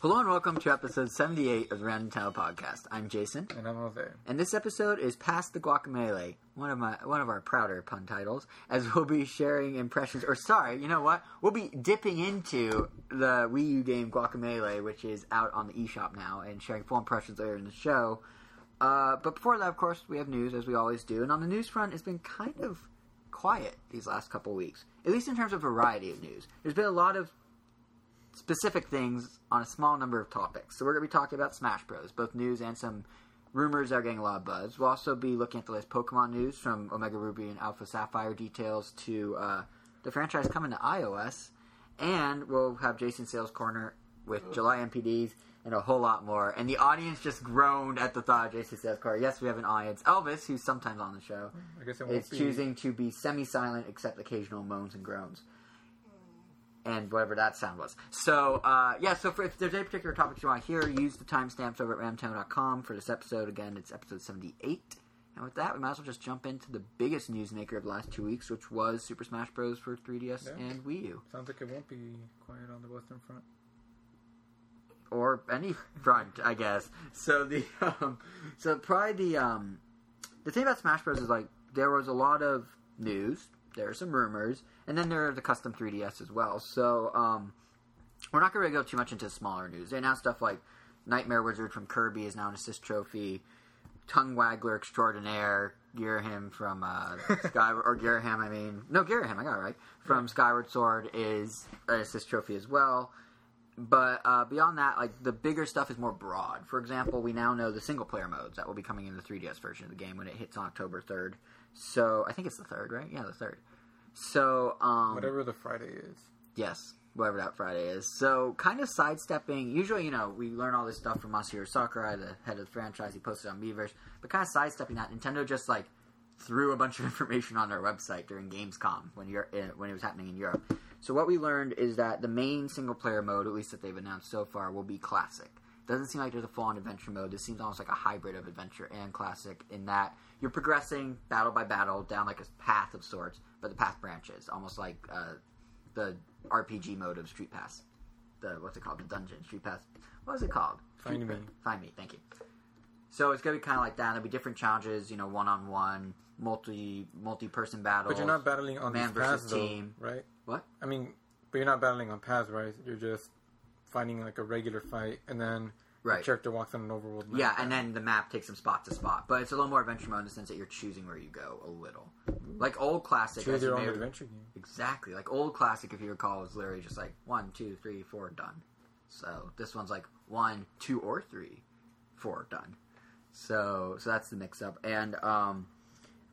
Hello and welcome to episode 78 of the Random Tile Podcast. I'm Jason, And I'm Jose. and this episode is Past the Guacamole, one of my one of our prouder pun titles, as we'll be sharing impressions. Or sorry, you know what? We'll be dipping into the Wii U game Guacamelee, which is out on the eShop now, and sharing full impressions later in the show. Uh, but before that, of course, we have news as we always do, and on the news front, it's been kind of quiet these last couple weeks, at least in terms of variety of news. There's been a lot of specific things on a small number of topics. So we're going to be talking about Smash Bros, both news and some rumors that are getting a lot of buzz. We'll also be looking at the latest Pokemon news from Omega Ruby and Alpha Sapphire details to uh, the franchise coming to iOS, and we'll have Jason Sales Corner with July NPDs and a whole lot more. And the audience just groaned at the thought of Jason Sales Corner. Yes, we have an audience. Elvis, who's sometimes on the show, I guess it won't is be. choosing to be semi-silent except occasional moans and groans and whatever that sound was. So, uh, yeah, so for, if there's any particular topics you want to hear, use the timestamps over at ramtown.com for this episode. Again, it's episode 78. And with that, we might as well just jump into the biggest newsmaker of the last two weeks, which was Super Smash Bros. for 3DS Yeah. and Wii U. Sounds like it won't be quiet on the Western Front. or any front, I guess. So the um, so probably the um, the thing about Smash Bros is like there was a lot of news, there are some rumors, and then there are the custom 3DS as well. So um, we're not going to go too much into smaller news. They announced stuff like Nightmare Wizard from Kirby is now an assist trophy. Tongue Waggler Extraordinaire, Girahim from uh, Skyward, or Girahim, I mean, no, Girahim, I got it right, from Skyward Sword is an assist trophy as well. But uh, beyond that, like the bigger stuff is more broad. For example, we now know the single player modes that will be coming in the 3DS version of the game when it hits on October 3rd. So I think it's the third, right? Yeah, the third. So um, Whatever the Friday is. Yes, whatever that Friday is. So, kind of sidestepping. Usually, you know, we learn all this stuff from Masahiro Sakurai, the head of the franchise. He posted on Miiverse. But kind of sidestepping that, Nintendo just like threw a bunch of information on their website during Gamescom when you're uh, when it was happening in Europe. So, what we learned is that the main single player mode, at least that they've announced so far, will be classic. Doesn't seem like there's a full on adventure mode. This seems almost like a hybrid of adventure and classic in that you're progressing battle by battle down like a path of sorts, but the path branches, almost like uh, the RPG mode of Street Pass. The what's it called? The dungeon Street Pass. What is it called? Find Street Me. Find Mii. Thank you. So it's gonna be kind of like that. There'll be different challenges. You know, one on one, multi multi person battles. But you're not battling on man paths, versus though, team. right? What? I mean, but you're not battling on paths, right? You're just fighting like a regular fight, and then Right. the character walks on an overworld map. Yeah, and then the map takes them spot to spot. But it's a little more adventure mode in the sense that you're choosing where you go a little. Like old classic. choose your own adventure game. Exactly. Like old classic, if you recall, was literally just like one, two, three, four, done. So this one's like one, two, or three, four, done. So so that's the mix up. And um,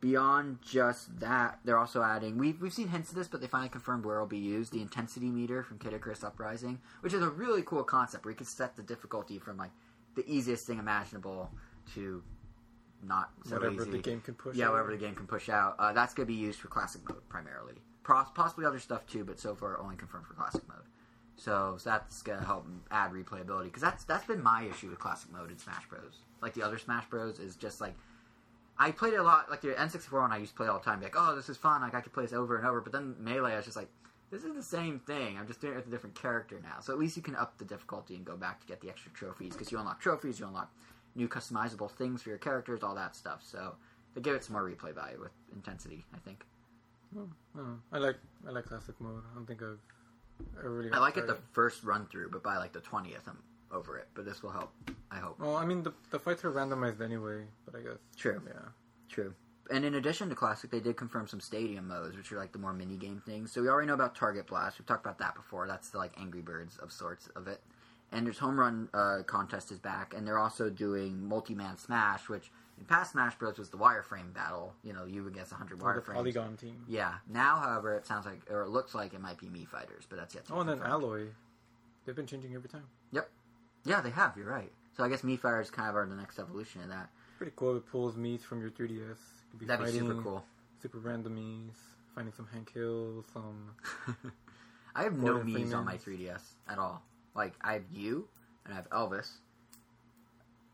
beyond just that, they're also adding. We've we've seen hints of this, but they finally confirmed where it'll be used. The intensity meter from Kid Icarus Uprising, which is a really cool concept where you can set the difficulty from like the easiest thing imaginable to not so Whatever easy. the game can push. Yeah, out. whatever the game can push out. Uh, that's going to be used for classic mode primarily. Pos- possibly other stuff too, but so far only confirmed for classic mode. So, so that's going to help add replayability because that's that's been my issue with classic mode in Smash Bros. Like the other Smash Bros. is just like I played it a lot. Like the N64 one, I used to play all the time. Be like, oh, this is fun. Like I could play this over and over. But then Melee, I was just like, this is the same thing. I'm just doing it with a different character now. So at least you can up the difficulty and go back to get the extra trophies because you unlock trophies, you unlock new customizable things for your characters, all that stuff. So they give it some more replay value with intensity. I think. Oh, oh, I like I like classic mode. I don't think I've ever really. I like it the tried first run through, but by like the twentieth, I'm over it. But this will help. I hope. Well, I mean the the fights are randomized anyway, but I guess True. yeah. True. And in addition to Classic, they did confirm some stadium modes, which are like the more mini game things. So we already know about Target Blast. We've talked about that before. That's the like Angry Birds of sorts of it. And there's Home Run uh, contest is back, and they're also doing Multi Man Smash, which in past Smash Bros was the wireframe battle. You know, you against 100 Or the wireframes. polygon team. Yeah. Now, however, it sounds like, or it looks like it might be Mii Fighters, but that's yet to be Oh, and then. Alloy. They've been changing every time. Yeah, they have. You're right. So I guess Mii Fighters kind of are the next evolution of that. Pretty cool. It pulls meats from your 3DS. You could be That'd be super cool. super random meats, finding some Hank Hill, some. I have no Gordon memes on my 3DS at all. Like I have you and I have Elvis,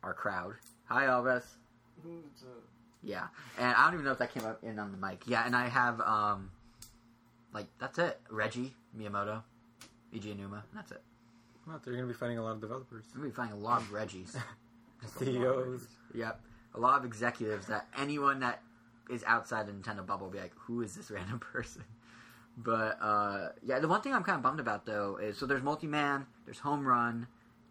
our crowd. Hi Elvis. Yeah, and I don't even know if that came up in on the mic. Yeah, and I have um, like that's it. Reggie Miyamoto, Eiji Aonuma. That's it. Not, they're going to be fighting a lot of developers. We're gonna be finding a lot of Reggies. CEOs. Yep, a lot of executives that anyone that is outside the Nintendo bubble will be like, "Who is this random person?" But uh, yeah, the one thing I'm kind of bummed about though is so there's multi-man, there's home run,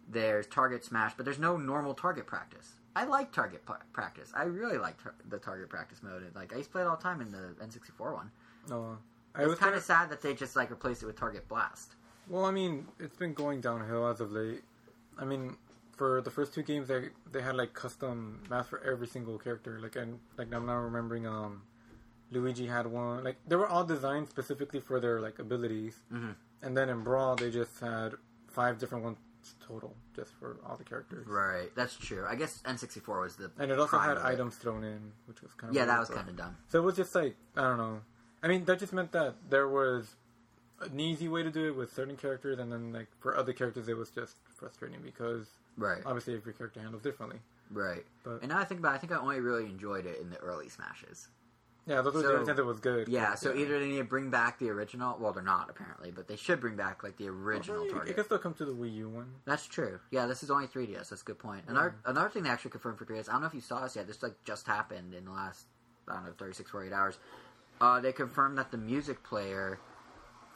there's target smash, but there's no normal target practice. I like target practice. I really like tar- the target practice mode. Like I used to play it all the time in the N64 one. No, I It's was kind of sad that they just like replaced it with target blast. Well, I mean, it's been going downhill as of late. I mean, for the first two games, they they had like custom maps for every single character. Like, and like I'm not remembering, um, Luigi had one. Like, they were all designed specifically for their like abilities. Mhm. And then in Brawl, they just had five different ones total, just for all the characters. Right, that's true. I guess N64 was the And it also had it. items thrown in, which was kind of Yeah, that was kind of dumb. So it was just like I don't know. I mean, that just meant that there was an easy way to do it with certain characters, and then like for other characters, it was just frustrating because Right, obviously every character handles differently. right. But And now I think about, it, I think I only really enjoyed it in the early smashes. yeah, those were the was good. Yeah, so either they need to bring back the original. Well, they're not apparently, but they should bring back like the original Well, target. It can still come to the Wii U one. That's true. Yeah, this is only 3DS. That's a good point. Another another thing they actually confirmed for 3DS. I don't know if you saw this yet. This like just happened in the last I don't know 36 48 hours. Uh, they confirmed that the music player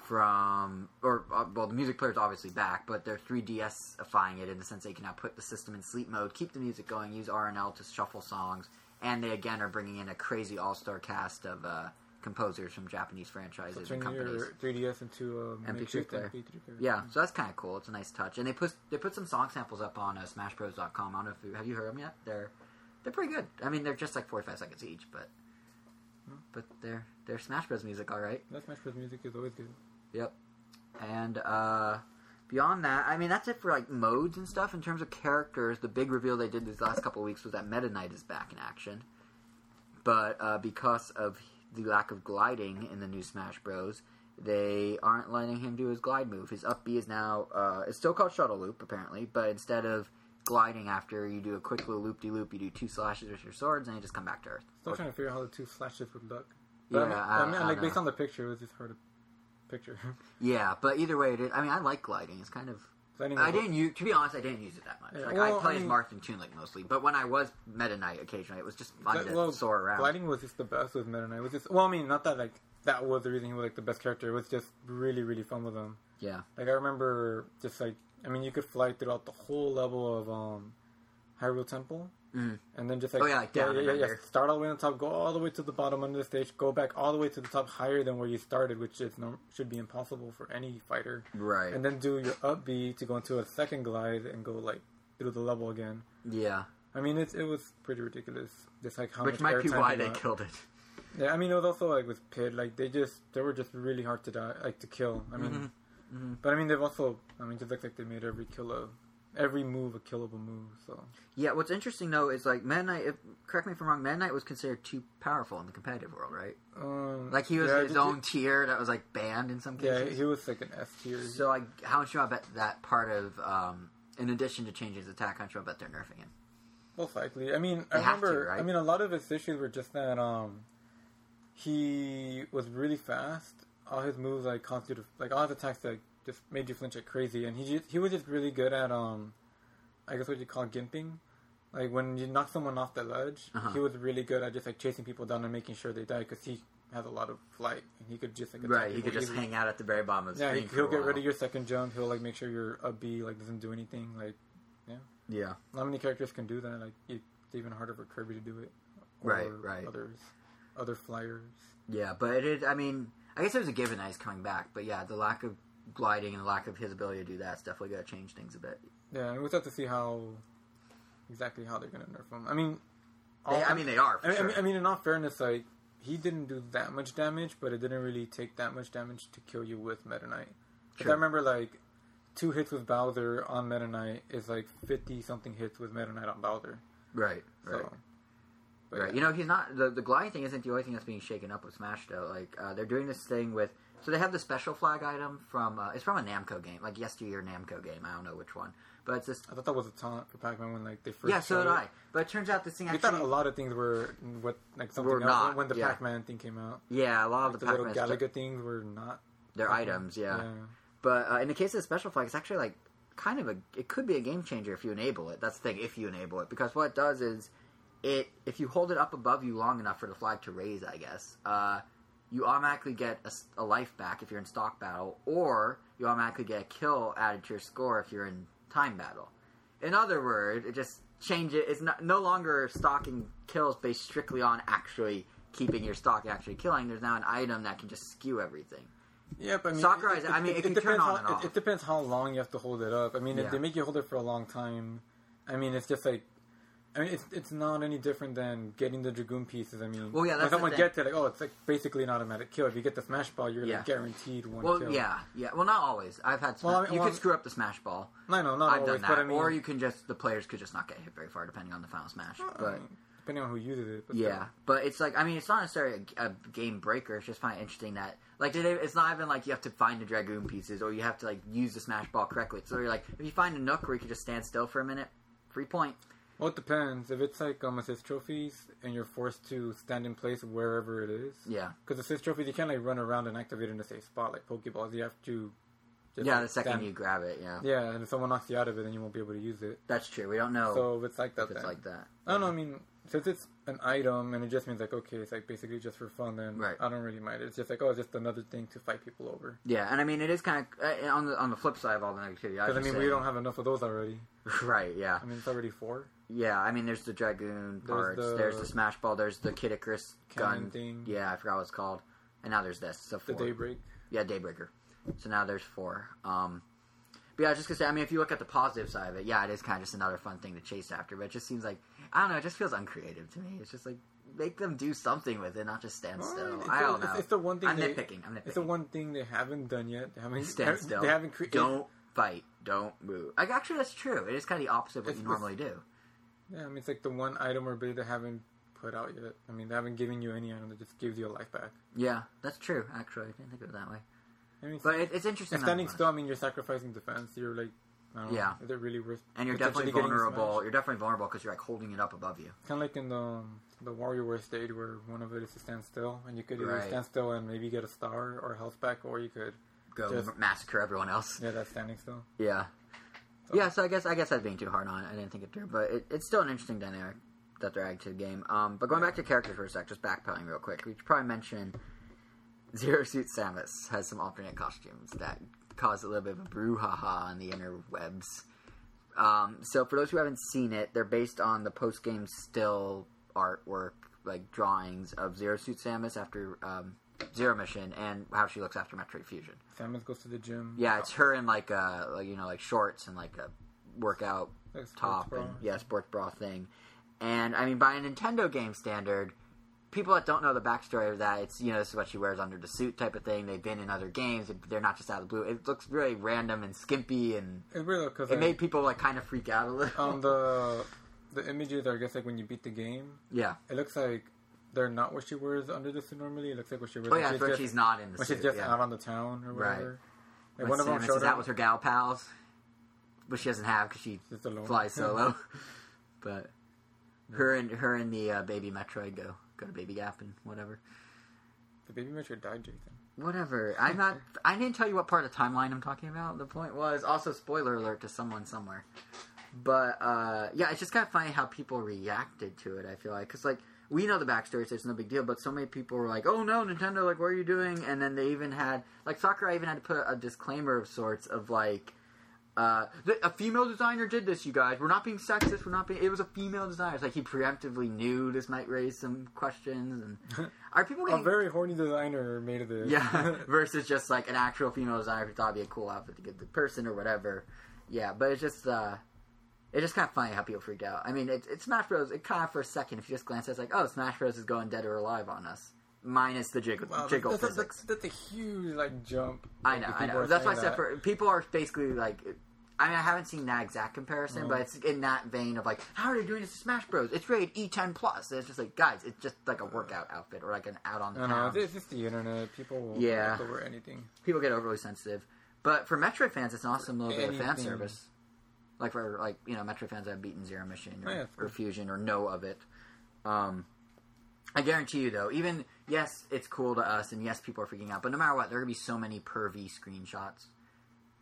from or uh, well the music player is obviously back, but they're 3DS-ifying it in the sense they can now put the system in sleep mode, keep the music going, use RNL to shuffle songs, and they again are bringing in a crazy all-star cast of uh, composers from Japanese franchises and Turn companies. your 3DS into a MP3 player. MP3 player. Yeah, so that's kind of cool. It's a nice touch, and they put they put some song samples up on uh, SmashBros.com. I don't know if you, have you heard them yet. They're they're pretty good. I mean, they're just like forty five seconds each, but but they're they're Smash Bros. music, all right. That Smash Bros. music is always good. Yep. And uh, beyond that, I mean, that's it for like modes and stuff. In terms of characters, the big reveal they did these last couple of weeks was that Meta Knight is back in action. But uh, because of the lack of gliding in the new Smash Bros, they aren't letting him do his glide move. His up B is now uh, it's still called Shuttle Loop apparently, but instead of gliding after you do a quick little loop de loop, you do two slashes with your swords and you just come back to Earth. Still trying to figure out how the two slashes would look. Yeah, But I mean, I- I mean, I like know. based on the picture, it was just hard to picture. Yeah, but either way, it is, I mean, I like gliding. It's kind of Gliding I didn't use. To be honest, I didn't use it that much. Yeah, like well, I played I as mean- Marth and Tunic mostly, but when I was Meta Knight occasionally, it was just fun Gli- to well, soar around. Gliding was just the best with Meta Knight. It was just well, I mean, not that like that was the reason he was like the best character. It was just really, really fun with him. Yeah, Like I remember, just like I mean, you could fly throughout the whole level of um Hyrule Temple, Mhm. and then just like Oh, yeah, like down yeah, and yeah, yeah, start all the way on top, go all the way to the bottom under the stage, go back all the way to the top higher than where you started, which is no, should be impossible for any fighter. right. And then do your up B to go into a second glide and go like through the level again. yeah, I mean, it's it was pretty ridiculous. Just like how which much might be why they got. killed it. Yeah, I mean, it was also like with Pit, like they just they were just really hard to die, like to kill. I mean, Mhm. Mhm. but I mean they've also, I mean, just looks like they made every kill a, every move a killable move. So Yeah, what's interesting though is like Meta Knight. If, correct me if I'm wrong. Meta Knight was considered too powerful in the competitive world, right? um, Like he was yeah, his own you- tier that was like banned in some cases. yeah, he was like an S tier. so like, how much do I bet that part of, um, in addition to changing his attack, how much do I bet they're nerfing him? Most likely. I mean, They I have to, remember. right? I mean, a lot of his issues were just that um, he was really fast. All his moves like you to like all his attacks like just made you flinch like crazy, and he just, he was just really good at um, I guess what you call gimping. Like when you knock someone off the ledge, Uh-huh. he was really good at just like chasing people down and making sure they die because he has a lot of flight and he could just like Right, he could just easily. hang out at the very bottom of the Yeah, screen. for he'll get rid of your second jump. He'll like make sure your up B like doesn't do anything. Like yeah, Yeah. not many characters can do that. Like it's even harder for Kirby to do it. Right, right. Others, other flyers. Yeah, but it. I mean, I guess it was a given that he's coming back. But yeah, the lack of gliding and the lack of his ability to do that's definitely going to change things a bit. Yeah, and we'll have to see how exactly how they're gonna nerf him. I mean, They, I mean, they are. I mean, sure. I mean, I mean, in all fairness, like he didn't do that much damage, but it didn't really take that much damage to kill you with Meta Knight. 'Cause Sure. I remember like two hits with Bowser on Meta Knight is like fifty something hits with Meta Knight on Bowser. right, So, right, but right. yeah. You know, he's not the the gliding thing isn't the only thing that's being shaken up with Smash though. Like uh, they're doing this thing with. So they have the special flag item from uh, it's from a Namco game, like yesteryear Namco game. I don't know which one, but it's this. I thought that was a taunt for Pac-Man when like they first. Yeah, so did it. I. But it turns out this thing We actually. thought a lot of things were what like something Were else not, when the yeah. Pac-Man thing came out. yeah, a lot of the the little Galaga things were not they're Pac-Man. items. yeah. But uh, in the case of the special flag, it's actually like kind of a it could be a game changer if you enable it. That's the thing, if you enable it, because what it does is it if you hold it up above you long enough for the flag to raise, I guess, uh, you automatically get a life back if you're in stock battle, or you automatically get a kill added to your score if you're in time battle. In other words, it just changes. It's not, no longer stocking kills based strictly on actually keeping your stock and actually killing. There's now an item that can just skew everything. Yeah, but I mean, Soccer eyes, I mean, it can turn depends on how, and off. It, it depends how long you have to hold it up. I mean, Yeah. if they make you hold it for a long time, I mean, it's just like, I mean, it's it's not any different than getting the dragoon pieces. I mean, Well, yeah, when someone gets it, like, oh, it's like basically an automatic kill. If you get the smash ball, you're Yeah. like guaranteed one Well, kill. yeah, yeah. Well, not always. I've had. Sma- Well, I mean- you well, could screw up the smash ball. I know, not I've always, done that, I mean, or you can just the players could just not get hit very far depending on the final smash. I But depending on who uses it. But yeah, but it's like I mean, it's not necessarily a, a game breaker. It's just kind of interesting that like did it's not even like you have to find the dragoon pieces or you have to like use the smash ball correctly. So you're like if you find a nook where you can just stand still for a minute, free point. Well, it depends. If it's like um, assist trophies and you're forced to stand in place wherever it is, Yeah, because assist trophies you can't like run around and activate in the safe spot like Pokeballs. You have to. just, yeah. like, The second stand- you grab it, yeah, Yeah, and if someone knocks you out of it, then you won't be able to use it. that's true. We don't know So if it's like that, if it's then- like that. I don't know. I mean, since it's an item and it just means like okay, it's like basically just for fun. Then Right. I don't really mind. It's just like oh, it's just another thing to fight people over. Yeah, and I mean it is kind of uh, on the on the flip side of all the negativity. I, Because I was mean, just we don't have enough of those already. right. Yeah, I mean, it's already four. Yeah, I mean, there's the dragoon There's parts. the- There's the smash ball. There's the Kid Icarus gun thing. Yeah, I forgot what it's called. And now there's this. So The daybreak. Yeah, Daybreaker. So now there's four. Um, but yeah, I was just gonna say. I mean, if you look at the positive side of it, yeah, it is kind of just another fun thing to chase after. But it just seems like I don't know. It just feels uncreative to me. It's just like make them do something with it, not just stand Well, still. it's I the- don't know. It's, it's the one thing I'm they, nitpicking. I'm nitpicking. It's the one thing they haven't done yet. They haven't stand still. They haven't created. Don't fight. Don't move. Like actually, that's true. It is kind of the opposite of what It's- you normally do. Yeah, I mean, it's like the one item or ability they haven't put out yet. I mean, they haven't given you any item that just gives you a life back. Yeah, that's true. Actually, I didn't think of it that way. I mean, But it, it's interesting. standing still, I mean, you're sacrificing defense. You're like, I don't Yeah. know, is it really worth? and you're definitely vulnerable. You're definitely vulnerable because you're like holding it up above you. Kind of like in the the WarioWare stage where one of it is to stand still, and you could either Right. stand still and maybe get a star or health back, or you could Go Just- massacre everyone else. yeah, that's standing still. Yeah, Yeah. So I guess I guess that's being too hard on it. I didn't think it through, but it, it's still an interesting dynamic that they're adding to the game. Um, but going back to characters for a sec, just backpedaling real quick, we should probably mention Zero Suit Samus has some alternate costumes that cause a little bit of a brouhaha on the interwebs. Um, so for those who haven't seen it, they're based on the post game still artwork, like drawings of Zero Suit Samus after um, Zero Mission and how she looks after Metroid Fusion. Samus goes to the gym. Yeah, it's her in like a like, you know like shorts and like a workout Like top bra. and yeah sports bra thing. And I mean, by a Nintendo game standard, people that don't know the backstory of that, it's you know this is what she wears under the suit type of thing. They've been in other games. They're not just out of the blue. It looks really random and skimpy, and weird because it made people like kind of freak out a little. On the the images I guess like when you beat the game, yeah. it looks like they're not what she wears under the suit normally. It looks like what she wears. Oh yeah, she's just, she's not in the when suit. she's just yeah. out on the town or Right. whatever. Like When one of them showed is out with her gal pals, but she doesn't have because she flies solo. but her and her and the uh, baby Metroid go go to Baby Gap and whatever. The baby Metroid died, Jason. Whatever. I'm not. I didn't tell you what part of the timeline I'm talking about. The point was also spoiler alert to someone somewhere. But uh, yeah, it's just kind of funny how people reacted to it. I feel like because like we know the backstory, so it's no big deal. But so many people were like, "Oh no, Nintendo! Like, what are you doing?" And then they even had like Sakurai even had to put a disclaimer of sorts of like. Uh, a female designer did this, you guys. We're not being sexist. We're not being. It was a female designer. It's like he preemptively knew this might raise some questions. And are people A very horny designer made of this. yeah, versus just like an actual female designer who thought it'd be a cool outfit to give the person or whatever. Yeah, but it's just uh it's just kind of funny how people freaked out. I mean, it's it's Smash Bros. It kind of for a second, if you just glance at it, it's like, oh, Smash Bros. is going dead or alive on us, minus the jiggle, Wow, jiggle that's, physics. that's, that's a huge like jump. I know, I know. That's why I said for people are basically like. I mean, I haven't seen that exact comparison, Mhm. but it's in that vein of like, how are they doing this to Smash Bros? It's rated E10 plus. And it's just like, guys, it's just like a workout outfit or like an out on the I know town. it's just the internet. People will Yeah. yeah. over anything. people get overly sensitive. But for Metroid fans, it's an awesome little bit of fan service. Like for like you know Metroid fans that have beaten Zero Mission or, Oh, yeah, or. Fusion or know of it. Um, I guarantee you though, even yes, it's cool to us, and yes, people are freaking out. But no matter what, there are gonna be so many pervy screenshots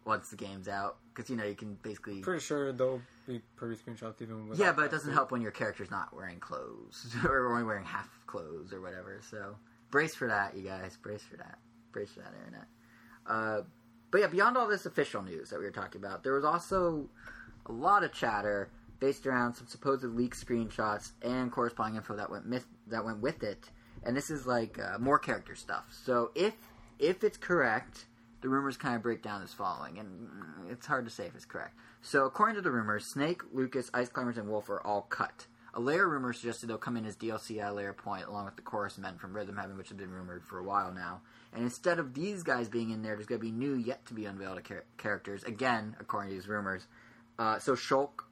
once the game's out because you know you can basically. Pretty sure there'll be pretty screenshots even. Yeah, but it doesn't help when your character's not wearing clothes or only wearing half clothes or whatever. So brace for that, you guys. Brace for that. Brace for that, internet. Uh, but yeah, beyond all this official news that we were talking about, there was also a lot of chatter based around some supposed leaked screenshots and corresponding info that went myth- that went with it. And this is like uh, more character stuff. So if if it's correct, the rumors kind of break down as following, and it's hard to say if it's correct. So according to the rumors, Snake, Lucas, Ice Climbers, and Wolf are all cut. A layer rumor suggested they'll come in as DLC at layer point, along with the chorus men from Rhythm Heaven, which have been rumored for a while now. And instead of these guys being in there, there's going to be new, yet to be unveiled char- characters. Again, according to these rumors. Uh, so Shulk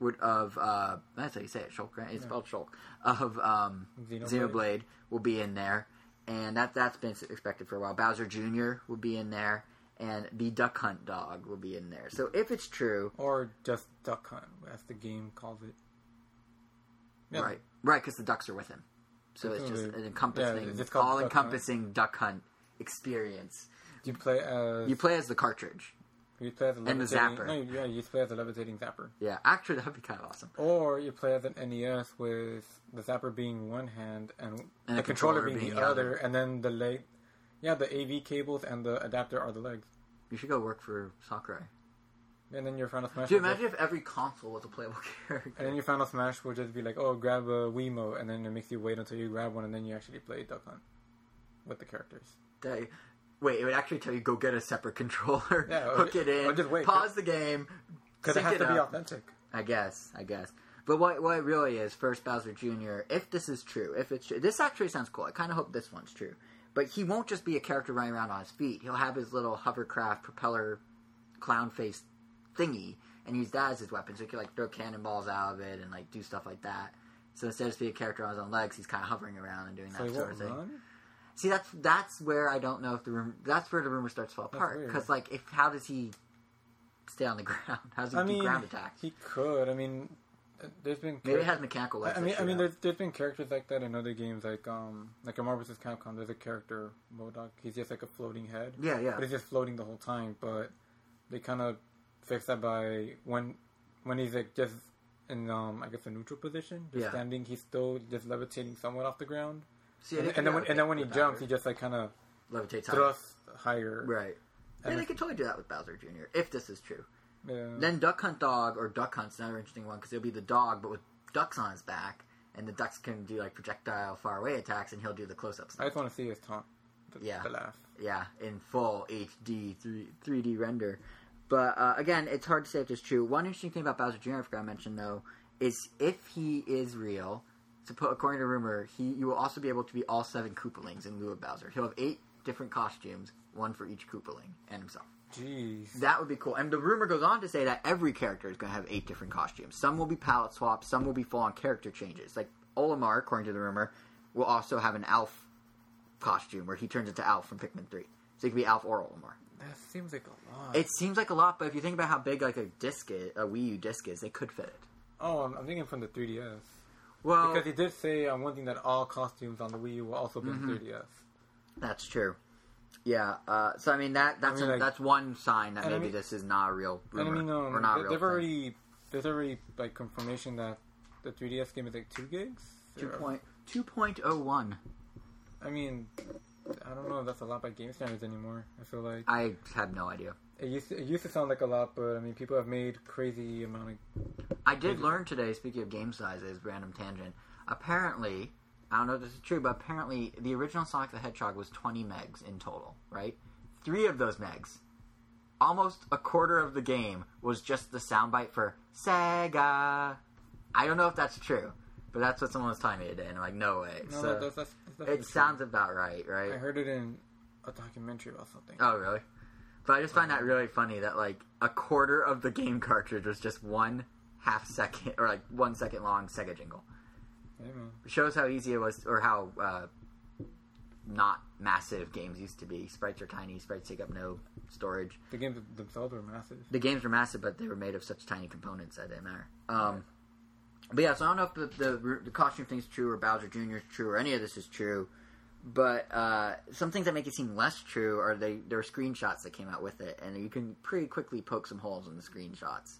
would of uh, that's how you say it, Shulk, right? It's Yeah. spelled Shulk of um, Xenoblade. Xenoblade will be in there, and that that's been expected for a while. Bowser Jr. will be in there, and the Duck Hunt dog will be in there. So if it's true, Or just Duck Hunt, as the game calls it. Yeah. right, right, because the ducks are with him, so it's just an encompassing, Yeah, it's called all Duck Duck Hunt experience. You play as You play as the cartridge. You play as a and the levitating- Zapper. No, yeah, you play as a levitating zapper. Yeah, actually, that'd be kind of awesome. Or you play as an NES with the zapper being one hand and, And the controller, controller being, being the the other, other. and then the leg. Yeah, the AV cables and the adapter are the legs. You should go work for Sakurai. And then your Final Smash. Dude, you imagine just- if every console was a playable character. and then your Final Smash would just be like, oh, grab a Wiimote, and then it makes you wait until you grab one, and then you actually play Duck Hunt with the characters. That- Wait, it would actually tell you go get a separate controller, Yeah, hook it in, just wait. pause the game. Because it has to be authentic. I guess, I guess. But what what it really is, first Bowser Jr. If this is true, if it's true, this actually sounds cool. I kind of hope this one's true. But he won't just be a character running around on his feet. He'll have his little hovercraft propeller clown face thingy and use that as his weapon. So he can like throw cannonballs out of it and like do stuff like that. So instead of just being a character on his own legs, he's kind of hovering around and doing So that sort of thing. run? See, that's that's where I don't know if the room. That's where the rumor starts to fall apart. Because like, if how does he stay on the ground? How does he I do mean, ground attacks? he could. I mean, uh, there's been Maybe it has mechanical. I mean, I mean, there's, there's been characters like that in other games, like um, like in Marvel vs. Capcom. There's a character Modok. He's just like a floating head, yeah, yeah. but he's just floating the whole time. But they kind of fix that by when when he's like just in um, I guess a neutral position, just Yeah. standing. He's still just levitating somewhat off the ground, See, and, and then when, and then when he jumps, Bowser. he just like kind of levitates high. thrusts higher. Right. Yeah, they could totally do that with Bowser Jr. If this is true. Yeah. Then Duck Hunt Dog or Duck Hunt's another interesting one because it'll be the dog, but with ducks on his back, and the ducks can do like projectile far away attacks, and he'll do the close ups. I just want to see his taunt. The, Yeah. the laugh. Yeah, in full HD three three D render. But uh, again, it's hard to say if it's true. One interesting thing about Bowser Jr. I forgot to mention though is if he is real, suppo- according to rumor, he you will also be able to be all seven Koopalings in lieu of Bowser. He'll have eight different costumes, one for each Koopaling and himself. Jeez. That would be cool. And the rumor goes on to say that every character is going to have eight different costumes. Some will be palette swaps, some will be full on character changes. Like Olimar, according to the rumor, will also have an Alf costume where he turns into Alf from Pikmin 3. So he could be Alf or Olimar. That seems like a lot. It seems like a lot, but if you think about how big like a disc is, a Wii U disc is, they could fit it. Oh, I'm, I'm thinking from the 3DS. Well, Because he did say on one thing that all costumes on the Wii U will also be Mm-hmm. in 3DS. that's true. Yeah. Uh, so I mean that that's I mean, a, like- that's one sign that and I maybe mean- this is not a real And I mean, um, or not they- real they've thing. already there's already like confirmation that the 3DS game is like two gigs. Two point two point oh one. I mean, I don't know if that's a lot by game standards anymore. I feel like I have no idea. It used to, it used to sound like a lot, but I mean, people have made crazy amount of. I did learn today, speaking of game sizes, random tangent. Apparently, I don't know if this is true, but apparently the original Sonic the Hedgehog was 20 megs in total, right? Three of those megs, almost a quarter of the game, was just the soundbite for Sega. I don't know if that's true, but that's what someone was telling me today, and I'm like, no way. No, so that's, that's, that's it true. sounds about right, right? I heard it in a documentary about something. Oh, really? But I just find that really funny that like a quarter of the game cartridge was just one half second or like one second long Sega jingle. It shows how easy it was, or how uh, not massive games used to be. Sprites are tiny. Sprites take up no storage. The games themselves were massive. The games were massive, but they were made of such tiny components that didn't matter. Um, but yeah, so I don't know if the, the the costume thing's true or Bowser Jr. is true or any of this is true. But uh, some things that make it seem less true are they there are screenshots that came out with it, and you can pretty quickly poke some holes in the screenshots.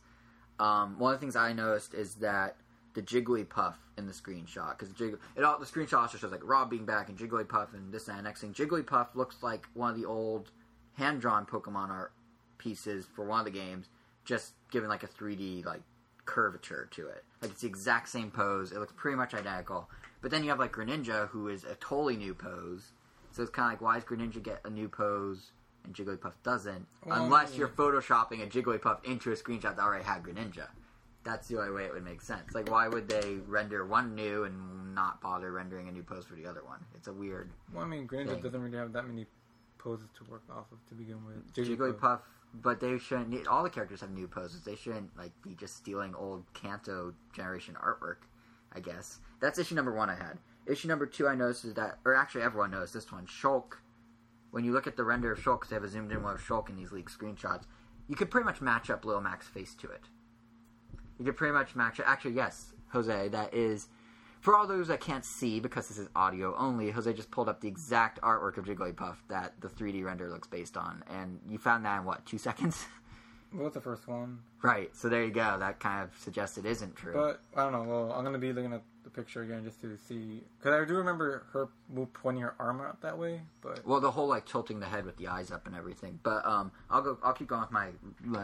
Um, one of the things I noticed is that the Jigglypuff in the screenshot because Jig- it all the screenshot also shows like Rob being back and Jigglypuff and this and that next thing. Jigglypuff looks like one of the old hand drawn Pokemon art pieces for one of the games, just given like a 3D like curvature to it. Like it's the exact same pose. It looks pretty much identical. But then you have like Greninja, who is a totally new pose. So it's kind of like, why does Greninja get a new pose and Jigglypuff doesn't? Well, Unless you're photoshopping a Jigglypuff into a screenshot that already had Greninja. That's the only way it would make sense. Like, why would they render one new and not bother rendering a new pose for the other one? It's a weird. Well, I mean, Greninja Thing. doesn't really have that many poses to work off of to begin with. Jigglypuff, but they shouldn't. Need, all the characters have new poses. They shouldn't like be just stealing old Kanto generation artwork. I guess that's issue number one. I had issue number two. I noticed is that, or actually, everyone knows this one. Shulk. When you look at the render of Shulk, because they have a zoomed in one of Shulk in these leaked screenshots, you could pretty much match up Lil Mac's face to it. You could pretty much match it. Actually, yes, Jose, that is. For all those that can't see, because this is audio only, Jose just pulled up the exact artwork of Jigglypuff that the 3D render looks based on, and you found that in what two seconds? Was the first one? right. So there you go. That kind of suggests it isn't true. But I don't know. Well, I'm gonna be looking at the picture again just to see because I do remember her pointing her arm out that way. But well, the whole like tilting the head with the eyes up and everything. But um, I'll go. I'll keep going with my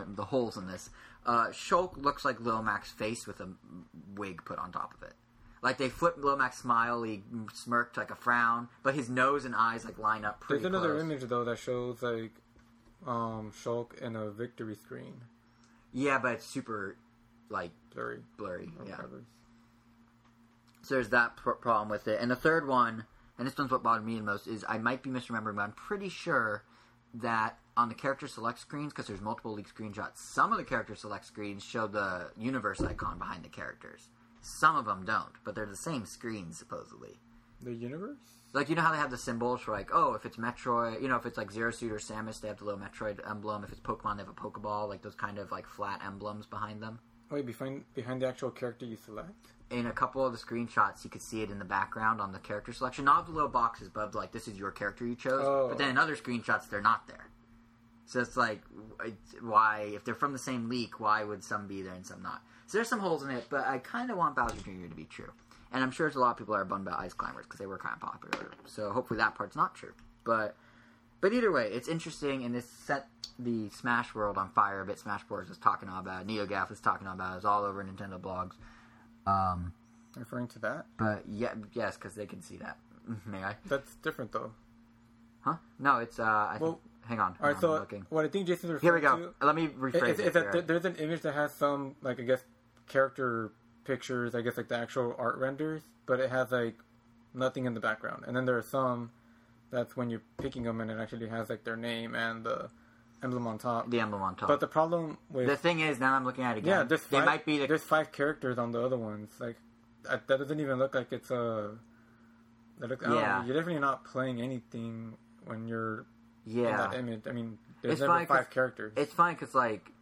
the holes in this. Uh, Shulk looks like Lil Mac's face with a wig put on top of it. Like they flip Lil Mac's smile, he smirked like a frown, but his nose and eyes like line up pretty there's another close. image though that shows like um Shulk in a victory screen, Yeah, but it's super like blurry. blurry. or Yeah. whatever. So there's that pr- problem with it. And the third one, and this one's what bothered me the most, is I might be misremembering, but I'm pretty sure that on the character select screens, because there's multiple leaked screenshots, some of the character select screens show the universe icon behind the characters. Some of them don't, but they're the same screen supposedly. The universe. Like you know how they have the symbols for like oh if it's Metroid you know if it's like Zero Suit or Samus they have the little Metroid emblem if it's Pokemon they have a Pokeball like those kind of like flat emblems behind them. Oh, Wait, behind behind the actual character you select. in a couple of the screenshots, you could see it in the background on the character selection. Not the little boxes, but like this is your character you chose. Oh. But then in other screenshots, they're not there. So it's like, why if they're from the same leak, why would some be there and some not? So there's some holes in it, but I kind of want Bowser Jr. to be true. And I'm sure there's a lot of people that are bummed about Ice Climbers because they were kind of popular. So hopefully that part's not true. But but either way, it's interesting, and this set the Smash world on fire a bit. Smash Boards was talking all about, it, NeoGaf was talking all about, it, it's all over Nintendo blogs. Um, Referring to that. but yeah, yes, because they can see that. May I? That's different though. Huh? No, it's uh. I think, Well, hang on. All right, so looking. what I think Jason's Here we go. to Let me rephrase is, it. is that here. there- there's an image that has some like I guess character pictures, I guess like the actual art renders, but it has like nothing in the background. And then there are some that's when you're picking them and it actually has like their name and the emblem on top. the emblem on top. But the problem with the thing is, now I'm looking at it again. yeah, there's they five, might be the there's five characters on the other ones. Like that, doesn't even look like it's a. That look, I oh, don't know, Yeah. you're definitely not playing anything when you're in yeah. that image. I mean, there's It's never five characters. It's fine because like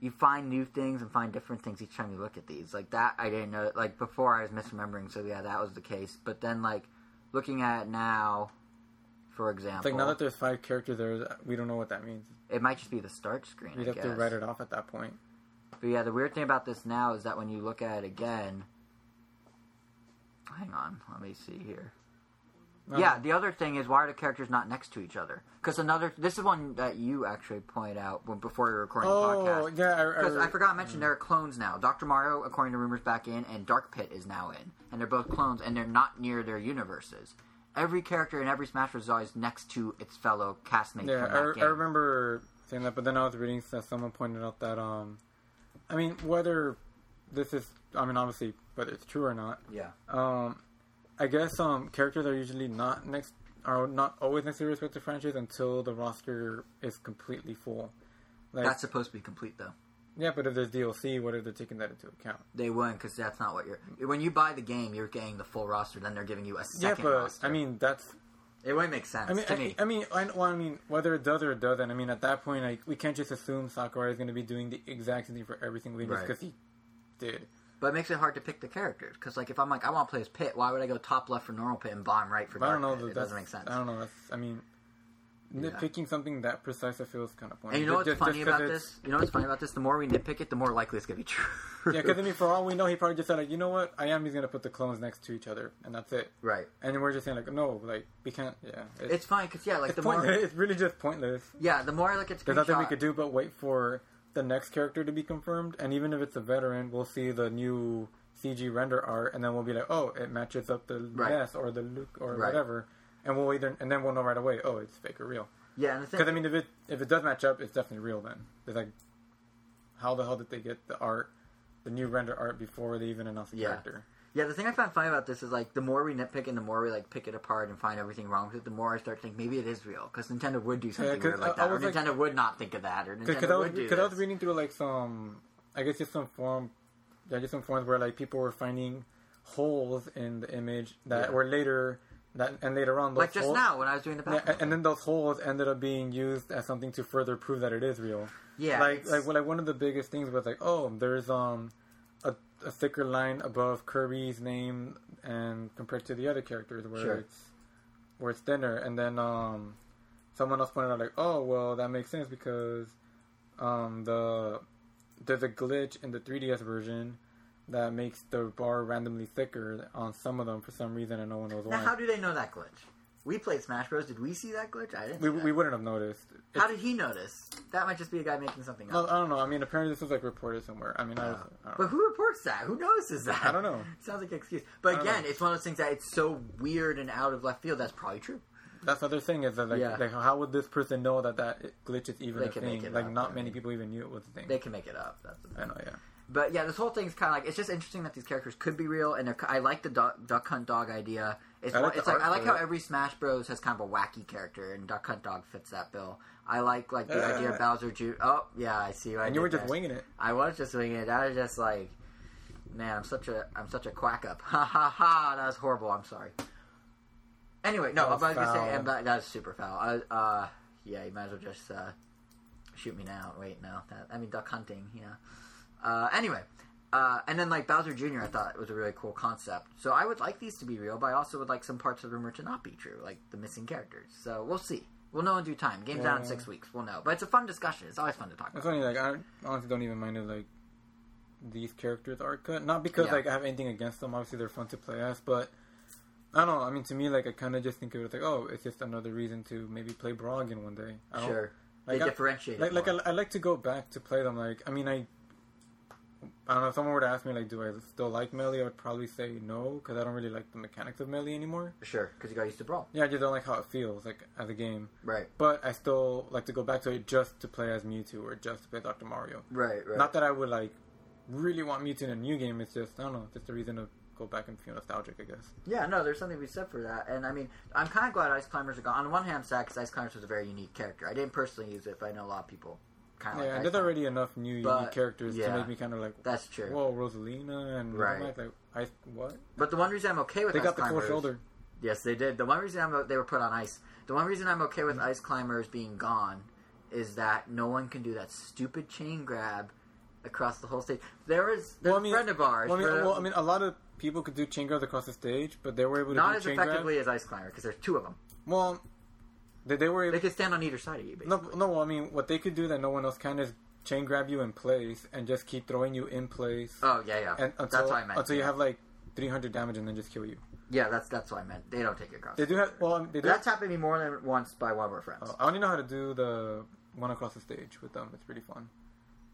you find new things and find different things each time you look at these. Like that, I didn't know. Like before, I was misremembering. So yeah, that was the case. But then like looking at it now, for It's example, like now that there's five characters there, we don't know what that means. it might just be the start screen. You'd I have to write it off at that point. But yeah, the weird thing about this now is that when you look at it again, hang on, let me see here. Yeah, the other thing is why are the characters not next to each other? Because another, this is one that you actually point out when, before you were recording the Oh podcast. yeah, Because I I, forgot to mention there are clones now. Doctor Mario, according to rumors, back in, and Dark Pit is now in, and they're both clones, and they're not near their universes. Every character in every Smash Bros. is always next to its fellow castmate yeah, I. I remember saying that, but then I was reading that someone pointed out that um, I mean whether this is, I mean obviously whether it's true or not, yeah, um, I guess um characters are usually not next are not always next to the respective franchise until the roster is completely full. Like that's supposed to be complete though. yeah, but if there's DLC, what if they're taking that into account? They wouldn't because that's not what you're. When you buy the game, you're getting the full roster. Then they're giving you a second. Yeah, but roster. I mean that's it wouldn't make sense I mean, to I, me. I mean, I, well, I mean, whether it does or it doesn't. I mean, at that point, like, we can't just assume Sakurai is going to be doing the exact same thing for every single game just Right. because he did. But it makes it hard to pick the characters because like if I'm like I want to play as Pit, why would I go top left for normal Pit and bottom right for But I don't know. Pit? that It doesn't make sense. I don't know. That's, I mean, Yeah. nitpicking something that precise, I feel is kind of pointless. And you know what's Just- funny just about this? You know what's funny about this? The more we nitpick it, the more likely it's gonna be true. Yeah, because I mean, for all we know, he probably just said like, you know what, I am. He's gonna put the clones next to each other, and that's it. right. And then we're just saying like, no, like we can't. Yeah, It's fine because yeah, like it's the more. It's really just pointless. yeah, the more I look at There's nothing we could do but wait for the next character to be confirmed, and even if it's a veteran, we'll see the new CG render art, and then we'll be like, oh, it matches up the Right. Ness or the Luke or Right. whatever, and we'll either, and then we'll know right away, oh, it's fake or real. Yeah, and the thing, Because I mean, if it if it does match up, it's definitely real. Then it's like, how the hell did they get the art, the new render art before they even announced the Yeah. character? Yeah, the thing I find funny about this is like the more we nitpick and the more we like pick it apart and find everything wrong with it, the more I start to think maybe it is real because Nintendo would do something 'cause weird like I- I that, or like- Nintendo would not think of that, or Because Nintendo I was would do because I was reading through like some, I guess just some forum, yeah, just some forums where like people were finding holes in the image that Yeah. were later that and later on those like just holes, now when I was doing the Yeah, back. and, and then those holes ended up being used as something to further prove that it is real. yeah, like it's- like well, like one of the biggest things was like, oh, there's um a, thicker line above Kirby's name and compared to the other characters where Sure. it's where it's thinner, and then um someone else pointed out like, oh, well, that makes sense because um the there's a glitch in the 3DS version that makes the bar randomly thicker on some of them for some reason, and no one knows now why. how do they know that glitch? We played Smash Bros. Did we see that glitch? I didn't. we, we wouldn't have noticed. How did he notice? That might just be a guy making something up. I don't know. I mean, apparently this was like reported somewhere. I mean, I, was, I But know. who reports that? Who notices that? I don't know. Sounds like an excuse. But again, it's one of those things that it's so weird and out of left field. That's probably true. That's the other thing is that like, Yeah. like how would this person know that that glitch is even They a thing? Like up, not I many people even knew it was a thing. They can make it up. That's the I know, yeah. But yeah, this whole thing's kind of like it's just interesting that these characters could be real, and I like the duck, duck hunt dog idea. It's I like it's like I like how it. every Smash Bros has kind of a wacky character, and Duck Hunt Dog fits that bill. I like like the Uh, idea of Bowser Jr. Oh yeah, I see. What I And you were just there. winging it. I was just winging it. That was just like, man, I'm such a I'm such a quack up. Ha ha ha. That was horrible. I'm sorry. Anyway, no, I was gonna say foul. and that, that was super foul. I, uh, yeah, you might as well just uh, shoot me now. Wait, no, that I mean duck hunting. Yeah. Uh, anyway, uh, and then like Bowser Jr. I thought it was a really cool concept. So I would like these to be real, but I also would like some parts of the rumor to not be true, like the missing characters. So we'll see. We'll know in due time. Game's out in six weeks. We'll know. But it's a fun discussion. It's always fun to talk It's about. funny, like I honestly don't even mind if like these characters are cut. Not because Yeah. like I have anything against them. Obviously, they're fun to play as, but I don't know. I mean, to me, like I kind of just think of it like, oh, it's just another reason to maybe play Brawl again one day. I don't- Sure. Like, they I- differentiate. Like, like. I, I like to go back to play them. Like, I mean, I. I don't know if someone were to ask me like, do I still like Melee? I would probably say no because I don't really like the mechanics of Melee anymore. Sure, because you got used to brawl. Yeah, I just don't like how it feels like as a game. Right, But I still like to go back to it just to play as Mewtwo or just to play Dr. Mario. right, right. Not that I would like really want Mewtwo in a new game. It's just I don't know, just a reason to go back and feel nostalgic. I guess. yeah, no, there's something to be said for that. And I mean, I'm kind of glad Ice Climbers are gone. On one hand, sad because Ice Climbers was a very unique character. I didn't personally use it, but I know a lot of people kind of Yeah, like and there's already enough new But, unique characters yeah. to make me kind of like, That's true. whoa, Rosalina and Right. like, like I what? but the one reason I'm okay with They got the cool Climbers, shoulder. Yes, they did. The one reason I'm they were put on ice. The one reason I'm okay with Mm-hmm. Ice Climbers being gone is that no one can do that stupid chain grab across the whole stage. There is there's Well, I mean- a friend of ours. Well, I mean, well, I mean, a lot of people could do chain grabs across the stage, but they were able to not do as chain effectively grabs. as Ice Climber because there's two of them. Well, they, they were able. They could stand on either side of you. Basically. No, no. I mean, what they could do that no one else can is chain grab you in place and just keep throwing you in place. Oh yeah, yeah. and until, that's what I meant. Until you have like 300 damage and then just kill you. Yeah, that's that's what I meant. They don't take your cross. They do have. Well, um, they do. That's happened to me more than once by one of our friends. Oh, I only know how to do the one across the stage with them. It's pretty fun.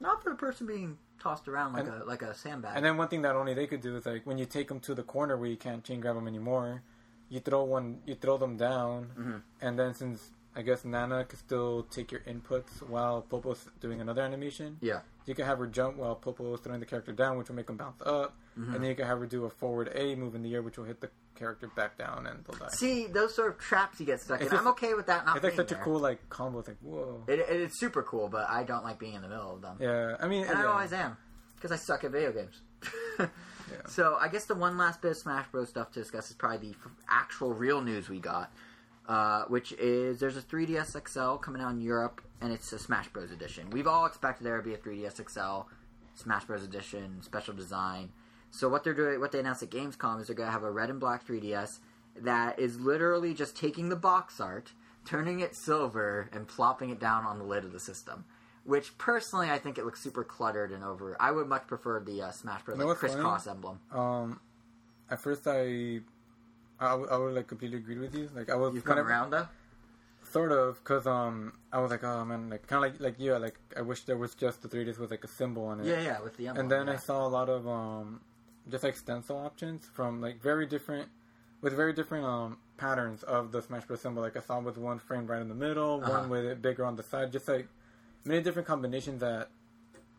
Not for the person being tossed around like And- a like a sandbag. And then one thing that only they could do is like when you take them to the corner where you can't chain grab them anymore, you throw one, you throw them down, Mhm. and then since I guess Nana could still take your inputs while Popo's doing another animation, yeah, you can have her jump while Popo is throwing the character down, which will make them bounce up, Mm-hmm. and then you can have her do a forward A move in the air, which will hit the character back down and they'll die. see those sort of traps you get stuck It's in. just- I'm okay with that. Not it's like such a cool like combo. It's like whoa. It, it, it's super cool, but I don't like being in the middle of them. yeah, I mean, And I always am because I suck at video games. So I guess the one last bit of Smash Bros. stuff to discuss is probably the f- actual real news we got, uh, which is there's a 3DS XL coming out in Europe, and it's a Smash Bros. edition. We've all expected there to be a 3DS XL Smash Bros. edition, special design. So what they're doing, what they announced at Gamescom is they're gonna have a red and black 3DS that is literally just taking the box art, turning it silver, and plopping it down on the lid of the system. Which personally, I think it looks super cluttered and over. I would much prefer the uh, Smash Bros. You know like what's funny? crisscross emblem. Um, at first I, I, would- I would like completely agree with you. Like I was You've come around though. sort of, cause um, I was like, oh man, like kind of like like yeah, like I wish there was just the 3ds with like a symbol on it. Yeah, yeah, with the emblem. and then yeah. I saw a lot of um, just like stencil options from like very different, with very different um patterns of the Smash Bros symbol. Like I saw with one framed right in the middle, Uh-huh. one with it bigger on the side, just like many different combinations that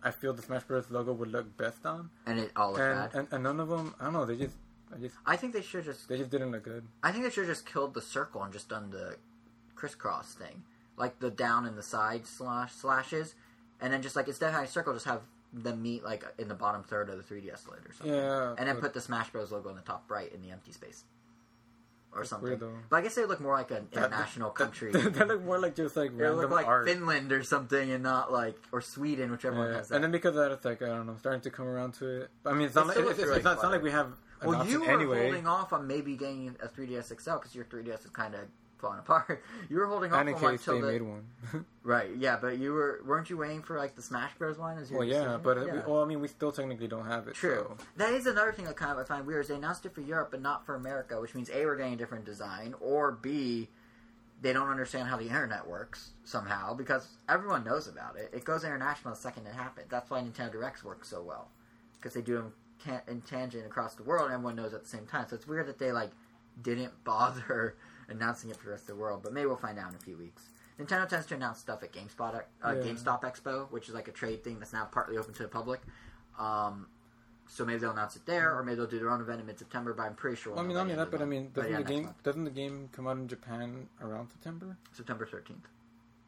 I feel the Smash Bros logo would look best on. and it all And, bad. and and none of them, I don't know, they just, I just, I think they should just. they just didn't look good. I think they should have just killed the circle and just done the crisscross thing, like the down and the side slash slashes, and then just like instead of having a circle, just have them meet like in the bottom third of the 3DS lid or something. Yeah, and then put the Smash Bros logo in the top right in the empty space, or something. weird, but I guess they look more like an That- international country. That, that look more like just like They random look like art. Finland or something, and not like or Sweden, whichever one Yeah. has that. And then because of that, it's like I don't know, starting to come around to it. I mean, it's not like it's, it's, it's not, it's not like we have well, you were anyway. holding off on maybe getting a 3DS XL because your 3DS is kind of falling apart. You were holding off on one case they the made one. right. Yeah, but you were weren't you waiting for like the Smash Bros one? As your well, yeah, but uh, Yeah. We, well, I mean, we still technically don't have it. True. so- That is another thing that kind of I find weird is they announced it for Europe but not for America, which means A we're getting a different design, or B they don't understand how the internet works somehow because everyone knows about it. It goes international the second it happens. That's why Nintendo Directs work so well because they do them in tangent across the world and everyone knows at the same time. So it's weird that they like didn't bother announcing it for the rest of the world, but maybe we'll find out in a few weeks. Nintendo tends to announce stuff at GameSpot, uh, Yeah. GameStop Expo, which is like a trade thing that's now partly open to the public. Um, so maybe they'll announce it there, or maybe they'll do their own event in mid-September. But I'm pretty sure. Well, I mean, not only that, but I mean, doesn't the game month. doesn't the game come out in Japan around September? September 13th.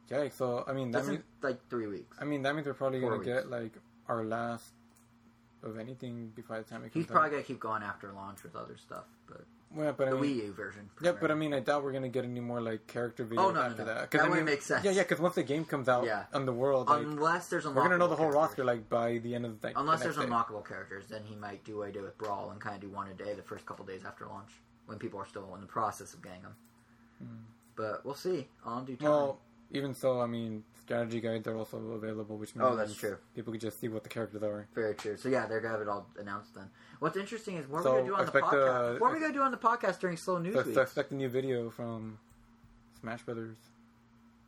Yeah, so I mean, that That's means like three weeks. I mean that means we're probably gonna weeks. get like our last of anything before the time it comes He's out. probably gonna keep going after launch with other stuff, but yeah, but I the mean, Wii U version. Yeah, but I mean, I doubt we're gonna get any more like character videos Oh, no, no, after no. that. That I wouldn't make sense. Yeah, yeah, because once the game comes out Yeah. on the world, like, unless there's we're gonna know the whole unlockable roster characters. like by the end of the like, Unless the there's next day. unlockable characters, then he might do what did with Brawl and kind of do one a day the first couple days after launch when people are still in the process of getting them. But we'll see. On due time. Hmm. Well, even so, I mean, strategy guides are also available, which means Oh, that's true. People could just see what the characters are. Very true. So yeah, they're gonna have it all announced then. What's interesting is what are we gonna do on the podcast? uh, what are we gonna do on the podcast during slow news So, week? so expect a new video from Smash Brothers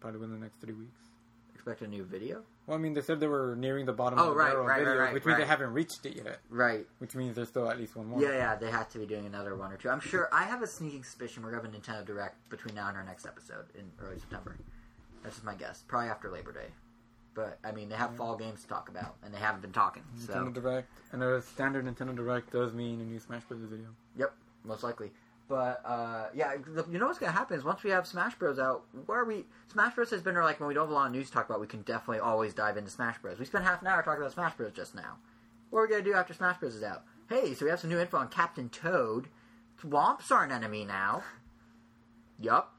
probably within the next three weeks. Expect a new video. Well, I mean, they said they were nearing the bottom Oh, of the right, barrel right, of right, right, which means they haven't reached it yet. Right. Which means there's still at least one more. Yeah, yeah. They have to be doing another one or two. I'm sure. I have a sneaking suspicion we're gonna have a Nintendo Direct between now and our next episode in early September. That's just my guess. Probably after Labor Day. But I mean, they have fall games to talk about, and they haven't been talking. So Nintendo Direct, and a standard Nintendo Direct does mean a new Smash Bros. video. Yep, most likely. But uh, yeah, you know what's gonna happen is once we have Smash Bros out, where are we? Smash Bros has been like when we don't have a lot of news to talk about, we can definitely always dive into Smash Bros. We spent half an hour talking about Smash Bros just now. What are we gonna do after Smash Bros is out? Hey, so we have some new info on Captain Toad. Swamps are an enemy now. Yup,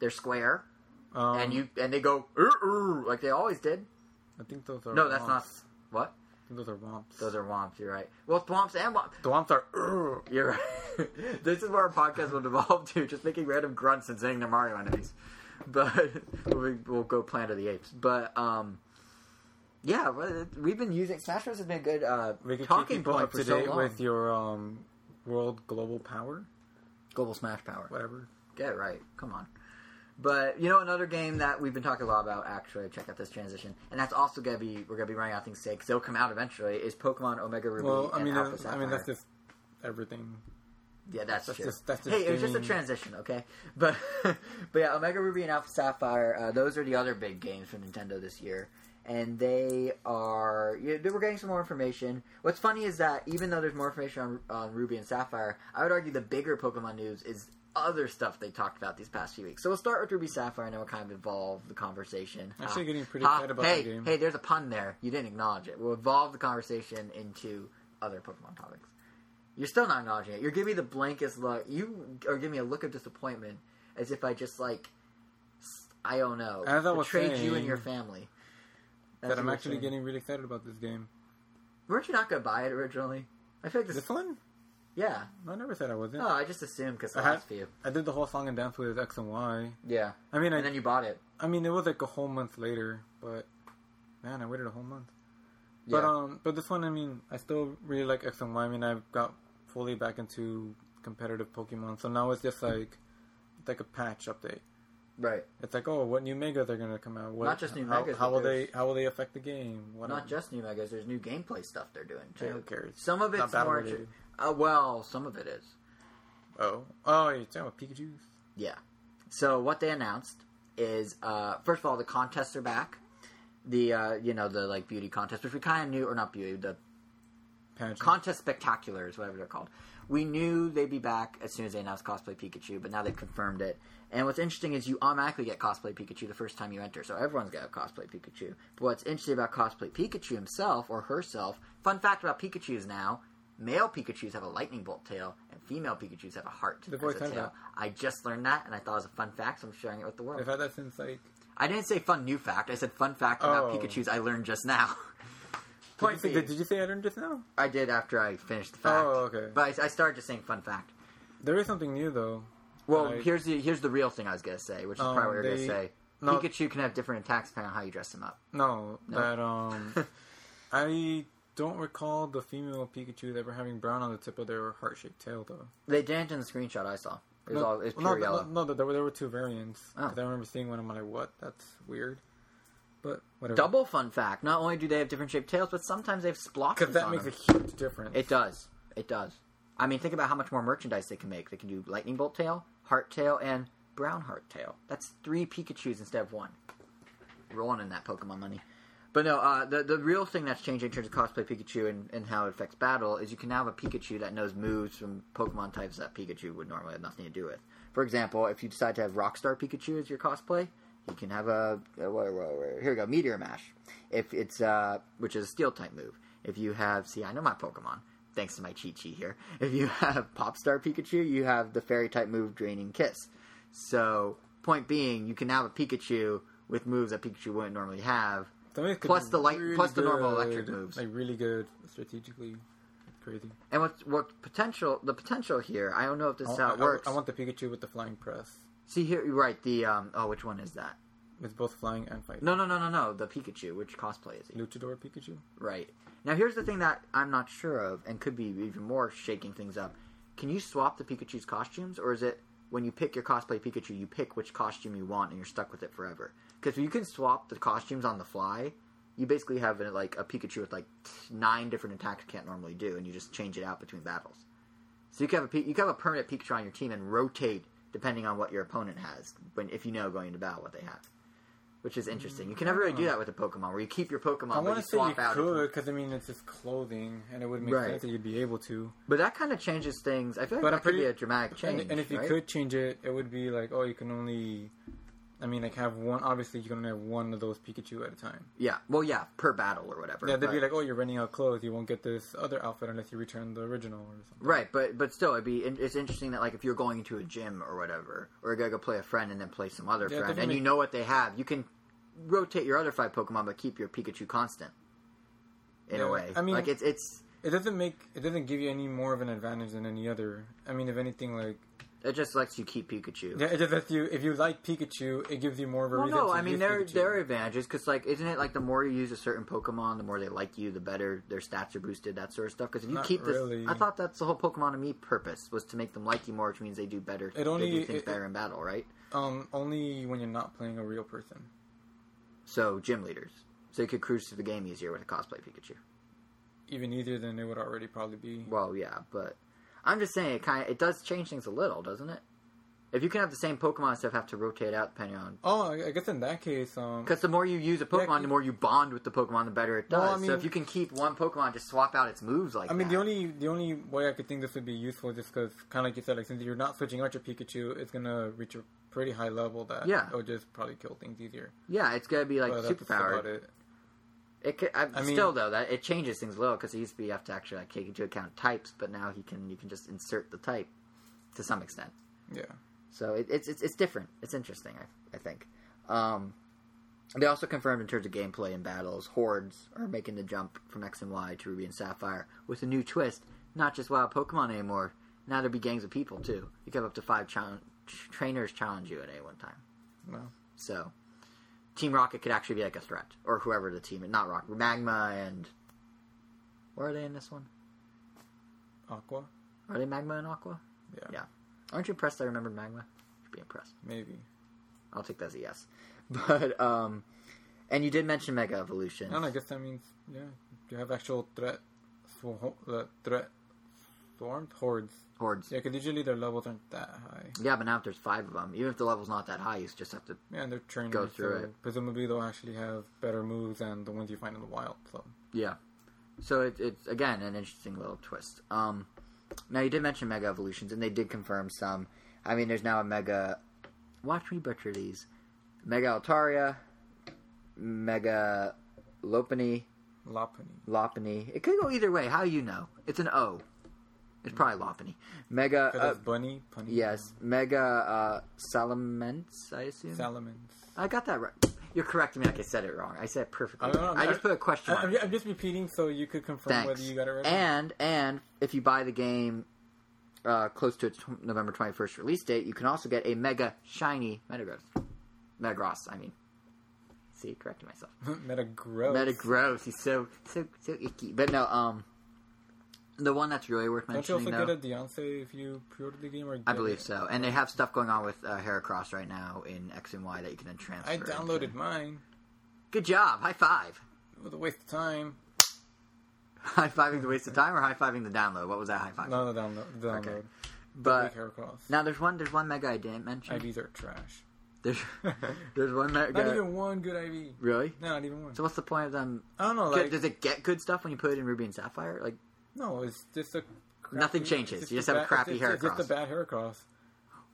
they're square, Um, and you and they go like they always did. I think those are No, that's Whomps. not. What? Those are Whomps. Those are Whomps. You're right. Well, Thwomps and Whomps. the Whomps are. You're right. this is where our podcast will devolve to, just making random grunts and saying they're Mario enemies. But we, we'll go Planet of the Apes. But um, yeah, we've been using Smash Bros. has been a good uh, We can keep talking people point for to so with your um, world global power, Global Smash Power. whatever. Get it right. Come on. But you know another game that we've been talking a lot about actually check out this transition and that's also gonna be we're gonna be running out things today because they'll come out eventually is Pokemon Omega Ruby Well, I and mean, Alpha that's, I mean that's just everything. Yeah, that's, That's true. just- that's just hey, it was just a transition, okay? But but yeah, Omega Ruby and Alpha Sapphire, uh, those are the other big games for Nintendo this year, and they are. Yeah, they- we're getting some more information. What's funny is that even though there's more information on, on Ruby and Sapphire, I would argue the bigger Pokemon news is other stuff they talked about these past few weeks. So we'll start with Ruby Sapphire, and then we'll kind of evolve the conversation. Actually, Ah. getting pretty excited about hey, that game. hey, there's a pun there. You didn't acknowledge it. We'll evolve the conversation into other Pokemon topics. You're still not acknowledging it. You're giving me the blankest look. You are giving me a look of disappointment, as if I just like, I don't know, As I was betrayed you and your family. That's that I'm actually saying. getting really excited about this game. Weren't you not going to buy it originally? I feel like this. This one? Yeah. I never said I wasn't. Oh, I just assumed because I had- last few. I did the whole song and dance with X and Y. Yeah. I mean, I, And then you bought it. I mean, it was like a whole month later, but man, I waited a whole month. Yeah. But um, but this one, I mean, I still really like X and Y. I mean, I've got fully back into competitive Pokemon, so now it's just like it's like a patch update. Right. It's like, oh, what new megas are gonna come out? What, Not just new how, megas, How but will they? there's- How will they affect the game? What Not just new megas. There's new gameplay stuff they're doing too. who cares? Some of Not it's battle more. related. Uh, well, some of it is. Oh, oh, you're talking about Pikachu's. Yeah. So what they announced is, uh, first of all, the contests are back. The uh, you know the like beauty contest, which we kind of knew, or not beauty, the Pageant. contest spectaculars, whatever they're called. We knew they'd be back as soon as they announced cosplay Pikachu, but now they've confirmed it. And what's interesting is you automatically get cosplay Pikachu the first time you enter, so everyone's got a cosplay Pikachu. But what's interesting about cosplay Pikachu himself or herself, fun fact about Pikachu's now, male Pikachu's have a lightning bolt tail, and female Pikachu's have a heart They've as a tail. I just learned that, and I thought it was a fun fact, so I'm sharing it with the world. I've had that since like. I didn't say fun new fact. I said fun fact about Oh. Pikachu's I learned just now. Did you, say, did, you say I learned just now? I did after I finished the fact. Oh, okay. But I, I started just saying fun fact. There is something new though. Well, Like- here's the here's the real thing I was gonna say, which is Um, probably what you're they- gonna say. no. Pikachu can have different attacks depending on how you dress him up. No, No? that um, I don't recall the female Pikachu ever having brown on the tip of their heart-shaped tail though. They didn't in the screenshot I saw. It was no, all it was pure no, yellow. No, no, there were there were two variants. Oh. I remember seeing one. I'm like, what? That's weird. But whatever. Double fun fact: not only do they have different shaped tails, but sometimes they have splotches because that makes them. a huge difference. It does. It does. I mean, think about how much more merchandise they can make. They can do lightning bolt tail, heart tail, and brown heart tail. That's three Pikachu's instead of one. Rolling in that Pokemon money. But no, uh, the the real thing that's changing in terms of cosplay Pikachu and, and how it affects battle is you can now have a Pikachu that knows moves from Pokemon types that Pikachu would normally have nothing to do with. For example, if you decide to have Rockstar Pikachu as your cosplay, you can have a, a here we go Meteor Mash. If it's uh, which is a Steel type move. If you have, see, I know my Pokemon. Thanks to my cheat sheet here. If you have Popstar Pikachu, you have the Fairy type move Draining Kiss. So, point being, you can have a Pikachu with moves that Pikachu wouldn't normally have. Some of it could plus the light- plus the normal electric moves. like really good strategically. Crazy. And what what potential the potential here? I don't know if this is I, how it I- works. I, want the Pikachu with the flying press. See here, right? The um, oh, which one is that? It's both flying and fighting. No, no, no, no, no. The Pikachu. Which cosplay is he? Luchador Pikachu. Right. Now here's the thing that I'm not sure of, and could be even more shaking things up. Can you swap the Pikachu's costumes, or is it when you pick your cosplay Pikachu, you pick which costume you want, and you're stuck with it forever? Because you can swap the costumes on the fly. You basically have uh, like a Pikachu with like nine different attacks you can't normally do, and you just change it out between battles. So you can have a you can have a permanent Pikachu on your team and rotate depending on what your opponent has when if you know going into battle what they have. Which is interesting. You can never really do that with a Pokemon, where you keep your Pokemon, I want to say you could, because I mean it's just clothing, and it would make Right. sense that you'd be able to. But that kind of changes things. I feel like But that I'm could be pretty- a dramatic change. and, and if you right? could change it, it would be like, oh, you can only. I mean, like have one. Obviously, you can only have one of those Pikachu at a time. yeah, well, yeah, per battle or whatever. Yeah, they'd but- be like, oh, you're running out clothes. You won't get this other outfit unless you return the original or something. right, but but still, it'd be it's interesting that like if you're going into a gym or whatever, or you're gonna go play a friend and then play some other Yeah, friend, and you know what they have, you can rotate your other five Pokemon, but keep your Pikachu constant. In Yeah, a way, I mean- like it's it's It doesn't make. It doesn't give you any more of an advantage than any other. I mean, if anything, like it just lets you keep Pikachu. yeah, it just lets you. If you like Pikachu, it gives you more of a Well, reason. no, I mean there Pikachu. there are advantages because like isn't it like the more you use a certain Pokemon, the more they like you, the better their stats are boosted, that sort of stuff. Because if you Not keep this, really. I thought that's the whole Pokemon to me purpose was to make them like you more, which means they do better. It only- do things it- better in battle, right? um only when you're not playing a real person. So gym leaders, so you could cruise through the game easier with a cosplay Pikachu. Even easier than it would already probably be. Well, yeah, but I'm just saying it kind of it does change things a little, doesn't it? If you can have the same Pokemon of have to rotate out depending on Oh, I guess in that case, um, Because the more you use a Pokemon, Yeah, the more you bond with the Pokemon, the better it does. Well, I so if you can keep one Pokemon, just swap out its moves like I mean, that. the only the only way I could think this would be useful, just because, kind of like you said, like since you're not switching out your Pikachu, it's gonna reach a pretty high level that Yeah. it'll just probably kill things easier. yeah, it's gonna be like But super that's powered. It. Could, I, I mean- still though that it changes things a little because it used to be you have to actually like take into account types, but now he can you can just insert the type to some extent. Yeah. So it, it's, it's it's different. It's interesting. I I think. Um, they also confirmed in terms of gameplay and battles, hordes are making the jump from X and Y to Ruby and Sapphire with a new twist. not just wild Pokemon anymore. Now there'll be gangs of people too. You can have up to five challenge, trainers challenge you at any one time. No. So, Team Rocket could actually be like a threat, or whoever the team, not Rocket, Magma and where are they in this one? Aqua? Are they Magma and Aqua? Yeah. Yeah. Aren't you impressed? I remembered Magma. Should be impressed. Maybe. I'll take that as a yes. But um, and you did mention Mega Evolution. And I guess that means yeah, Do you have actual threat, sw- uh, threat swarms hordes. Hordes. Yeah, because usually their levels aren't that high. Yeah, but now if there's five of them, even if the level's not that high, you just have to. Yeah, and they're trained Go through so it. Presumably they'll actually have better moves than the ones you find in the wild. So Yeah. So it, it's again an interesting little twist. Um, now you did mention Mega Evolutions, and they did confirm some. I mean, there's now a Mega. Watch me butcher these. Mega Altaria, Mega Lopunny, Lopunny. Lopunny. It could go either way. How you know? It's an O. It's probably Lopunny. Mega. Uh, bunny, punny. yes, Mega uh, Salamence. I assume. Salamence. I got that right. You're correcting me like I said it wrong. I said it perfectly. I know, I just put a question I, mark. I'm, I'm just repeating so you could confirm Thanks. whether you got it right. And and if you buy the game uh, close to its November twenty first release date, you can also get a mega shiny Metagross. Metagross, I mean. See, correcting myself. Metagross. Metagross. He's so so so icky. But no, um, the one that's really worth Don't you mentioning also though, get a Beyonce if you pre-order the game? Or I get believe it? so. And they have stuff going on with uh, Heracross right now in X and Y that you can then transfer. I into. downloaded mine. Good job. High five. It was a waste of time. High fiving the waste of time or high fiving the download? What was that high five? No, the download. The download. Okay. But Heracross. now there's one. There's one mega I didn't mention. IVs are trash. There's there's one Not even one good IV. Really? No, not even one. So what's the point of them? I don't know. Like, does it get good stuff when you put it in Ruby and Sapphire? Like no, it's just a. Crappy, Nothing changes. You just have a bad- crappy it's just, It's just a bad Heracross.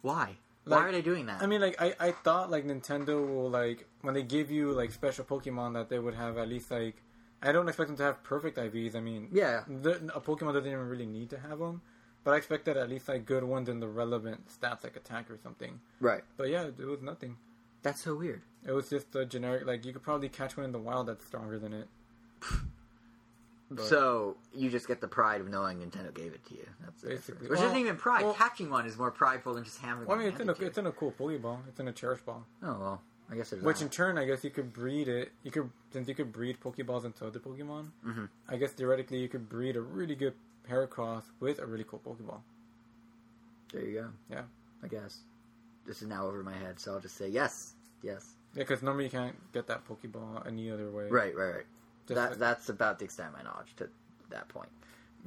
why? Like- why are they doing that? I mean, like I, I thought like Nintendo will like when they give you like special Pokemon that they would have at least like I don't expect them to have perfect IVs. I mean, yeah, a Pokemon doesn't even really need to have them, but I expected at least like good ones in the relevant stats like attack or something. right. But yeah, it was nothing. That's so weird. It was just a generic like you could probably catch one in the wild that's stronger than it. But- So you just get the pride of knowing Nintendo gave it to you. That's Basically. Which Well- isn't even pride. well- Catching one is more prideful than just having Well, I mean, it's in a it's in a cool Pokeball. It's in a Cherish Ball. Oh well, I guess Which in turn, I guess you could breed it. You could since you could breed Pokeballs into other Pokemon. Mhm. I guess theoretically you could breed a really good Heracross with a really cool Pokeball. there you go. Yeah. I guess this is now over my head, so I'll just say yes, yes. Yeah, because normally you can't get that Pokeball any other way. Right, right, right. That that's about the extent of my knowledge to that point.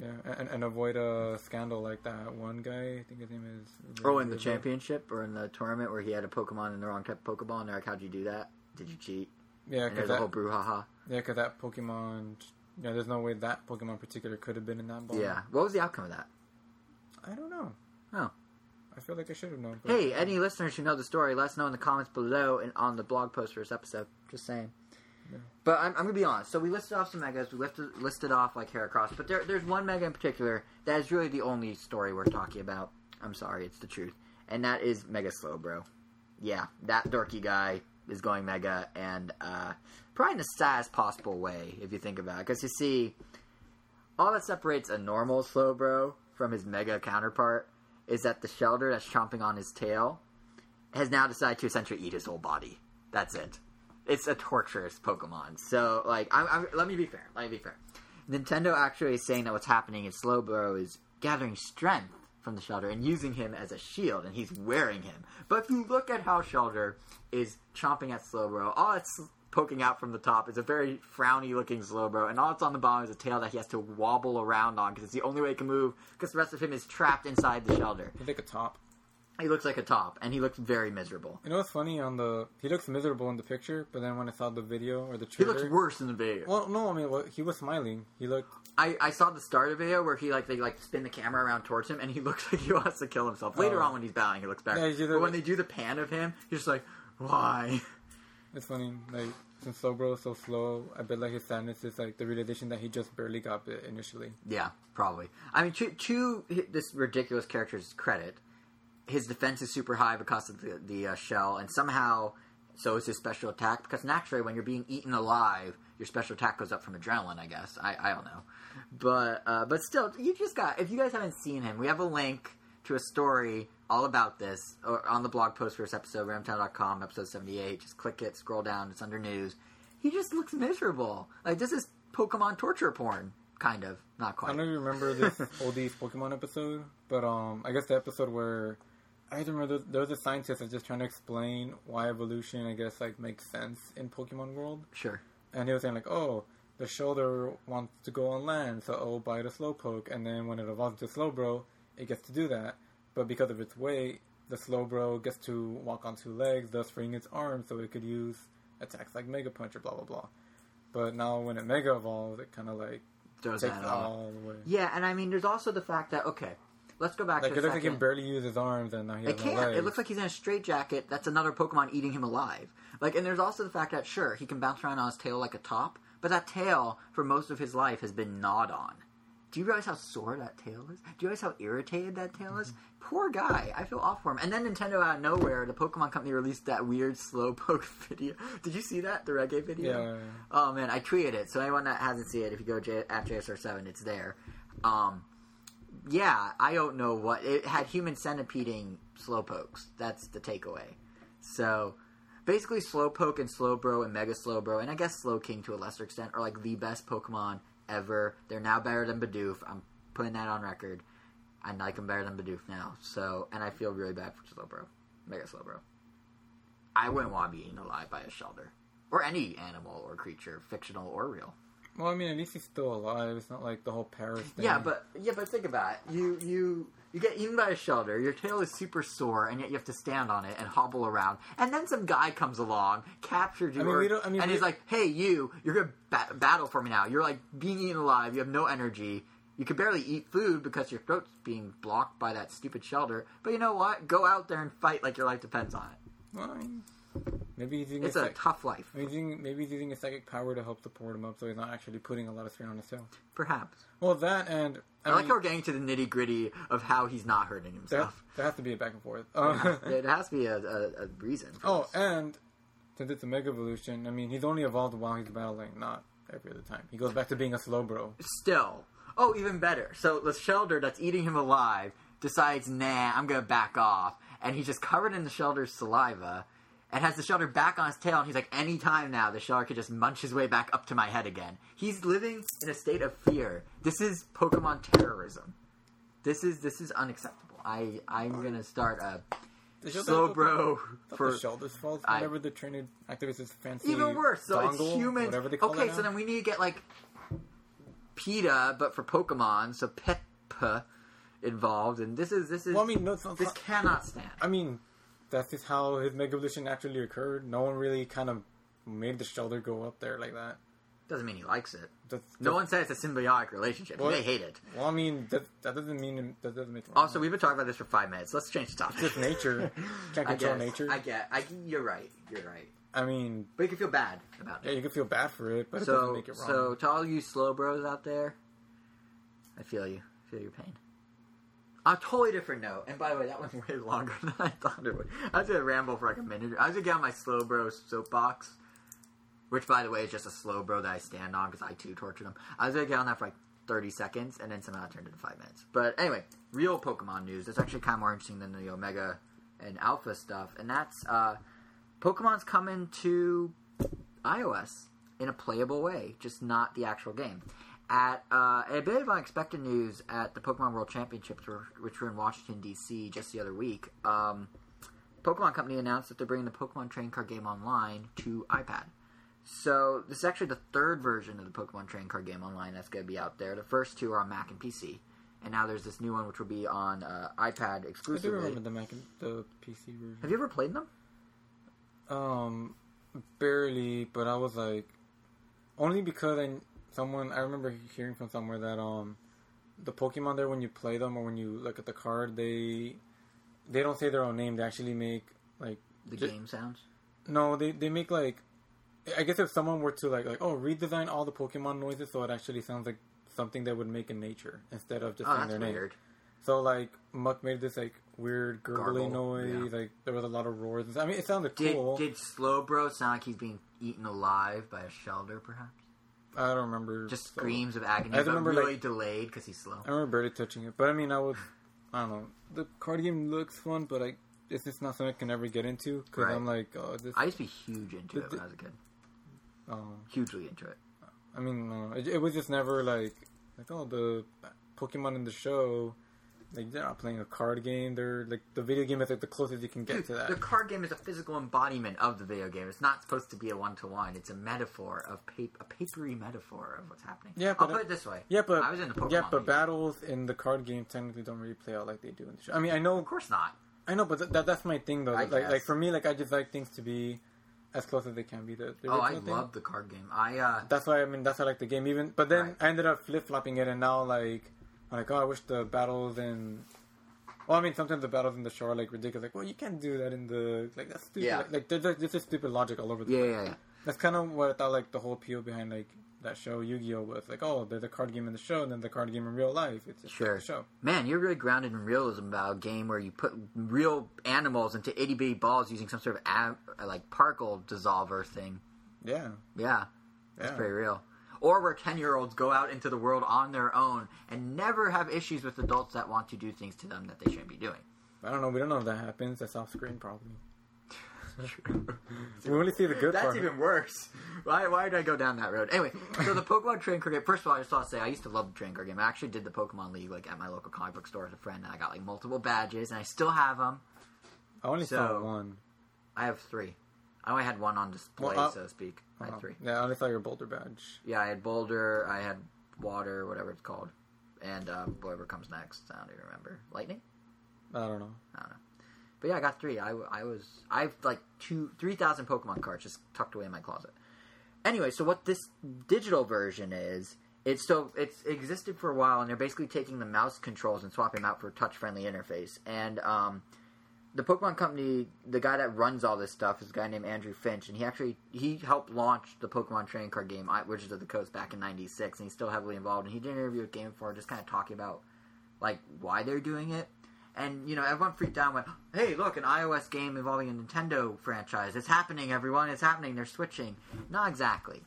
Yeah, and, and avoid a scandal like that one guy. I think his name is. Oh, in the championship or in the tournament where he had a Pokemon in the wrong type of Pokeball, and they're like, "How'd you do that? Did you cheat?" Yeah, And because there's a that, whole brouhaha. yeah, 'cause that Pokemon. Yeah, there's no way that Pokemon in particular could have been in that ball. Yeah. What was the outcome of that? I don't know. Oh. I feel like I should have known. but- Hey, any listeners who know the story, let us know in the comments below and on the blog post for this episode. Just saying. But I'm, I'm gonna be honest. So we listed off some megas. We listed listed off like Heracross, but there, there's one mega in particular that is really the only story we're talking about. I'm sorry, it's the truth, and that is Mega Slowbro. Yeah, that dorky guy is going mega, and uh, probably in the saddest possible way if you think about it. Because you see, all that separates a normal Slowbro from his mega counterpart is that the Shellder that's chomping on his tail has now decided to essentially eat his whole body. That's it. It's a torturous Pokemon. So, like, I'm, I'm, let me be fair. Let me be fair. Nintendo actually is saying that what's happening is Slowbro is gathering strength from the Shellder and using him as a shield, and he's wearing him. But if you look at how Shellder is chomping at Slowbro, all it's poking out from the top is a very frowny looking Slowbro, and all it's on the bottom is a tail that he has to wobble around on because it's the only way he can move because the rest of him is trapped inside the Shellder. Like a top. He looks like a top, and he looks very miserable. You know what's funny on the? He looks miserable in the picture, but then when I saw the video or the He trailer, looks worse in the video. Well, no, I mean, well, he was smiling. He looked. I, I saw the start of the video where he like they like spin the camera around towards him and he looks like he wants to kill himself. Later Oh. on when he's bowing, he looks better. Yeah, either but when like- they do the pan of him, he's just like, why? It's funny, like since Slowbro is so slow, I bet like his sadness is like the realization that he just barely got bit initially. Yeah, probably. I mean, to, to this ridiculous character's credit, his defense is super high because of the, the uh, shell, and somehow so is his special attack because naturally, when you're being eaten alive, your special attack goes up from adrenaline. I guess I, I don't know, but uh, but still, you just got. If you guys haven't seen him, we have a link to a story all about this on the blog post for this episode, ramtown.com, episode 78. Just click it, scroll down, it's under news. He just looks miserable. Like, this is Pokemon torture porn, kind of. Not I quite. don't know you remember this oldies Pokemon episode, but um, I guess the episode where I don't remember there was a scientist that's just trying to explain why evolution, I guess, like makes sense in Pokemon World, Sure. and he was saying like, oh, the Shellder wants to go on land, so oh, it'll bite a Slowpoke, and then when it evolves into Slowbro, it gets to do that, but because of its weight, the Slowbro gets to walk on two legs, thus freeing its arms, so it could use attacks like Mega Punch or blah blah blah. But now when it Mega evolves, it kind of like takes that it off. all away. Yeah, and I mean, there's also the fact that, okay, let's go back Like to it looks like he can barely use his arms, and now he has It can't. legs. It looks like he's in a straitjacket. That's another Pokemon eating him alive. Like, and there's also the fact that sure he can bounce around on his tail like a top, but that tail for most of his life has been gnawed on. Do you realize how sore that tail is? Do you realize how irritated that tail is? Poor guy. I feel awful for him. And then Nintendo out of nowhere, the Pokemon Company released that weird Slowpoke video. Did you see that? The reggae video? Yeah. Oh man, I tweeted it. So anyone that hasn't seen it, if you go J- at JSR7, it's there. Um, yeah, I don't know what it had human centipeding slowpokes. That's the takeaway. So basically, slowpoke and slowbro and mega slowbro, and I guess slowking to a lesser extent, are like the best Pokemon ever. They're now better than Bidoof. I'm putting that on record. I like them better than Bidoof now. So, and I feel really bad for slowbro, mega slowbro. I wouldn't want to be eaten alive by a Shellder or any animal or creature, fictional or real. Well, I mean, at least he's still alive. It's not like the whole Paras thing. Yeah, but yeah, but think about it. You you you get eaten by a Shellder. Your tail is super sore, and yet you have to stand on it and hobble around. And then some guy comes along, captures you, I mean, we don't- I mean, and we- he's like, "Hey, you, you're gonna ba- battle for me now. You're like being eaten alive. You have no energy. You can barely eat food because your throat's being blocked by that stupid Shellder. But you know what? Go out there and fight like your life depends on it. Well, I mean, maybe he's using It's his a tough life, maybe he's using, maybe he's using his psychic power to help support him up, so he's not actually putting a lot of strain on his tail. perhaps. Well, that and I, I, like how we're getting to the nitty gritty of how he's not hurting himself. there has to be a back and forth. Uh, it has to be a, a, a reason. Oh, this. and since it's a Mega Evolution, I mean, he's only evolved while he's battling, not every other time. He goes back to being a slow bro. Still. Oh, even better. So the Shellder that's eating him alive decides, nah, I'm gonna back off. And he's just covered in the Shellder's saliva and has the Shellder back on his tail and he's like, anytime now the Shellder could just munch his way back up to my head again. He's living in a state of fear. This is Pokemon terrorism. This is this is unacceptable. I I'm gonna start a slow bro for the shoulder's fault I- the trainer activates his fancy even worse. So it's dongle, humans. whatever they call okay, so now. then we need to get like PETA, but for Pokemon, so Peppa involved, and this is this is Well, I mean, no, it's not, this cannot stand. I mean, that's just how his Mega Evolution actually occurred. No one really kind of made the Shellder go up there like that. Doesn't mean he likes it. That's, No one said it's a symbiotic relationship. Well, they hate it. Well, I mean, that, that doesn't mean that doesn't make. Also, we've been talking about this for five minutes. Let's change the topic. Just nature. Can't I control guess. nature. I get. I, you're right. You're right. I mean, But you can feel bad about yeah, it. Yeah, you can feel bad for it, but it doesn't so, make it wrong. so to all you slow bros out there, I feel you. I feel your pain. A totally different note, and by the way, that went way longer than I thought it would. I was gonna ramble for like a minute. I was gonna get on my slow bro soapbox, which by the way is just a slow bro that I stand on because I too tortured him. I was gonna get on that for like 30 seconds, and then somehow it turned into five minutes. But anyway, real Pokemon news. It's actually kind of more interesting than the Omega and Alpha stuff, and that's uh, Pokemon's coming to iOS in a playable way, just not the actual game. At uh, a bit of unexpected news at the Pokemon World Championships, which were in Washington D.C. just the other week, um, Pokemon Company announced that they're bringing the Pokemon Trading Card Game online to iPad. So this is actually the third version of the Pokemon Trading Card Game online that's going to be out there. The first two are on Mac and PC, and now there's this new one which will be on uh, iPad I do exclusively. remember the Mac and the PC version. Have you ever played them? Um, barely, but I was like, only because I someone I remember hearing from somewhere that um, the Pokemon there when you play them or when you look at the card they they don't say their own name. They actually make like The game sounds. No, they they make like I guess if someone were to like like oh redesign all the Pokemon noises so it actually sounds like something that would make in nature instead of just Oh, saying their name. weird. So like Muk made this like weird gurgly Gargle, noise. yeah. Like there was a lot of roars. I mean, it sounded Did cool. did Slowbro sound like he's being eaten alive by a Shellder, perhaps? I don't remember. Just so- screams of agony, I remember, really like- delayed because he's slow. I remember barely touching it, but I mean, I was. I don't know. The card game looks fun, but I it's just not something I can ever get into because Right. I'm like, oh, this. I used to be huge into it when the- I was a kid. oh, Hugely into it. I mean, no, it, it was just never like like oh the Pokemon in the show. Like they're not playing a card game. They're like the video game is like the closest you can get Dude, to that. the card game is a physical embodiment of the video game. It's not supposed to be a one to one. It's a metaphor of a papery metaphor of what's happening. Yeah, I'll put it- this way. yeah, but I was in the Pokemon yeah, but League. battles in the card game technically don't really play out like they do in the show. I mean, I know Of course not. I know, but th- that that's my thing though. I Like like for me, like I just like things to be as close as they can be. The, the Oh, I thing. love the card game. I uh, That's why I mean that's why I like the game. Even but then Right. I ended up flip flopping it, and now like like oh I wish the battles in. Well, I mean sometimes the battles in the show are like ridiculous. Like well you can't do that in the like that's stupid. Yeah. Like, like there's, there's just stupid logic all over the yeah, place. yeah, yeah. That's kind of what I thought like the whole appeal behind like that show Yu-Gi-Oh was like oh there's a card game in the show and then the card game in real life. It's just Sure. like the show. Man, you're really grounded in realism about a game where you put real animals into itty bitty balls using some sort of like particle dissolver thing. Yeah. Yeah, that's Yeah. pretty real. Or where ten year olds go out into the world on their own and never have issues with adults that want to do things to them that they shouldn't be doing. I don't know. We don't know if that happens. That's off screen probably. We only see the good That's part. even worse. Why, why did I go down that road? Anyway, so the Pokemon trading card game. First of all, I just want to say I used to love the trading card game. I actually did the Pokemon League like at my local comic book store as a friend, and I got like multiple badges, and I still have them. I only saw one. I have three. I only had one on display, Well, uh, so to speak. I had three. Yeah, I only saw your Boulder badge. Yeah, I had Boulder, I had Water, whatever it's called, and uh, whatever comes next. I don't even remember. Lightning. I don't know. I don't know. But yeah, I got three. I, I was I have like two three thousand Pokemon cards just tucked away in my closet. Anyway, so what this digital version is, it's still it's existed for a while, and they're basically taking the mouse controls and swapping them out for a touch friendly interface. And um, the Pokemon Company, the guy that runs all this stuff, is a guy named Andrew Finch, and he actually he helped launch the Pokemon trading card game, Wizards of the Coast, back in '96, and he's still heavily involved. And he did an interview with Game Informer, just kind of talking about like why they're doing it. And you know, everyone freaked out. and Went, "Hey, look, an iOS game involving a Nintendo franchise. It's happening, everyone. It's happening. They're switching." Not exactly.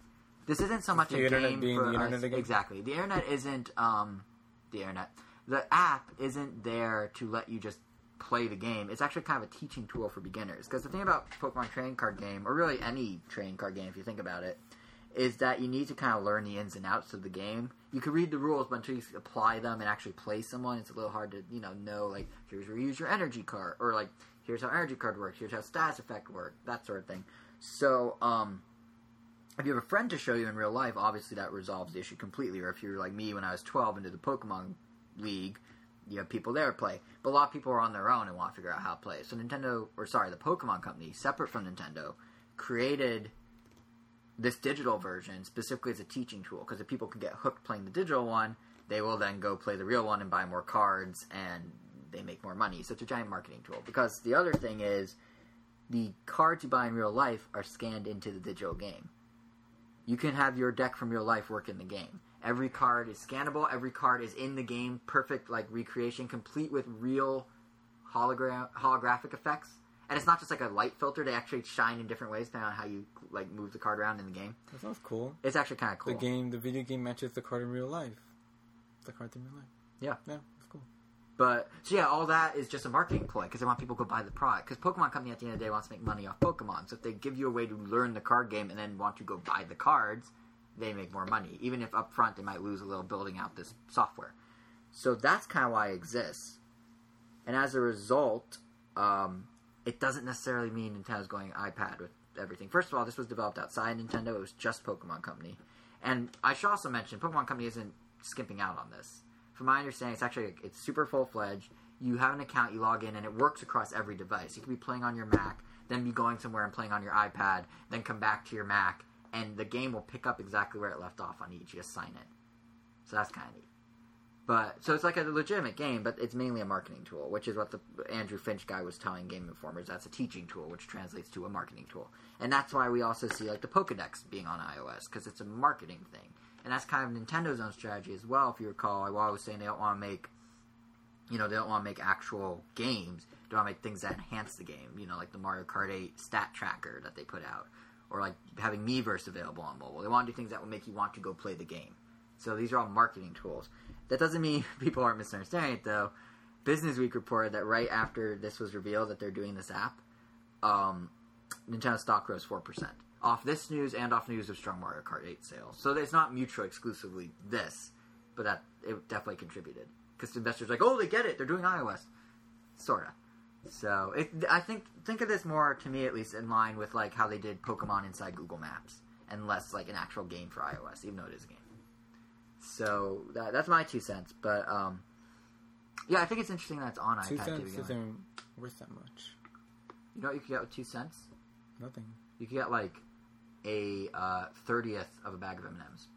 This isn't so much a game being for the internet us. again? Exactly. The internet isn't um, the internet. The app isn't there to let you just play the game. It's actually kind of a teaching tool for beginners. Because the thing about Pokemon trading card game, or really any trading card game, if you think about it, is that you need to kind of learn the ins and outs of the game. You can read the rules, but until you apply them and actually play someone, it's a little hard to you know know like here's where you use your energy card, or like here's how energy card works, here's how status effect work, that sort of thing. So um, if you have a friend to show you in real life, obviously that resolves the issue completely. Or if you're like me when I was 12 into the Pokemon League, you have people there to play. But a lot of people are on their own and want to figure out how to play. So Nintendo, or sorry, the Pokemon Company, separate from Nintendo, created this digital version specifically as a teaching tool. Because if people can get hooked playing the digital one, they will then go play the real one and buy more cards, and they make more money. So it's a giant marketing tool. Because the other thing is, the cards you buy in real life are scanned into the digital game you can have your deck from real life work in the game. Every card is scannable. Every card is in the game, perfect like recreation, complete with real hologram holographic effects. And it's not just like a light filter; they actually shine in different ways depending on how you like move the card around in the game. That sounds cool. It's actually kind of cool. The game, the video game matches the card in real life. The card in real life. Yeah. Yeah, it's cool. But so yeah, all that is just a marketing ploy because they want people to go buy the product. Because Pokemon Company at the end of the day wants to make money off Pokemon. So if they give you a way to learn the card game and then want to go buy the cards, they make more money. Even if up front they might lose a little building out this software. So that's kind of why it exists. And as a result, um, it doesn't necessarily mean Nintendo's going iPad with everything. First of all, this was developed outside Nintendo. It was just Pokemon Company. And I should also mention, Pokemon Company isn't skimping out on this from my understanding, it's actually it's super full fledged. You have an account, you log in, and it works across every device. You can be playing on your Mac, then be going somewhere and playing on your iPad, then come back to your Mac, and the game will pick up exactly where it left off on each. You just sign it, So that's kind of neat. But so it's like a legitimate game, but it's mainly a marketing tool, which is what the Andrew Finch guy was telling Game Informers. That's a teaching tool, which translates to a marketing tool, and that's why we also see like the Pokedex being on iOS because it's a marketing thing, and that's kind of Nintendo's own strategy as well. If you recall, while I was saying they don't want to make you know, they don't want to make actual games. They want to make things that enhance the game. You know, like the Mario Kart 8 stat tracker that they put out, or like having Miiverse available on mobile. They want to do things that will make you want to go play the game. So these are all marketing tools. That doesn't mean people aren't misunderstanding it, though. Business Week reported that right after this was revealed that they're doing this app, um, Nintendo stock rose four percent off this news and off news of strong Mario Kart 8 sales. So it's not mutually exclusively this, but that it definitely contributed because investors are like, oh, they get it, they're doing iOS, sorta. So it, I think think of this more to me at least in line with like how they did Pokemon inside Google Maps and less like an actual game for iOS, even though it is a game. So that, that's my two cents, but um, yeah, I think it's interesting that it's on Two iPad to cents isn't worth that much. You know what you could get with two cents? Nothing. You could get like a uh, thirtieth of a bag of M and M's.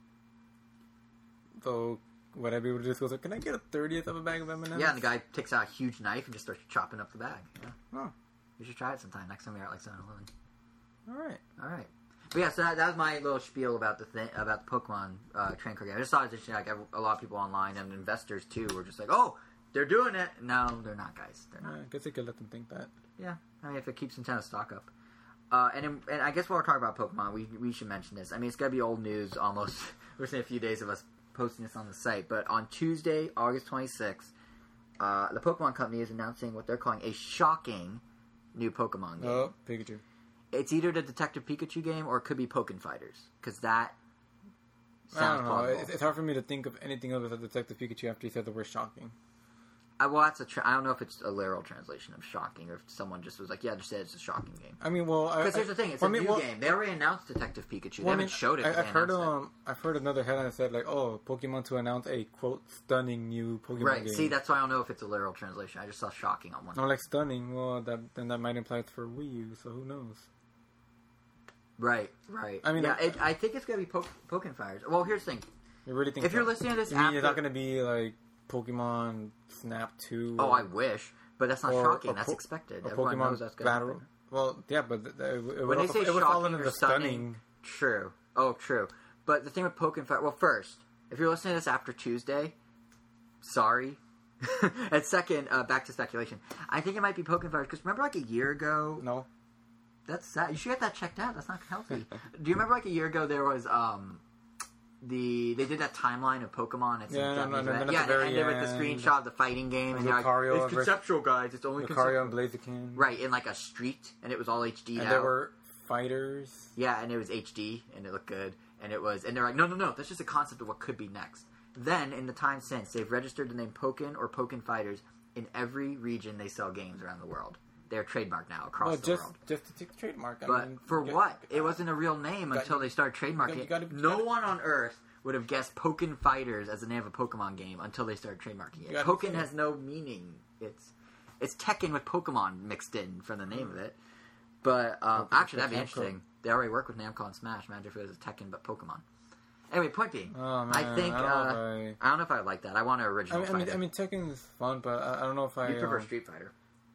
Would I be able to just go? Can I get a thirtieth of a bag of M&Ms? Yeah, and the guy takes out a huge knife and just starts chopping up the bag. Yeah, Oh, you should try it sometime. Next time you're at like 7-Eleven. all right. All right. But yeah, so that, that was my little spiel about the thing about the Pokemon uh, trading card game. I just thought it was interesting. Like a lot of people online and investors too were just like, "Oh, they're doing it." No, they're not, guys. They're not. I guess I could let them think that. Yeah, I mean, if it keeps Nintendo stock up. Uh, and, in, and I guess while we're talking about Pokemon, we, we should mention this. I mean, it's gonna be old news almost within a few days of us posting this on the site. But on Tuesday, August 26th, uh, the Pokemon Company is announcing what they're calling a shocking new Pokemon game. Oh, Pikachu. It's either the Detective Pikachu game or it could be Pokken Fighters because that I sounds don't know. plausible. It's, it's hard for me to think of anything other than Detective Pikachu after you said the word shocking. I, well, that's a tra- I don't know if it's a literal translation of shocking or if someone just was like, yeah, just say it's a shocking game. I mean, well, Because here's the thing, it's well, a I mean, new well- game. They already announced Detective Pikachu. They well, I haven't mean, showed it. I, I've heard announced it. um, I've heard another headline that said like, oh, Pokemon to announce a quote stunning new Pokemon Right. game. See, that's why I don't know if it's a literal translation. I just saw shocking on one. No, like stunning. Well, that then that might imply it's for Wii U. So who knows? Right. Right. I mean, yeah, I- it, I think it's gonna be po- Pokken Fighters. Well, here's the thing. You really think? If you're listening to this you mean after, it's not going to be like Pokemon Snap Two? oh, I wish, but that's not Or shocking. That's po- expected. Everyone Pokemon knows that's gonna Battle. happen. Well, yeah, but th- th- it, When they also- say it would fall shocking or the stunning, stunning. True. Oh, true. But the thing with Pokemon, Fire, well, first, if you're listening to this after Tuesday, sorry. and second, uh, back to speculation. I think it might be Pokemon Fires because remember, like a year ago, No, That's sad. You should get that checked out. That's not healthy. Do you remember like a year ago there was um the they did that timeline of Pokemon at some Yeah, Japanese and then event. at yeah, the very ended with the screenshot of the fighting game, and you're like, it's conceptual, guys. It's only Lucario conceptual. and Blaziken. Right in like a street, and it was all HD. And there were fighters. Yeah, and it was HD, and it looked good, and it was, and they're like, no, no, no, that's just a concept of what could be next. Then, in the time since, they've registered the name Pokken or Pokken Fighters in every region they sell games around the world. They're trademarked now across Well, the world. just to take the trademark. I But mean, for what? It wasn't a real name got- until they started trademarking you it. gotta- you no gotta- one on Earth would have guessed Pokken Fighters as the name of a Pokemon game until they started trademarking it. Pokken has no meaning. It's it's Tekken with Pokemon mixed in from the name of it. But um, actually, that'd be Namco. interesting. They already work with Namco and Smash. Imagine if it was a Tekken but Pokemon. Anyway, point being, Oh, I think I don't uh, know if I don't know if I like that. I want an I, original I mean, I mean, fighter. I mean, Tekken is fun, but I, I don't know if I. you prefer um, Street Fighter.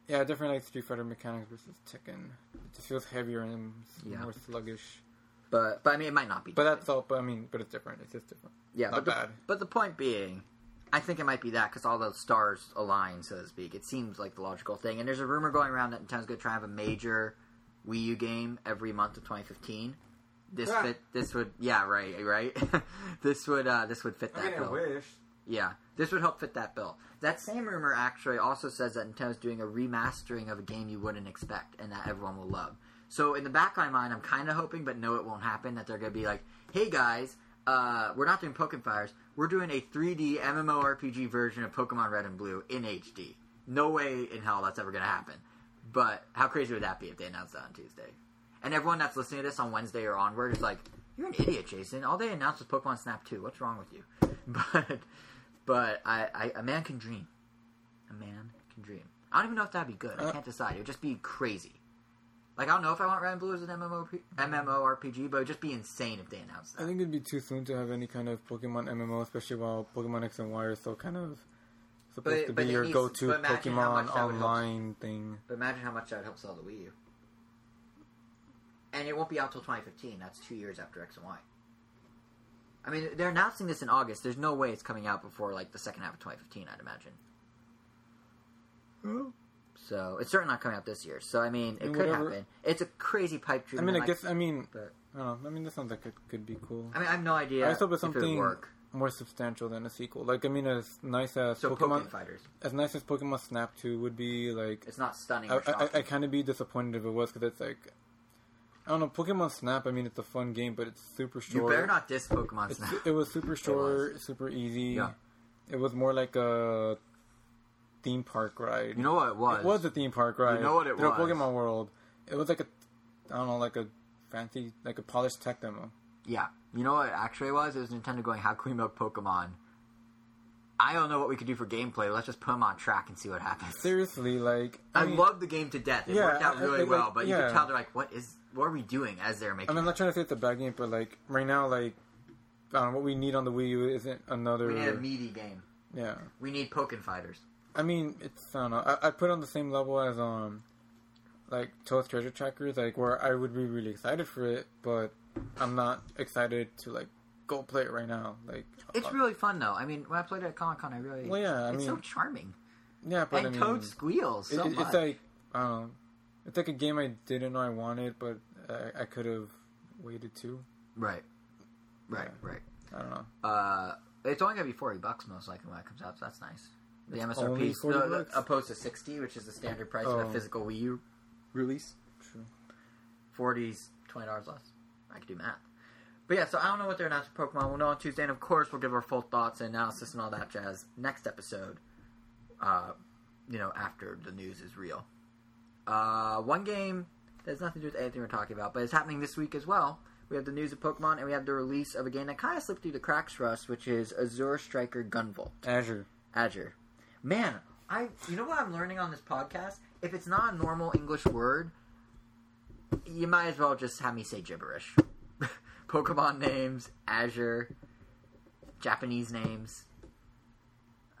Yeah, I definitely like Street Fighter mechanics versus Tekken. It just feels heavier and Yeah. more sluggish. But but I mean, it might not be. But that's all. But I mean, but it's different. It's just different. Yeah, Not but the, bad. but the point being, I think it might be that because all those stars align, so to speak. It seems like the logical thing. And there's a rumor going around that Nintendo's going to try and have a major Wii U game every month of 2015. This Yeah. fit. This would. Yeah. Right. Right. this would. uh This would fit that bill. wish. Yeah, this would help fit that bill. That same rumor actually also says that Nintendo's doing a remastering of a game you wouldn't expect and that everyone will love. So in the back of my mind, I'm kind of hoping, but no, it won't happen. That they're going to be like, "Hey guys, uh, we're not doing Pokemon Fires. We're doing a 3D MMORPG version of Pokemon Red and Blue in HD. No way in hell that's ever going to happen. But how crazy would that be if they announced that on Tuesday? And everyone that's listening to this on Wednesday or onward is like, "You're an idiot, Jason. All they announced was Pokemon Snap 2. What's wrong with you?" But but I, I a man can dream. A man can dream. I don't even know if that'd be good. I Uh, can't decide. It would just be crazy. Like I don't know if I want Red and Blue as an MMO MMORPG, but it'd just be insane if they announced that. I think it'd be too soon to have any kind of Pokemon MMO, especially while Pokemon X and Y are still kind of supposed to be your needs- go-to but imagine how Pokemon online thing. But imagine how much that would help sell the Wii U. And it won't be out till 2015. That's two years after X and Y. I mean, they're announcing this in August. There's no way it's coming out before like the second half of 2015. I'd imagine. So it's certainly not coming out this year. So I mean, it could whatever- happen. It's a crazy pipe dream. I mean, I guess I mean, but I. I mean, that sounds like it could be cool. I mean, I have no idea. I just hope it's if it something more substantial than a sequel. Like, I mean, as nice as So Pokemon, Pokemon Fighters, as nice as Pokemon Snap Two would be, like, it's not stunning. I, I, I kind of be disappointed if it was because it's like, I don't know, Pokemon Snap. I mean, it's a fun game, but it's super short. you better not diss Pokemon It's, Snap. it was super short, super easy. Yeah. It was more like a theme park ride. You know what it was? It was a theme park ride. You know what it through was? Pokemon World. It was like a, I don't know, like a fancy, like a polished tech demo. Yeah. You know what it actually was? It was Nintendo going, how can we milk Pokemon? I don't know what we could do for gameplay. Let's just put them on track and see what happens. Seriously, like I, mean, love the game to death. It Yeah, worked out really like- well, but you yeah. could tell they're like, what is, what are we doing as they're I making mean, I'm not trying to say it's a bad game, but like right now, like I don't know, what we need on the Wii U isn't another. We need a meaty game. yeah, We need Pokken Fighters. I mean, it's I don't know. I, I put it on the same level as um, like Toad's Treasure Trackers, like where I would be really excited for it, but I'm not excited to like go play it right now. Like It's uh, really fun though. I mean, when I played it at Comic Con, I really. Well, yeah, I it's so charming. yeah, but and I mean, Toad squeals so it- it's like I don't know. It's like a game I didn't know I wanted, but I, I could have waited to. right, right, Yeah. right. I don't know. Uh, it's only gonna be forty bucks most likely when it comes out. So that's nice. The It's MSRP is 40 no, opposed to sixty, which is the standard price of a Oh. physical Wii U release. True. 40's twenty dollars less. I could do math. But yeah, so I don't know what they're announcing for Pokemon. We'll know on Tuesday, and of course we'll give our full thoughts and analysis and all that jazz next episode. Uh, you know, after the news is real. Uh, one game that has nothing to do with anything we're talking about, but it's happening this week as well. We have the news of Pokemon, and we have the release of a game that kind of slipped through the cracks for us, which is Azure Striker Gunvolt. Azure. Azure. Man, I you know what I'm learning on this podcast? If it's not a normal English word, you might as well just have me say gibberish. Pokemon names, Azure, Japanese names.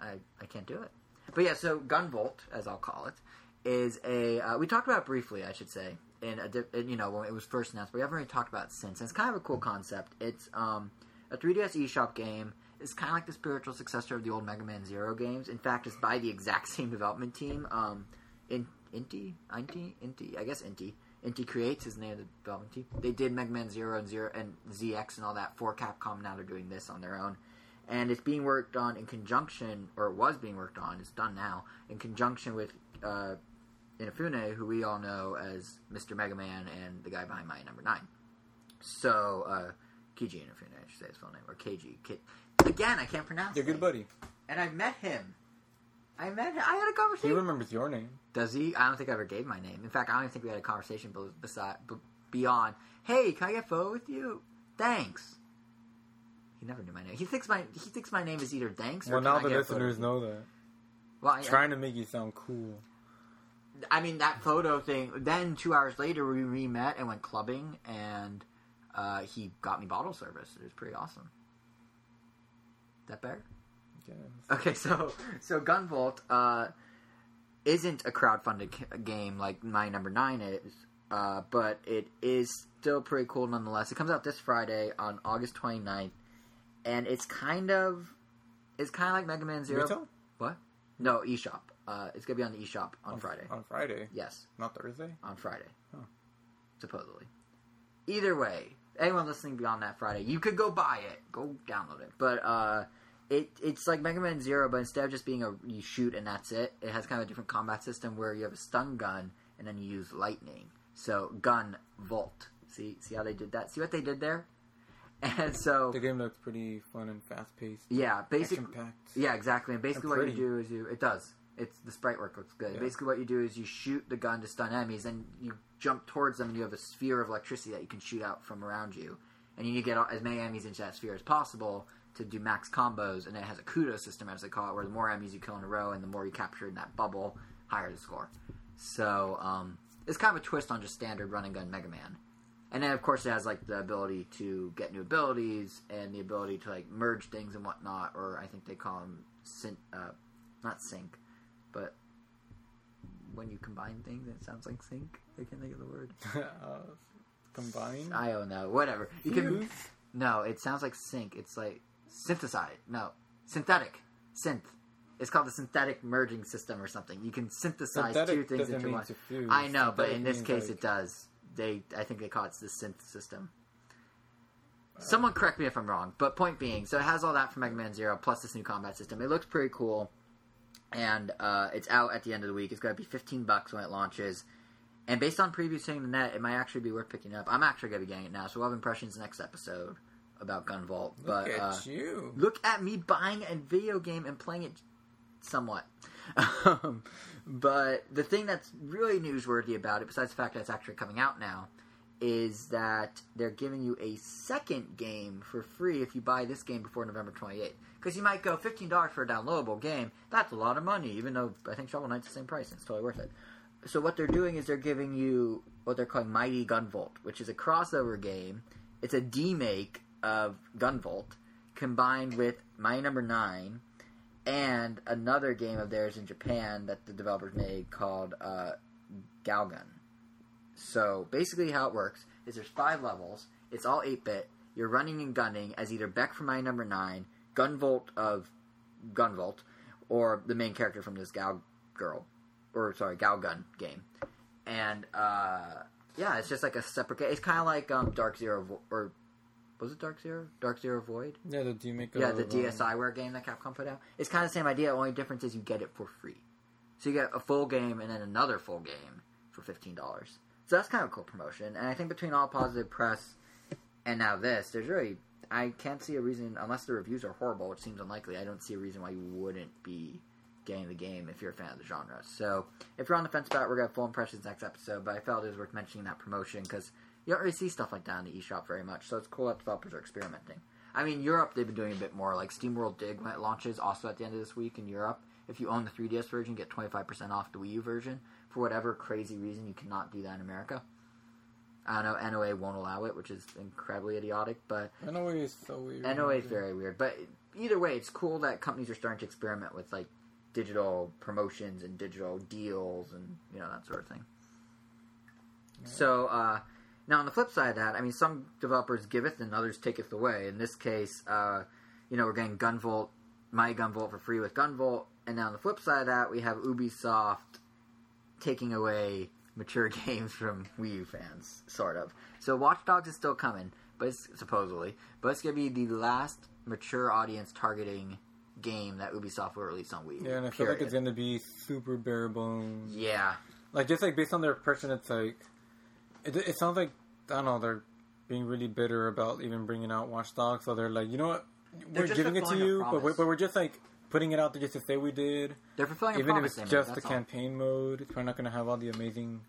I I can't do it. But yeah, so Gunvolt, as I'll call it, is a uh, we talked about briefly, I should say, in a in, you know when it was first announced, but we haven't really talked about it since. And it's kind of a cool concept. It's um, a 3DS eShop game. It's kind of like the spiritual successor of the old Mega Man Zero games. In fact, it's by the exact same development team. Um, in Inti, Inti, Inti, I guess Inti. Inti Creates is the name of the development team. They did Mega Man Zero and Zero and ZX and all that for Capcom. Now they're doing this on their own, and it's being worked on in conjunction, or it was being worked on. It's done now in conjunction with uh, Inafune, who we all know as Mr. Mega Man and the guy behind Mighty Number Nine. So uh, Keiji Inafune, I should say his full name, or KG. Ki- Again, I can't pronounce. Your good buddy. And I met him. I met him. I had a conversation. He remembers your name. Does he? I don't think I ever gave my name. In fact, I don't even think we had a conversation be- beside, b- beyond, hey, can I get a photo with you? Thanks. He never knew my name. He thinks my he thinks my name is either thanks or Well, now the get a photo listeners know that. Well, I, Trying to make you sound cool. I mean that photo thing. Then two hours later, we re met and went clubbing, and uh, he got me bottle service. It was pretty awesome. That better? Yes. Okay, so so Gunvolt uh, isn't a crowdfunded game like Mighty Number Nine is, uh, but it is still pretty cool nonetheless. It comes out this Friday on August 29th, and it's kind of it's kind of like Mega Man Zero. Retail? What? No, eShop. Uh, it's gonna be on the eShop on Friday. On Friday. Yes, Not Thursday? on Friday, Huh. supposedly. Either way, anyone listening beyond that Friday, you could go buy it, go download it. But uh, it it's like Mega Man Zero, but instead of just being a you shoot and that's it, it has kind of a different combat system where you have a stun gun and then you use lightning. So gun volt. See see how they did that? See what they did there? And so The game looks pretty fun and fast paced. yeah, basically yeah, exactly. And basically, what you do is you it does. It's the sprite work looks good. Yeah. Basically, what you do is you shoot the gun to stun enemies, and you jump towards them, and you have a sphere of electricity that you can shoot out from around you, and you need to get as many enemies into that sphere as possible to do max combos. And it has a kudo system, as they call it, where the more enemies you kill in a row, and the more you capture in that bubble, higher the score. So um, it's kind of a twist on just standard run and gun Mega Man. And then, of course, it has like the ability to get new abilities and the ability to like merge things and whatnot, or I think they call them sync, uh, not sync, but when you combine things, it sounds like sync. I can't think of the word. uh, combine? I don't know. Whatever. You can. No, it sounds like sync. It's like synthesize. No, synthetic. Synth. It's called the synthetic merging system or something. You can synthesize Synthetic two things into one. I know, but in this case, like- it does. They, I think they call it the synth system. Someone correct me if I'm wrong, but point being, so it has all that from Mega Man Zero plus this new combat system. It looks pretty cool, and uh, it's out at the end of the week. It's going to be 15 bucks when it launches, and based on previews hitting the net, it might actually be worth picking up. I'm actually going to be getting it now, so we'll have impressions next episode about Gunvolt. Look but at uh, you. look at me buying a video game and playing it somewhat. Um, but the thing that's really newsworthy about it, besides the fact that it's actually coming out now, is that they're giving you a second game for free if you buy this game before November 28th. Because you might go $15 for a downloadable game. That's a lot of money, even though I think Shovel Knight's the same price it's totally worth it. So what they're doing is they're giving you what they're calling Mighty Gunvolt, which is a crossover game. It's a demake of Gunvolt combined with Mighty Number Nine and another game of theirs in Japan that the developers made called uh, Galgun. So basically, how it works is there's five levels. It's all eight bit. You're running and gunning as either Beck from Mighty Number Nine, Gunvolt of Gunvolt, or the main character from this Gal Girl, or sorry, Gal Gun game. And uh, yeah, it's just like a separate game. It's kind of like um, Dark Zero, Vo- or was it Dark Zero? Dark Zero Void. Yeah, the demake. Yeah, the um, DSiWare game that Capcom put out. It's kind of the same idea. Only difference is you get it for free. So you get a full game and then another full game for fifteen dollars. So that's kind of a cool promotion. And I think between all positive press and now this, there's really I can't see a reason unless the reviews are horrible, which seems unlikely. I don't see a reason why you wouldn't be getting the game if you're a fan of the genre. So if you're on the fence about it, we're gonna have full impressions next episode. But I felt it was worth mentioning that promotion because you don't really see stuff like that in the eShop very much. So it's cool that developers are experimenting. I mean, Europe they've been doing a bit more. Like SteamWorld Dig when it launches, also at the end of this week in Europe. If you own the 3DS version, get 25% off the Wii U version. For whatever crazy reason, you cannot do that in America. I don't know, NOA won't allow it, which is incredibly idiotic, but NOA is so weird. NOA is very weird. But either way, it's cool that companies are starting to experiment with like digital promotions and digital deals and you know that sort of thing. So uh, now on the flip side of that, I mean, some developers giveth and others taketh away. In this case, uh, you know, we're getting Gunvolt, Mighty Gunvolt for free with Gunvolt, and now on the flip side of that, we have Ubisoft taking away mature games from Wii U fans, sort of. So Watch Dogs is still coming, but it's, supposedly, but it's going to be the last mature audience targeting game that Ubisoft will release on Wii. U, Yeah, and I feel like it's gonna be super bare bones. yeah, Like just like based on their impression, it's like it, it sounds like I don't know they're being really bitter about even bringing out Watch Dogs. So they're like, you know what, we're giving it to you, but we're, but we're just like putting it out there just to say we did. they're fulfilling a Even if it's they made, just the all. campaign mode, it's probably not going to have all the amazing,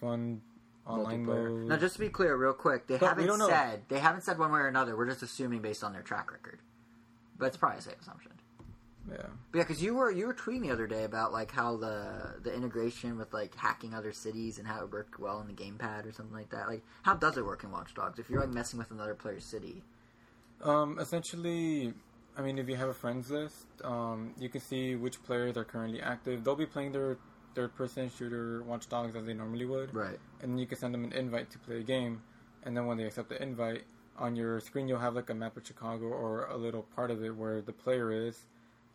fun online multiplayer. mode. Now, just to be clear, real quick, they But haven't don't know. said they haven't said one way or another. We're just assuming based on their track record, but it's probably a safe assumption. yeah. But yeah, because you were you were tweeting the other day about like how the the integration with like hacking other cities and how it worked well in the gamepad or something like that. Like, how does it work in Watch Dogs if you're like messing with another player's city? Um, essentially, I mean, if you have a friends list, um, you can see which players are currently active. They'll be playing their third-person shooter Watch Dogs as they normally would, Right. and you can send them an invite to play a game. And then when they accept the invite, on your screen you'll have like a map of Chicago or a little part of it where the player is,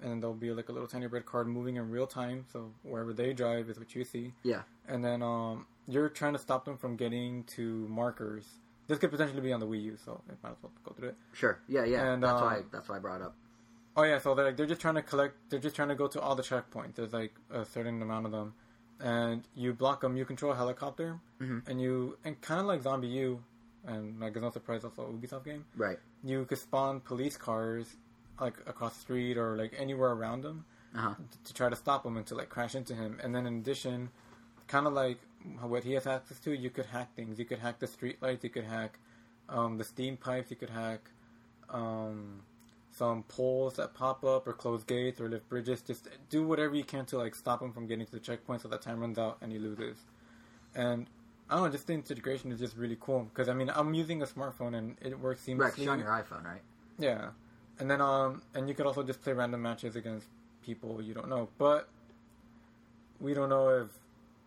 and there'll be like a little tiny red card moving in real time. So wherever they drive is what you see. Yeah. And then um, you're trying to stop them from getting to markers. This could potentially be on the Wii U, so I might as well go through it. Sure. Yeah. Yeah. And, that's um, why that's why I brought it up. Oh yeah, so they're like, they're just trying to collect. They're just trying to go to all the checkpoints. There's like a certain amount of them, and you block them. You control a helicopter, Mhm. and you and kind of like Zombie U, and like it's no surprise also a Ubisoft game. Right. You could spawn police cars like across the street or like anywhere around them Uh huh. to try to stop him and to like crash into him. And then in addition, kind of like what he has access to, you could hack things. You could hack the street lights. You could hack um, the steam pipes. You could hack um, some poles that pop up or close gates or lift bridges. Just do whatever you can to like stop him from getting to the checkpoint so that time runs out and he loses. And I don't know, just the integration is just really cool because I mean I'm using a smartphone and it works seamlessly. Right. on your iPhone, right? Yeah, and then um, and you could also just play random matches against people you don't know. But we don't know if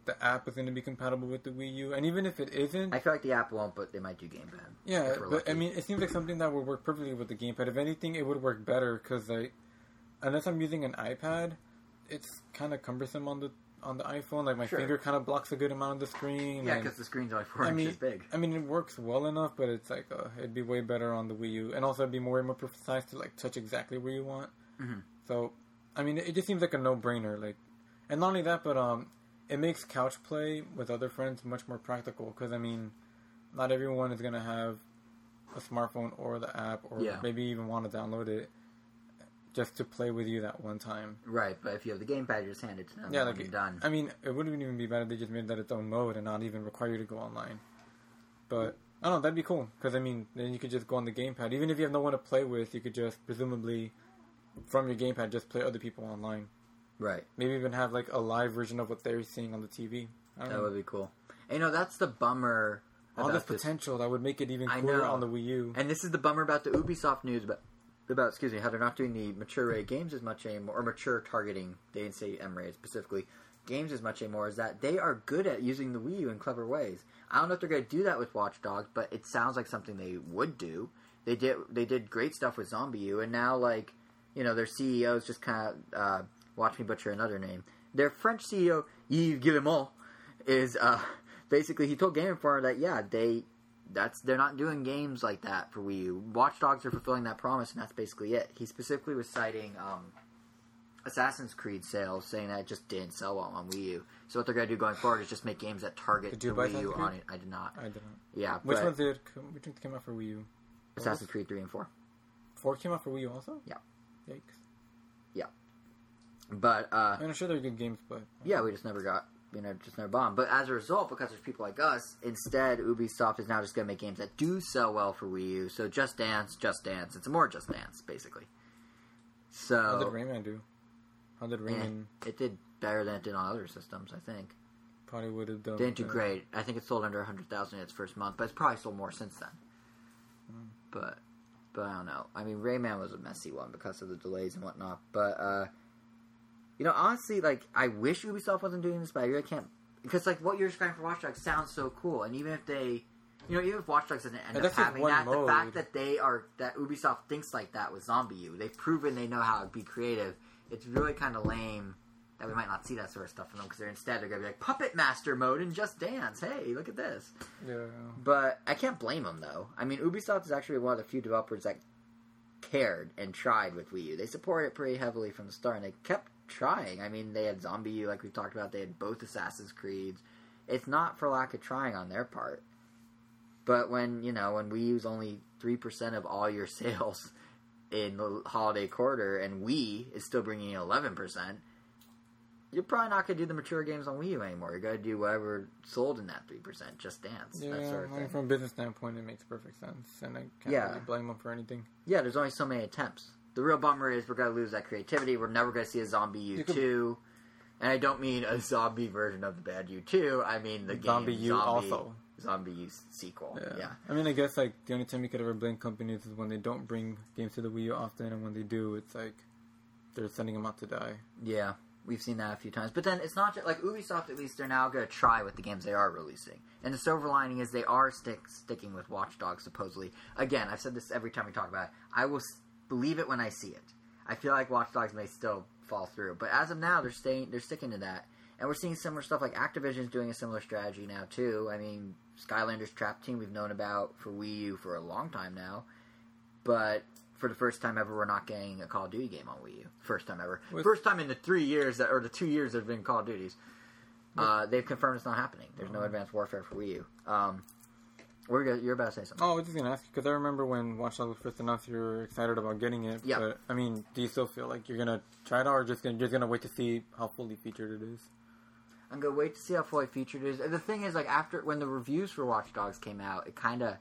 the app is going to be compatible with the Wii U, and even if it isn't, I feel like the app won't, but they might do gamepad. yeah. But I mean, it seems like something that would work perfectly with the gamepad. If anything, it would work better because like unless I'm using an iPad, it's kind of cumbersome on the on the iPhone. Like my Sure. finger kind of blocks a good amount of the screen. Yeah, because the screen's only four I inches mean, big. I mean, it works well enough, but it's like uh, it'd be way better on the Wii U, and also it'd be more and more precise to like touch exactly where you want. Mhm. So, I mean, it, it just seems like a no brainer. Like, and not only that, but um, it makes couch play with other friends much more practical because I mean, not everyone is gonna have a smartphone or the app, or Yeah. maybe even want to download it just to play with you that one time. Right, but if you have the gamepad, you just hand it to them. Yeah, like you're done. I mean, it wouldn't even be bad if they just made that its own mode and not even require you to go online. But I don't know, that'd be cool because I mean, then you could just go on the gamepad. Even if you have no one to play with, you could just presumably from your gamepad just play other people online. Right. Maybe even have like a live version of what they're seeing on the TV. I don't That know. would be cool. And, you know, that's the bummer All this this. potential that would make it even cooler on the Wii U. And this is the bummer about the Ubisoft news about about excuse me how they're not doing the mature rated games as much anymore or mature targeting. They didn't say M rated specifically games as much anymore. Is that they are good at using the Wii U in clever ways. I don't know if they're going to do that with Watch Dogs, but it sounds like something they would do. They did they did great stuff with Zombie U, and now like you know their CEO's just kind of uh, watch me butcher another name. Their French CEO Yves Guillemot is uh, basically he told Game Informer that yeah they that's they're not doing games like that for Wii U. Watch Dogs are fulfilling that promise, and that's basically it. He specifically was citing um, Assassin's Creed sales, saying that it just didn't sell well on Wii U. So what they're going to do going forward is just make games that target the Wii U on it. I did not. I didn't. Yeah, Which but ones did? Which ones came out for Wii U? Assassin's Creed three and four. Four came out for Wii U also. Yeah. Yikes. But uh, I'm sure they're good games, but yeah, we just never got you know just never bombed. But as a result, because there's people like us, instead Ubisoft is now just going to make games that do sell well for Wii U. So Just Dance, Just Dance, it's more Just Dance basically. So how did Rayman do? How did Rayman it did better than it did on other systems, I think. probably would have done? Didn't do better. great. I think it sold under 100,000 in its first month, but it's probably sold more since then. Hmm. But, but I don't know. I mean, Rayman was a messy one because of the delays and whatnot. But, uh, you know, honestly, like, I wish Ubisoft wasn't doing this, but I really can't. Because, like, what you're describing for Watch Dogs sounds so cool. And even if they, you know, even if Watch Dogs doesn't end And up having that, the fact that they are, that Ubisoft thinks like that with Zombie U, they've proven they know how to be creative. It's really kind of lame that we might not see that sort of stuff from them because they're instead they're gonna be like puppet master mode and just dance. Hey, look at this. Yeah. But I can't blame them though. I mean, Ubisoft is actually one of the few developers that cared and tried with Wii U. They supported it pretty heavily from the start, and they kept trying. I mean, they had Zombie like we talked about. They had both Assassin's Creeds. It's not for lack of trying on their part. But when you know when we use only three percent of all your sales in the holiday quarter, and Wii is still bringing in eleven percent, you're probably not going to do the mature games on Wii U anymore. You're going to do whatever sold in that three percent, just dance, Yeah, that sort of thing. from a business standpoint, it makes perfect sense, and I can't Yeah. really blame them for anything. Yeah, there's only so many attempts. The real bummer is we're going to lose that creativity. We're never going to see a Zombie U You could- two, and I don't mean a zombie version of the Bad U two. I mean the Zombie game U Zombie, also. Zombie U sequel. Yeah. Yeah. I mean, I guess like the only time you could ever blame companies is when they don't bring games to the Wii U often, and when they do, it's like they're sending them out to die. Yeah, we've seen that a few times. But then it's not just like Ubisoft. At least they're now going to try with the games they are releasing. And the silver lining is they are stick sticking with Watch Dogs. Supposedly, again, I've said this every time we talk about it. I will believe it when I see it. I feel like Watch Dogs may still fall through, but as of now, they're staying. They're sticking to that. And we're seeing similar stuff like Activision's doing a similar strategy now too. I mean, Skylanders Trap Team we've known about for Wii U for a long time now, but for the first time ever, we're not getting a Call of Duty game on Wii U. First time ever. With- first time in the three years that, or the two years that have been Call of Duties. Uh, they've confirmed it's not happening. There's no Advanced Warfare for Wii U. Um, we're go- you're about to say something. Oh, I was just gonna ask you because I remember when Watch Dogs was first announced, you were excited about getting it. Yeah. But I mean, do you still feel like you're gonna try it out, or just gonna just gonna wait to see how fully featured it is? I'm gonna wait to see how fully featured it is. The thing is, like after when the reviews for Watch Dogs came out, it kind of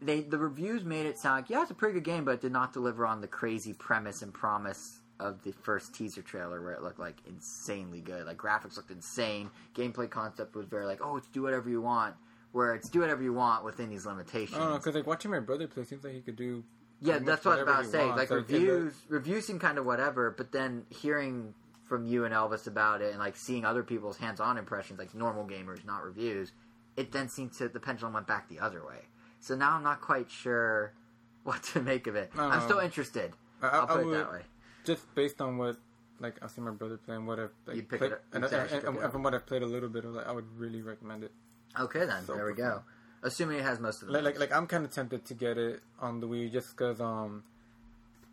they the reviews made it sound like yeah, it's a pretty good game, but it did not deliver on the crazy premise and promise of the first teaser trailer, where it looked like insanely good. Like graphics looked insane, gameplay concept was very like oh, it's do whatever you want. Where it's do whatever you want within these limitations. Oh, Don't because like watching my brother play seems like he could do. Yeah, that's what I was about to say. wants. Like it- it- reviews, reviews seem kind of whatever, but then hearing from you and Elvis about it, and like seeing other people's hands-on impressions, like normal gamers, not reviews, it then seems to the pendulum went back the other way. So now I'm not quite sure what to make of it. No, I'm know. still interested. I- I- I'll put I it that way. just based on what like I've seen my brother play and what I've like, played, and, and, and, and what I've played a little bit of, like, I would really recommend it. Okay, then So there we go. Assuming it has most of the Like, like, like I'm kind of tempted to get it on the Wii just because um,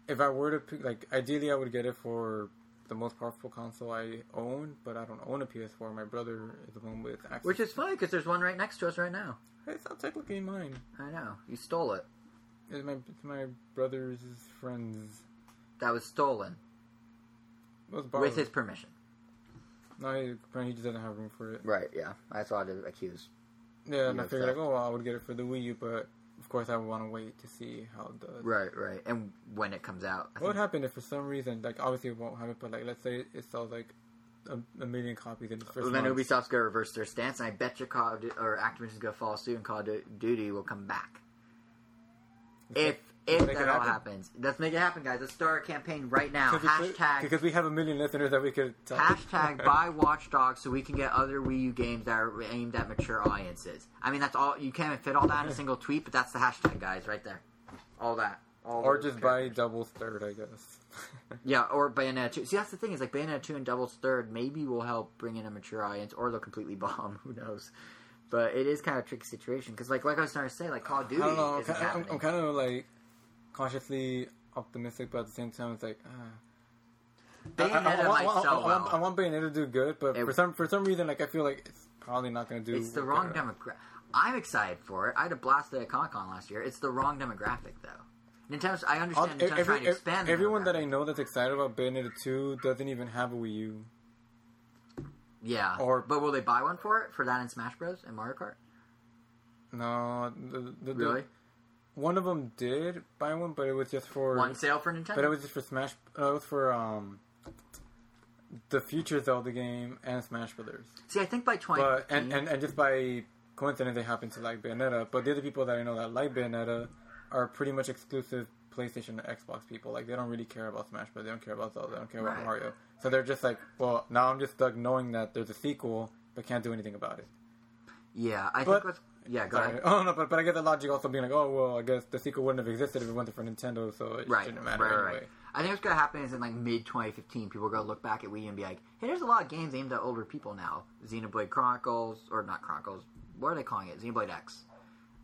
if I were to pick, like, ideally I would get it for the most powerful console I own, but I don't own a PS4. My brother is the one with access. Which is funny because there's one right next to us right now. it's not technically mine. I know you stole it. It's my it's my brother's friend's. That was stolen was with his permission. No, he, apparently he just doesn't have room for it. Right. Yeah. That's why I did accuse. Yeah, and I figured like, oh, well, I would get it for the Wii U, but of course I would want to wait to see how it does. Right. Right. And when it comes out, I What would happen if for some reason, like obviously it won't happen, but like let's say it sells like a, a million copies in its first Well, then month. Ubisoft's gonna reverse their stance, and I bet you Call of Du- or Activision's gonna follow suit, and Call of Duty will come back. If it that all happen? happens, let's make it happen, guys. Let's start a campaign right now. Hashtag because we have a million listeners that we could tell. hashtag buy Watch Dogs so we can get other Wii U games that are aimed at mature audiences. I mean, that's all. You can't fit all that in a single tweet, but that's the hashtag, guys, right there. All that. All or just buy Devil's Third, I guess. Yeah, or Bayonetta 2. See, that's the thing is like Bayonetta 2 and Devil's Third maybe will help bring in a mature audience, or they'll completely bomb. Who knows? But it is kind of a tricky situation because, like, like I was trying to say, like Call of Duty I don't know. I'm, I'm. I'm kind of like cautiously optimistic, but at the same time, it's like. ah. I- I- I, Bayonetta want- might I want- sell I want, I well. want Bayonetta to do good, but It- for some for some reason, like I feel like it's probably not going to do. It's the wrong demographic. I'm excited for it. I had a blast at Comic Con last year. It's the wrong demographic, though. Nintendo's. I understand Nintendo's every- trying to expand. the everyone that I know that's excited about Bayonetta 2 doesn't even have a Wii U. yeah, or- but will they buy one for it for that in Smash Bros and Mario Kart? No, the, the, the- Really? One of them did buy one, but it was just for One sale for Nintendo. But it was just for Smash. Uh, it was for um, the future Zelda game and Smash Brothers. See, I think by But and, and and just by coincidence, they happen to like Bayonetta. But the other people that I know that like Bayonetta are pretty much exclusive PlayStation and Xbox people. Like they don't really care about Smash, but they don't care about Zelda. They don't care about Mario. So they're just like, well, now I'm just stuck knowing that there's a sequel, but can't do anything about it. yeah, I But- think. What's, yeah, go Sorry. ahead. Oh no, but but I get the logic also being like, oh well, I guess the sequel wouldn't have existed if it wasn't for Nintendo, so it Right, shouldn't matter right, anyway. right. I think what's gonna happen is in like mid 2015, people are gonna look back at Wii and be like, "Hey, there's a lot of games aimed at older people now. Xenoblade Chronicles, or not Chronicles. What are they calling it? Xenoblade X,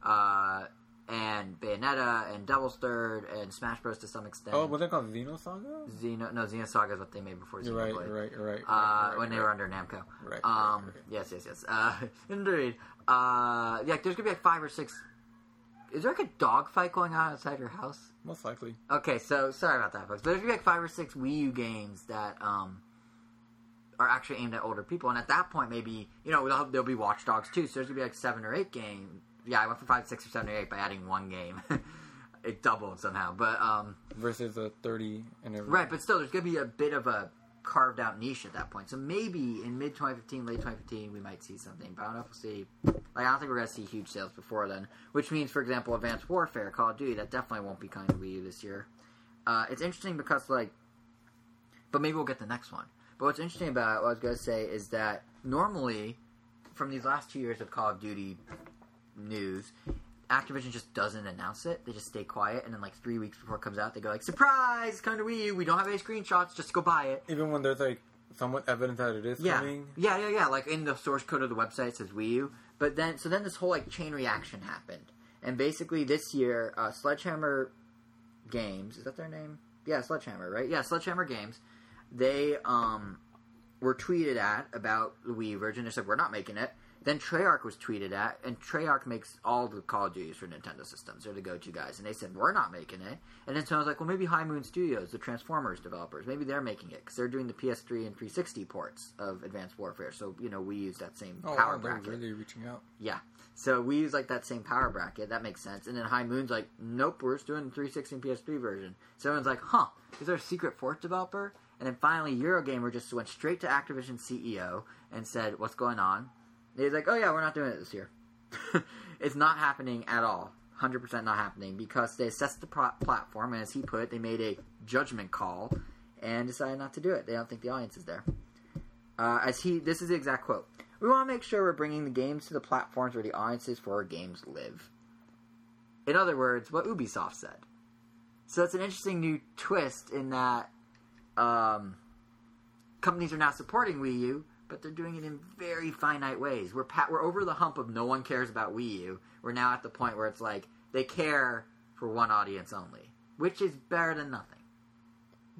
uh, and Bayonetta, and Devil's Third, and Smash Bros to some extent. Oh, was it called Xenosaga? Xeno, no, Xenosaga is what they made before Xenoblade. right, right, right. Uh, right, right, when they right. were under Namco. Right, Um, right, yes, yes, yes. Uh, indeed. Uh, yeah, there's gonna be like five or six. Is there like a dog fight going on outside your house? Most likely. Okay, so sorry about that, folks. But there's gonna be like five or six Wii U games that um are actually aimed at older people, and at that point, maybe you know there'll, there'll be Watch Dogs too. So there's gonna be like seven or eight games. Yeah, I went from five, six, or seven, or eight by adding one game. it doubled somehow, but um, Versus a 30 and everything. right. But still, there's gonna be a bit of a carved out niche at that point. So maybe in mid 2015, late 2015, we might see something. But I don't know if we'll see. Like, I don't think we're gonna see huge sales before then. Which means, for example, Advanced Warfare, Call of Duty, that definitely won't be coming to Wii U this year. Uh, it's interesting because like, but maybe we'll get the next one. But what's interesting about it, what I was gonna say is that normally, from these last two years of Call of Duty news, Activision just doesn't announce it. They just stay quiet, and then like three weeks before it comes out, they go like, "Surprise! It's coming to Wii U. We don't have any screenshots. Just go buy it." Even when there's like somewhat evidence that it is Yeah, coming. yeah, yeah, yeah. Like in the source code of the website it says Wii U, but then so then this whole like chain reaction happened, and basically this year, uh, Sledgehammer Games is that their name? Yeah, Sledgehammer, right? Yeah, Sledgehammer Games. They um were tweeted at about the Wii version. They said we're not making it. Then Treyarch was tweeted at, and Treyarch makes all the Call of Duties for Nintendo systems. They're the go-to guys, and they said we're not making it. And then someone was like, well, maybe High Moon Studios, the Transformers developers, maybe they're making it because they're doing the PS3 and 360 ports of Advanced Warfare. So you know we use that same Oh, power wow, bracket. really reaching out. Yeah. So we use like that same power bracket. That makes sense. And then High Moon's like, nope, we're just doing the 360 and PS3 version. So everyone's like, huh, is there a secret fourth developer? And then finally, Eurogamer just went straight to Activision CEO and said, what's going on? He's like, oh yeah, we're not doing it this year. it's not happening at all. 100% not happening because they assessed the pro- platform, and as he put it, they made a judgment call and decided not to do it. They don't think the audience is there. Uh, as he, this is the exact quote. We want to make sure we're bringing the games to the platforms where the audiences for our games live. In other words, what Ubisoft said. So it's an interesting new twist in that um, companies are now supporting Wii U, but they're doing it in very finite ways. We're pa- we're over the hump of no one cares about Wii U. We're now at the point where it's like they care for one audience only, which is better than nothing.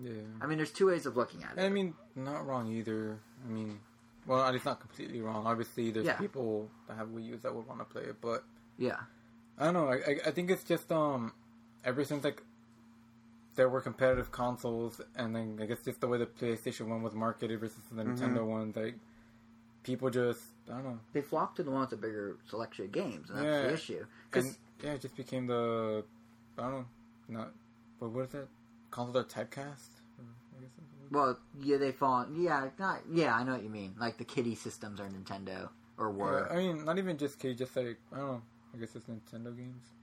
Yeah. I mean, there's two ways of looking at it. I mean, not wrong either. I mean, well, it's not completely wrong. Obviously, there's Yeah. people that have Wii U's that would want to play it, but yeah, I don't know. I, I, I think it's just um, ever since like there were competitive consoles, and then I guess just the way the PlayStation One was marketed versus the Mm-hmm. Nintendo one, like people just I don't know, they flocked to the ones with bigger selection of games, and that's Yeah. the issue. 'Cause- and yeah, it just became the I don't know, not but what is that? Console that typecast? Or, I guess that's what- well, yeah, they fall. Yeah, not yeah. I know what you mean. Like the kitty systems are Nintendo or were. I mean, not even just K, just like I don't know. I guess it's Nintendo games.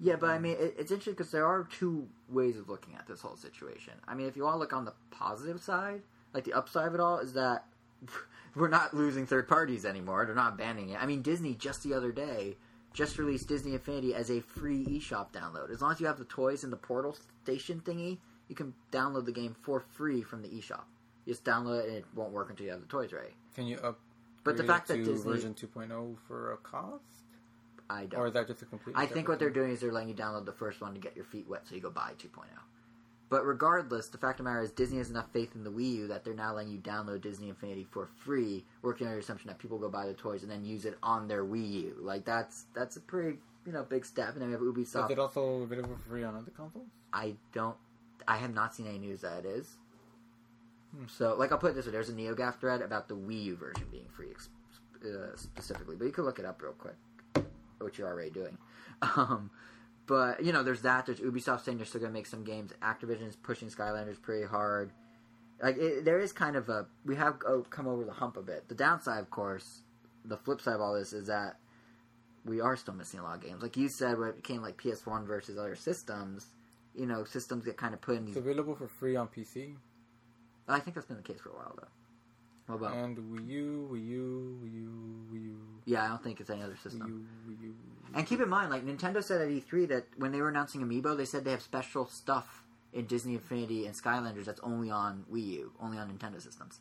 Yeah, but I mean, it, it's interesting because there are two ways of looking at this whole situation. I mean, if you want to look on the positive side, like the upside of it all is that we're not losing third parties anymore. They're not banning it. I mean, Disney just the other day just released Disney Infinity as a free eShop download. As long as you have the toys and the portal station thingy, you can download the game for free from the eShop. You just download it and it won't work until you have the toys ready. Can you up? But the fact that Disney, version 2.0 for a cost, I don't. or is that just a complete? I think what they're doing is they're letting you download the first one to get your feet wet, so you go buy 2.0. But regardless, the fact of the matter is Disney has enough faith in the Wii U that they're now letting you download Disney Infinity for free, working on your assumption that people go buy the toys and then use it on their Wii U. Like that's that's a pretty you know big step. And then we have Ubisoft. Is it also available for free on other consoles? I don't. I have not seen any news that it is. Hmm. So, like, I'll put it this way: there's a NeoGaf thread about the Wii U version being free, ex- uh, specifically, but you can look it up real quick, which you're already doing. Um, but you know, there's that. There's Ubisoft saying they're still going to make some games. Activision is pushing Skylanders pretty hard. Like, it, there is kind of a we have oh, come over the hump a bit. The downside, of course, the flip side of all this is that we are still missing a lot of games. Like you said, when it became like PS1 versus other systems, you know, systems get kind of put in these. It's available for free on PC I think that's been the case for a while, though. What about? and Wii U, Wii U, Wii U, Wii U, yeah, I don't think it's any other Wii system. U, Wii U. And keep in mind, like Nintendo said at E3 that when they were announcing Amiibo, they said they have special stuff in Disney Infinity and Skylanders that's only on Wii U, only on Nintendo systems.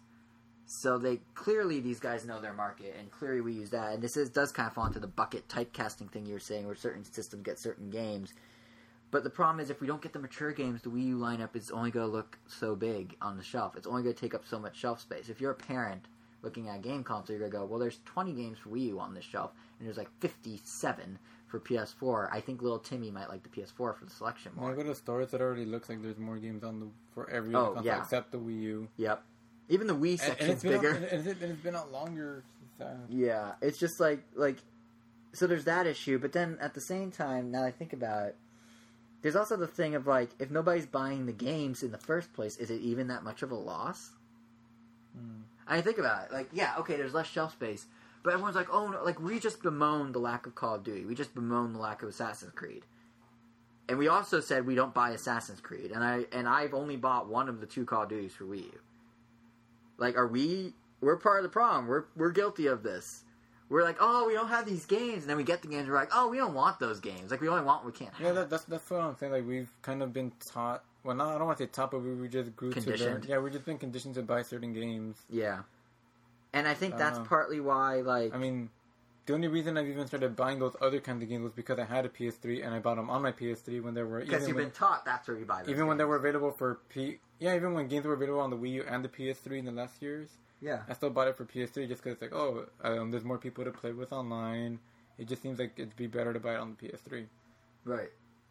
So they clearly these guys know their market, and clearly we use that. And this is does kind of fall into the bucket typecasting thing you were saying, where certain systems get certain games. But the problem is, if we don't get the mature games, the Wii U lineup is only going to look so big on the shelf. It's only going to take up so much shelf space. If you're a parent looking at a game console, you're going to go, well, there's 20 games for Wii U on this shelf, and there's like 57 for PS4. I think little Timmy might like the PS4 for the selection When I go to stores, it already looks like there's more games on the for every Oh, console yeah. except the Wii U. Yep. Even the Wii And, and section's it's been bigger. Out, and, it's, and it's been out longer. Yeah, it's just like like so there's that issue, but then at the same time, now that I think about it, there's also the thing of like if nobody's buying the games in the first place, is it even that much of a loss? Hmm. I think about it, like yeah, okay, there's less shelf space, but everyone's like, oh no, like we just bemoaned the lack of Call of Duty, we just bemoaned the lack of Assassin's Creed, and we also said we don't buy Assassin's Creed, and I and I've only bought one of the two Call of Duties for Wii U. Like, are we? We're part of the problem. We're we're guilty of this. We're like, oh, we don't have these games, and then we get the games. And we're like, oh, we don't want those games. Like, we only want what we can't have. Yeah, that, that's that's what I'm saying. Like we've kind of been taught. Well, not I don't want to say taught, but we, we just grew to learn. Yeah, we've just been conditioned to buy certain games. yeah. And I think I that's know. partly why, like, I mean, the only reason I've even started buying those other kinds of games was because I had a PS3 and I bought them on my PS3 when they were because you've when, been taught that's where you buy. Even when they were available for P. Yeah, even when games were available on the Wii U and the PS3 in the last years, yeah, I still bought it for PS3 just because it's like, oh, um, there's more people to play with online. It just seems like it'd be better to buy it on the PS3 right.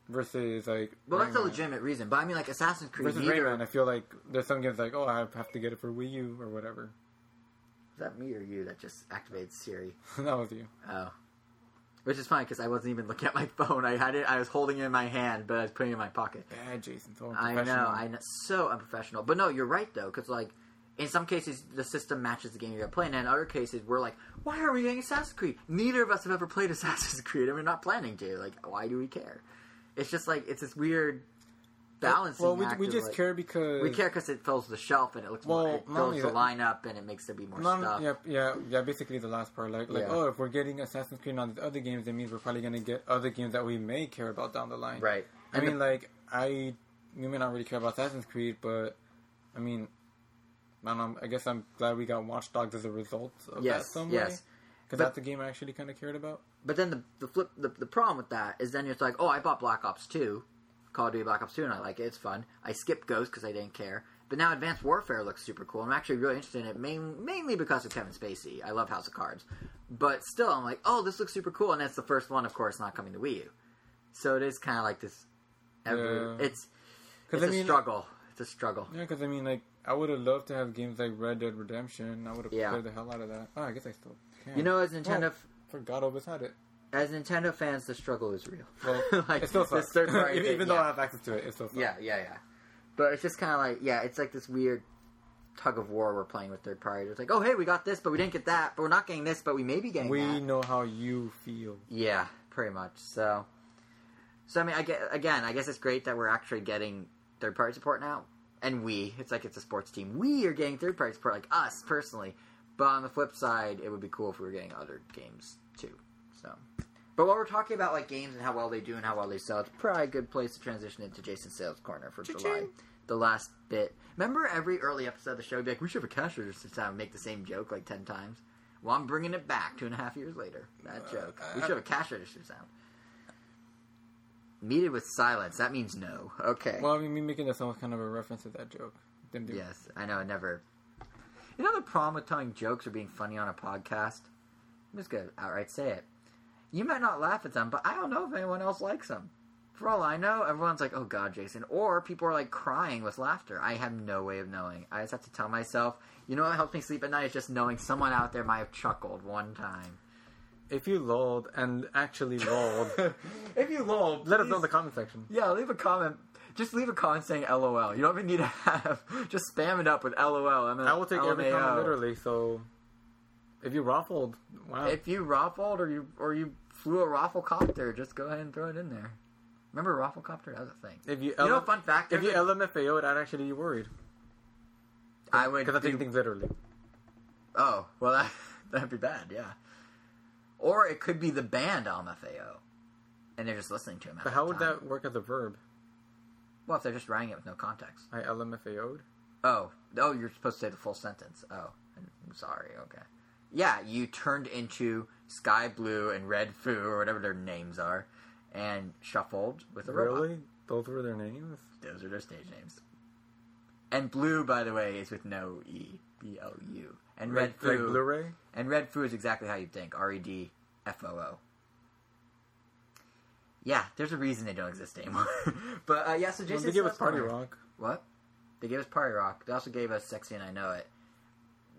versus like. Well, that's a legitimate reason, but I mean, like Assassin's Creed. Versus neither- Rayman, I feel like there's some games like, oh, I have to get it for Wii U or whatever. Is that me or you that just activated Siri? that was you. Oh. Which is fine because I wasn't even looking at my phone. I had it. I was holding it in my hand, but I was putting it in my pocket. Bad, Jason. So I know. I know, so unprofessional. But no, you're right though, because like in some cases the system matches the game you're playing, and in other cases we're like, why are we getting Assassin's Creed? Neither of us have ever played Assassin's Creed, and we're not planning to. Like, why do we care? It's just like it's this weird balancing. Well, we, we just like- care because We care because it fills the shelf and it looks more. Well, It fills the lineup and it makes there be more No, stuff. yeah, yeah, yeah. Basically, the last part, like, like, Yeah. oh, if we're getting Assassin's Creed on these other games, that means we're probably gonna get other games that we may care about down the line. Right. I And mean, the- like, I, you may not really care about Assassin's Creed, but I mean, I don't. I guess I'm glad we got Watch Dogs as a result of Yes, that some yes. way. Because that's the game I actually kind of cared about. But then the the flip the, the problem with that is then it's like, oh, I bought Black Ops Two, Call of Duty Black Ops Two, and I like it. It's fun. I skipped Ghost because I didn't care. But now Advanced Warfare looks super cool. I'm actually really interested in it, main, mainly because of Kevin Spacey. I love House of Cards, but still, I'm like, oh, this looks super cool, and that's the first one, of course, not coming to Wii U. So it is kind of like this. Ever, Yeah. It's it's I a mean, struggle. It's a struggle. yeah, because I mean, like, I would have loved to have games like Red Dead Redemption. I would have Yeah. played the hell out of that. Oh, I guess I still can. You know, as Nintendo, oh, forgot Obis had it. as Nintendo fans, the struggle is real. Well, like it still this sucks. even thing, even though yeah. I have access to it, it still sucks. Yeah, yeah, yeah. But it's just kind of like, yeah, it's like this weird tug of war we're playing with third parties. It's like, oh, hey, we got this, but we didn't get that, but we're not getting this, but we may be getting We that. know how you feel. Yeah, pretty much. So, so I mean, I get again, I guess it's great that we're actually getting third party support now, and we. It's like it's a sports team. We are getting third party support, like us personally. But on the flip side, it would be cool if we were getting other games too. So, but while we're talking about like games and how well they do and how well they sell, it's probably a good place to transition into Jason's sales corner for July. Cha-ching. The last bit. Remember every early episode of the show, would be like, we should have a cash register sound, and make the same joke like ten times. Well, I'm bringing it back two and a half years later. That uh, joke. We should have a cash register sound. Meted with silence. That means no. Okay. Well, I mean, me making that sound was kind of a reference to that joke. Didn't do. yes, I know. I never. You know the problem with telling jokes or being funny on a podcast. I'm just gonna outright say it. You might not laugh at them, but I don't know if anyone else likes them. For all I know, everyone's like, "Oh God, Jason," or people are like crying with laughter. I have no way of knowing. I just have to tell myself. You know what helps me sleep at night is just knowing someone out there might have chuckled one time. If you lulled and actually lulled, if you lol, let us know in the comment section. Yeah, leave a comment. Just leave a comment saying LOL. You don't even need to have. Just spam it up with LOL. and then I will take every comment literally. So, if you ruffled, wow. If you raffled or you or you flew a rafflecopter, just go ahead and throw it in there. Remember rafflecopter? That was a thing. if you, You know, fun fact. if you LMFAO, I'd actually be worried I would because do- taking things literally. Oh well, that that'd be bad. Yeah. Or it could be the band LMFAO, and they're just listening to him. But how would time. that work as a verb? Well, if they're just writing it with no context. I LMFAO'd. Oh, oh, you're supposed to say the full sentence. Oh, I'm sorry. Okay. Yeah, you turned into SkyBlu and Red Foo or whatever their names are, and shuffled with a robot. Really? Those were their names? Those are their stage names. And Blue, by the way, is with no E. B L U. And Red like Foo. Blu-ray? And Red Foo is exactly how you think. R E D F O O. Yeah, there's a reason they don't exist anymore. but uh, yeah, so Well, they gave us Party Corner- Rock. what? They gave us Party Rock. They also gave us Sexy and I Know It,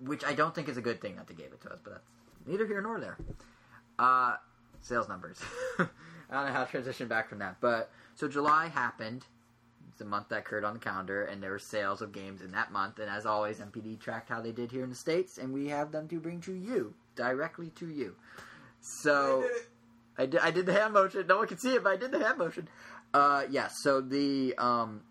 which I don't think is a good thing that they gave it to us, but that's neither here nor there. Uh, sales numbers. I don't know how to transition back from that, but so July happened. The month that occurred on the calendar, and there were sales of games in that month. And as always, NPD tracked how they did here in the states, and we have them to bring to you directly to you. So I did, I did the hand motion. No one can see it, but I did the hand motion. Uh, yeah. So the um,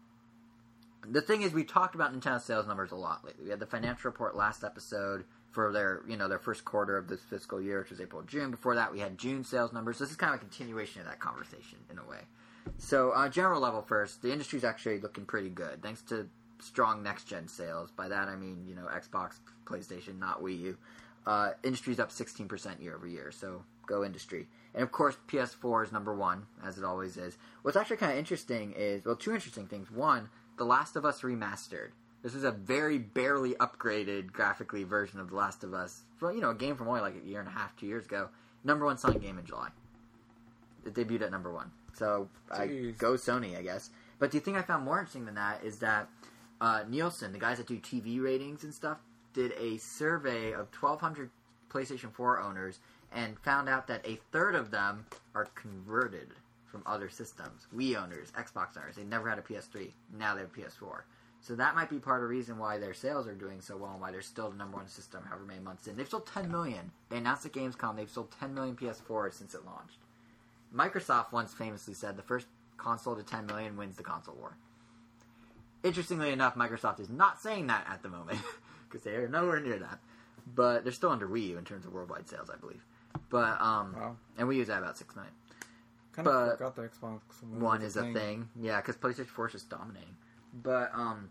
the thing is, we talked about Nintendo sales numbers a lot lately. We had the financial report last episode for their, you know, their first quarter of this fiscal year, which was April, June. Before that, we had June sales numbers. This is kind of a continuation of that conversation in a way. So, uh, general level first, the industry's actually looking pretty good thanks to strong next gen sales. By that, I mean you know Xbox, PlayStation, not Wii U. Uh, industry's up 16% year over year, so go industry. And of course, PS4 is number one, as it always is. What's actually kind of interesting is, well, two interesting things. One, The Last of Us Remastered. This is a very barely upgraded graphically version of The Last of Us. Well, you know, a game from only like a year and a half, two years ago. Number one selling game in July. It debuted at number one. So, I Jeez. go Sony, I guess. But the thing I found more interesting than that is that uh, Nielsen, the guys that do TV ratings and stuff, did a survey of 1,200 PlayStation 4 owners and found out that a third of them are converted from other systems. Wii owners, Xbox owners, they never had a PS3. Now they have a PS4. So that might be part of the reason why their sales are doing so well and why they're still the number one system however many months in. They've sold 10 million. They announced at Gamescom they've sold 10 million PS4s since it launched. Microsoft once famously said the first console to 10 million wins the console war. Interestingly enough, Microsoft is not saying that at the moment because they are nowhere near that. But they're still under Wii U in terms of worldwide sales, I believe. But um, Wow. and Wii U's at about six million. Kind But of forgot the Xbox One is a thing, yeah, because PlayStation Four is just dominating. But um,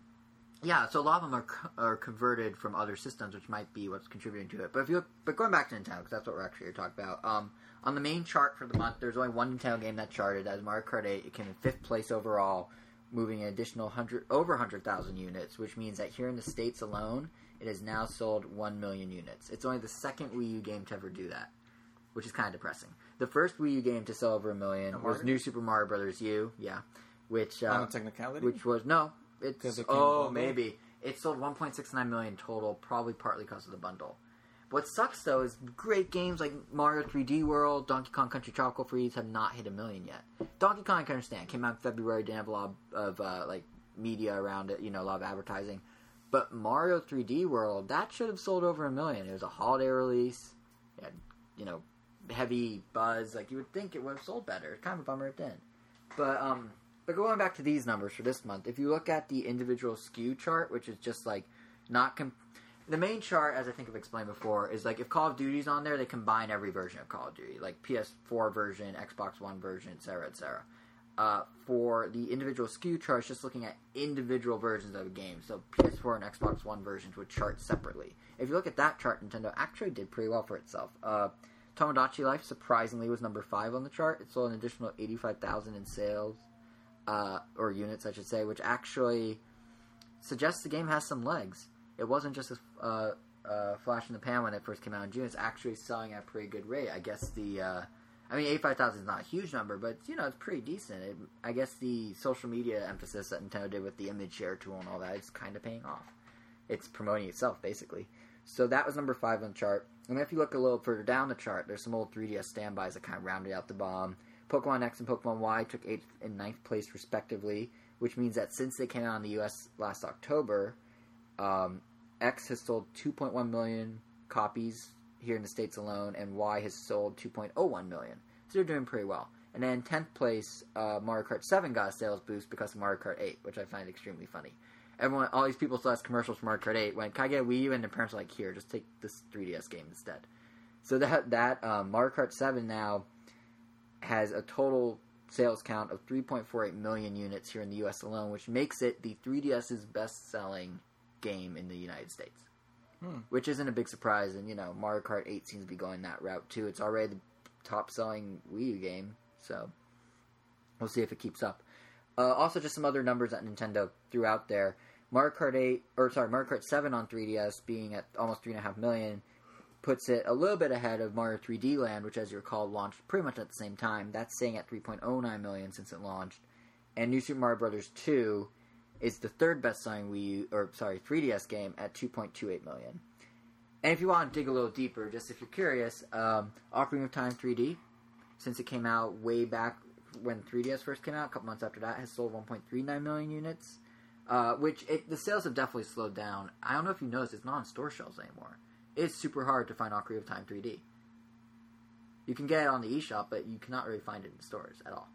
Yeah, so a lot of them are co- are converted from other systems, which might be what's contributing to it. But if you look, but going back to Nintendo, because that's what we're actually here to talk about. Um, on the main chart for the month, there's only one Nintendo game that charted as Mario Kart 8. It came in fifth place overall, moving an additional hundred over hundred thousand units, which means that here in the states alone, it has now sold one million units. It's only the second Wii U game to ever do that, which is kind of depressing. The first Wii U game to sell over a million was New Super Mario Brothers U, yeah, which On uh, a technicality. which was no, it's it oh maybe it sold 1.69 million total, probably partly because of the bundle. What sucks though is great games like Mario 3D World, Donkey Kong Country Tropical Freeze have not hit a million yet. Donkey Kong I can understand came out in February, didn't have a lot of uh, like media around it, you know, a lot of advertising. But Mario 3D World that should have sold over a million. It was a holiday release, it had you know heavy buzz. Like you would think it would have sold better. It's kind of a bummer it didn't. But um, but going back to these numbers for this month, if you look at the individual SKU chart, which is just like not com- the main chart, as I think I've explained before, is like if Call of Duty's on there, they combine every version of Call of Duty, like PS4 version, Xbox One version, etc., etc. Uh, for the individual SKU charts, just looking at individual versions of a game. So PS4 and Xbox One versions would chart separately. If you look at that chart, Nintendo actually did pretty well for itself. Uh, Tomodachi Life surprisingly was number five on the chart. It sold an additional eighty-five thousand in sales, uh, or units, I should say, which actually suggests the game has some legs. It wasn't just a uh, uh, flash in the pan when it first came out in June. It's actually selling at a pretty good rate. I guess the, uh, I mean, eighty-five thousand is not a huge number, but you know, it's pretty decent. It, I guess the social media emphasis that Nintendo did with the image share tool and all that is kind of paying off. It's promoting itself basically. So that was number five on the chart. And if you look a little further down the chart, there's some old 3DS standbys that kind of rounded out the bomb. Pokemon X and Pokemon Y took 8th and 9th place respectively, which means that since they came out in the US last October, um, X has sold 2.1 million copies here in the States alone, and Y has sold 2.01 million. So they're doing pretty well. And then 10th place, uh, Mario Kart 7 got a sales boost because of Mario Kart 8, which I find extremely funny everyone, all these people saw us commercials for Mario Kart 8. Went, can I get a Wii U? And their parents were like, here, just take this 3DS game instead. So that that um, Mario Kart 7 now has a total sales count of 3.48 million units here in the U.S. alone, which makes it the 3DS's best-selling game in the United States. Hmm. Which isn't a big surprise, and you know Mario Kart 8 seems to be going that route too. It's already the top-selling Wii U game, so we'll see if it keeps up. Uh, also, just some other numbers that Nintendo threw out there. Mario Kart 8, or sorry, Mario Kart 7 on 3DS being at almost 3.5 million puts it a little bit ahead of Mario 3D Land, which, as you recall, launched pretty much at the same time. That's staying at 3.09 million since it launched. And New Super Mario Bros. 2 is the third best selling Wii U, or sorry, 3DS game at 2.28 million. And if you want to dig a little deeper, just if you're curious, um, Ocarina of Time 3D, since it came out way back when 3DS first came out, a couple months after that, has sold 1.39 million units. Uh, which it, the sales have definitely slowed down. I don't know if you noticed, it's not on store shelves anymore. It's super hard to find Ocarina of Time 3D. You can get it on the eShop, but you cannot really find it in stores at all.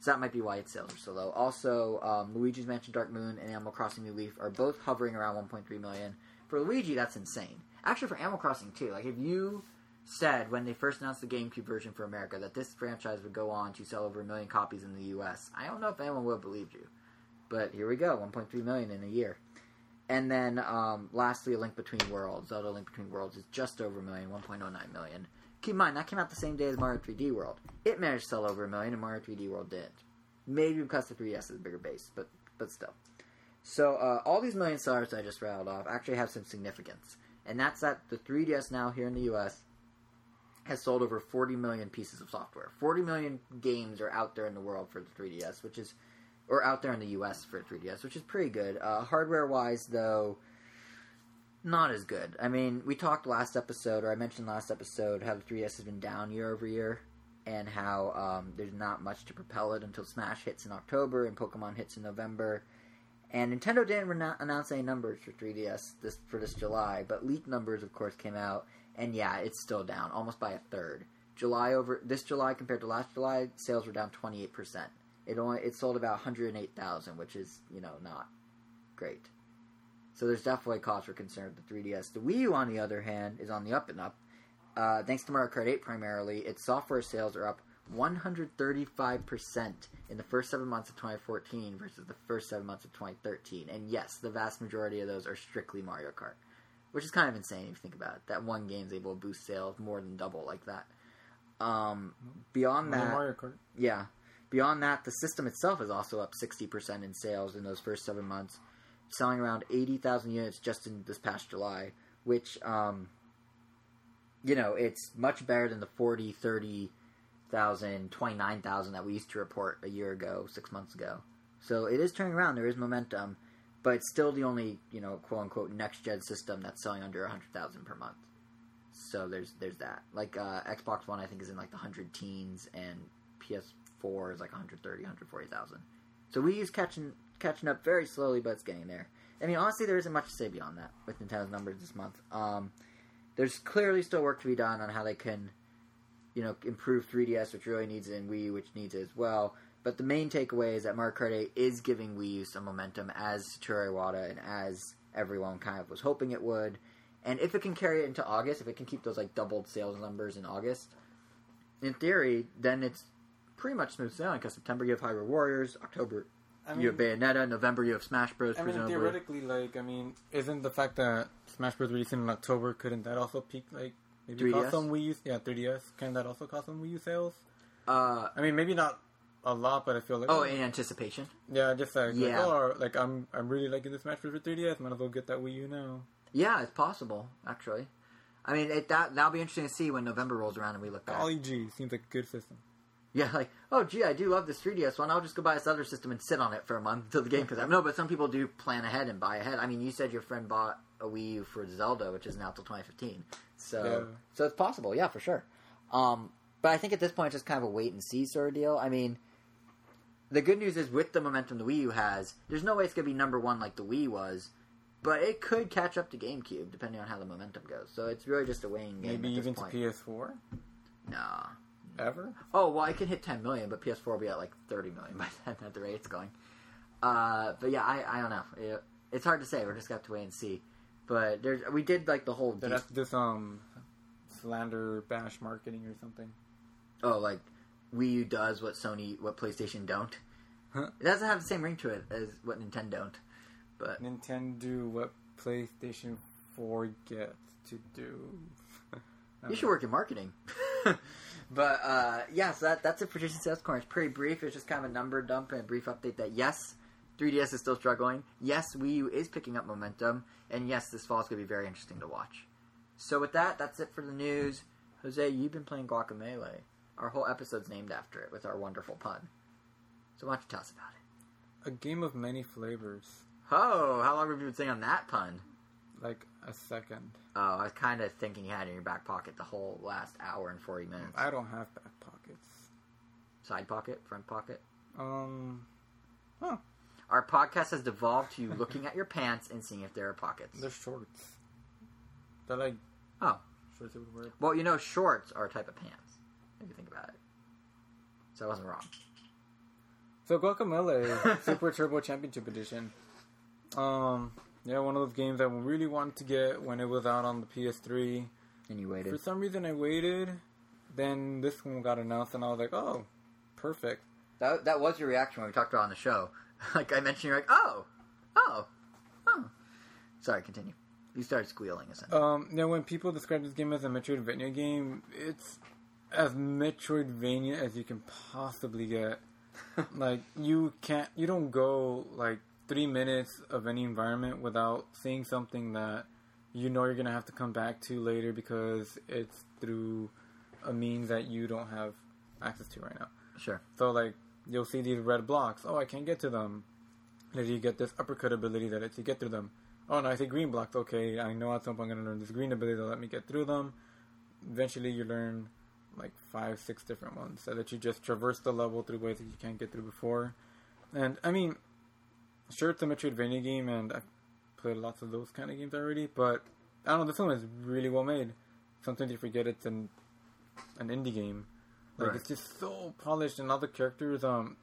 So that might be why its sales are so low. Also, um, Luigi's Mansion Dark Moon and Animal Crossing New Leaf are both hovering around 1.3 million. For Luigi, that's insane. Actually, for Animal Crossing too. Like if you said when they first announced the GameCube version for America that this franchise would go on to sell over a million copies in the U.S., I don't know if anyone would have believed you. But here we go, 1.3 million in a year. And then, um, lastly, A Link Between Worlds. Zelda Link Between Worlds is just over a million, 1.09 million. Keep in mind, that came out the same day as Mario 3D World. It managed to sell over a million, and Mario 3D World didn't. Maybe because the 3DS is a bigger base, but but still. So uh, all these million sellers I just rattled off actually have some significance, and that's that the 3DS now here in the U.S. has sold over 40 million pieces of software. 40 million games are out there in the world for the 3DS, which is or out there in the U.S. for 3DS, which is pretty good. Uh, hardware-wise, though, not as good. I mean, we talked last episode, or I mentioned last episode, how the 3DS has been down year over year, and how um, there's not much to propel it until Smash hits in October and Pokemon hits in November. And Nintendo didn't rena- announce any numbers for 3DS this for this July, but leaked numbers, of course, came out, and yeah, it's still down almost by a third. July over this July compared to last July, sales were down 28 percent. It only it sold about 108,000, which is you know not great. So there's definitely cause for concern with the 3DS. The Wii U, on the other hand, is on the up and up. Uh, thanks to Mario Kart 8 primarily, its software sales are up 135% in the first seven months of 2014 versus the first seven months of 2013. And yes, the vast majority of those are strictly Mario Kart, which is kind of insane if you think about it. That one game's able to boost sales more than double like that. Um, beyond Only that, Mario Kart. yeah. Beyond that, the system itself is also up 60% in sales in those first seven months, selling around 80,000 units just in this past July, which, um, you know, it's much better than the 40, 30,000, 29,000 that we used to report a year ago, six months ago. So it is turning around. There is momentum, but it's still the only, you know, quote unquote next gen system that's selling under 100,000 per month. So there's there's that. Like uh, Xbox One, I think is in like the hundred teens, and PS4 is like 130, 140,000. So Wii U's catching catching up very slowly, but it's getting there. I mean, honestly, there isn't much to say beyond that with Nintendo's numbers this month. Um, there's clearly still work to be done on how they can, you know, improve 3DS, which really needs it, and Wii which needs it as well. But the main takeaway is that Mario Kart 8 is giving Wii U some momentum, as Satoru Iwata and as everyone kind of was hoping it would. And if it can carry it into August, if it can keep those like doubled sales numbers in August, in theory, then it's pretty much smooth sailing. Because September you have Hyrule Warriors, October I you have Bayonetta, November you have Smash Bros. I mean, presumably. theoretically, like, I mean, isn't the fact that Smash Bros. releasing in October, couldn't that also peak, like, maybe 3DS? cause some Wii U, yeah, 3DS, can that also cause some Wii U sales? uh, I mean, maybe not a lot, but I feel like, oh, in anticipation. yeah, just like, Yeah. like, oh, like, I'm, I'm really liking the Smash Bros. for 3DS, might as well get that Wii U now. Yeah, it's possible actually. I mean, it, that that'll be interesting to see when November rolls around and we look back. Ollie G seems like a good system. Yeah, like, oh, gee, I do love this 3DS one. I'll just go buy this other system and sit on it for a month until the game comes out. No, but some people do plan ahead and buy ahead. I mean, you said your friend bought a Wii U for Zelda, which isn't out till 2015. So, Yeah. so it's possible, yeah, for sure. Um, but I think at this point, it's just kind of a wait and see sort of deal. I mean, the good news is with the momentum the Wii U has, there's no way it's going to be number one like the Wii was, but it could catch up to GameCube depending on how the momentum goes. So it's really just a weighing game. Maybe even to PS4? Nah. Ever? Oh well, I can hit 10 million, but PS4 will be at like 30 million by then at the rate it's going. Uh, but yeah, I, I don't know. It, it's hard to say. We're just gonna have to wait and see. But there's we did like the whole That deep- that's this, um, slander bash marketing or something. oh like Wii U does what Sony what PlayStation don't. Huh. It doesn't have the same ring to it as what Nintendo don't. But Nintendo, what PlayStation 4 gets to do. you should work in marketing. but uh, yeah, so that, that's it for Jason Sales Corner. It's pretty brief. It's just kind of a number dump and a brief update that yes, 3DS is still struggling. Yes, Wii U is picking up momentum, and yes, this fall is going to be very interesting to watch. So with that, that's it for the news. Jose, you've been playing Guacamelee. Our whole episode's named after it with our wonderful pun. So why don't you tell us about it? A game of many flavors. Oh, how long have you been saying on that pun? Like a second. Oh, I was kind of thinking you had it in your back pocket the whole last hour and 40 minutes. I don't have back pockets. Side pocket, front pocket. Um, Huh. Our podcast has devolved to you looking at your pants and seeing if there are pockets. they're shorts. They're like Oh. shorts would wear. Well, you know, shorts are a type of pants, if you think about it. So I wasn't wrong. So Guacamole Super Turbo Championship Edition. Um, yeah, one of those games I really wanted to get when it was out on the PS3. And you waited. For some reason, I waited. Then this one got announced, and I was like, "Oh, perfect." That, that was your reaction when we talked about it on the show. like I mentioned, you're like, oh, oh, oh. Sorry, continue. You started squealing, essentially. Um, now, when people describe this game as a Metroidvania game, it's as Metroidvania as you can possibly get. like you can't, you don't go like three minutes of any environment without seeing something that you know you're gonna have to come back to later because it's through a means that you don't have access to right now. Sure. So like you'll see these red blocks. Oh, I can't get to them. Later you get this uppercut ability that lets you get through them. Oh, no, I see green blocks. Okay, I know at some point I'm gonna learn this green ability that let me get through them. Eventually, you learn like five, six different ones so that you just traverse the level through ways that you can't get through before. And I mean, sure, it's a Metroidvania game, and I've played lots of those kind of games already. But I don't know, this one is really well made. Sometimes you forget it's an an indie game. Like Right. it's just so polished, and all the characters. Um,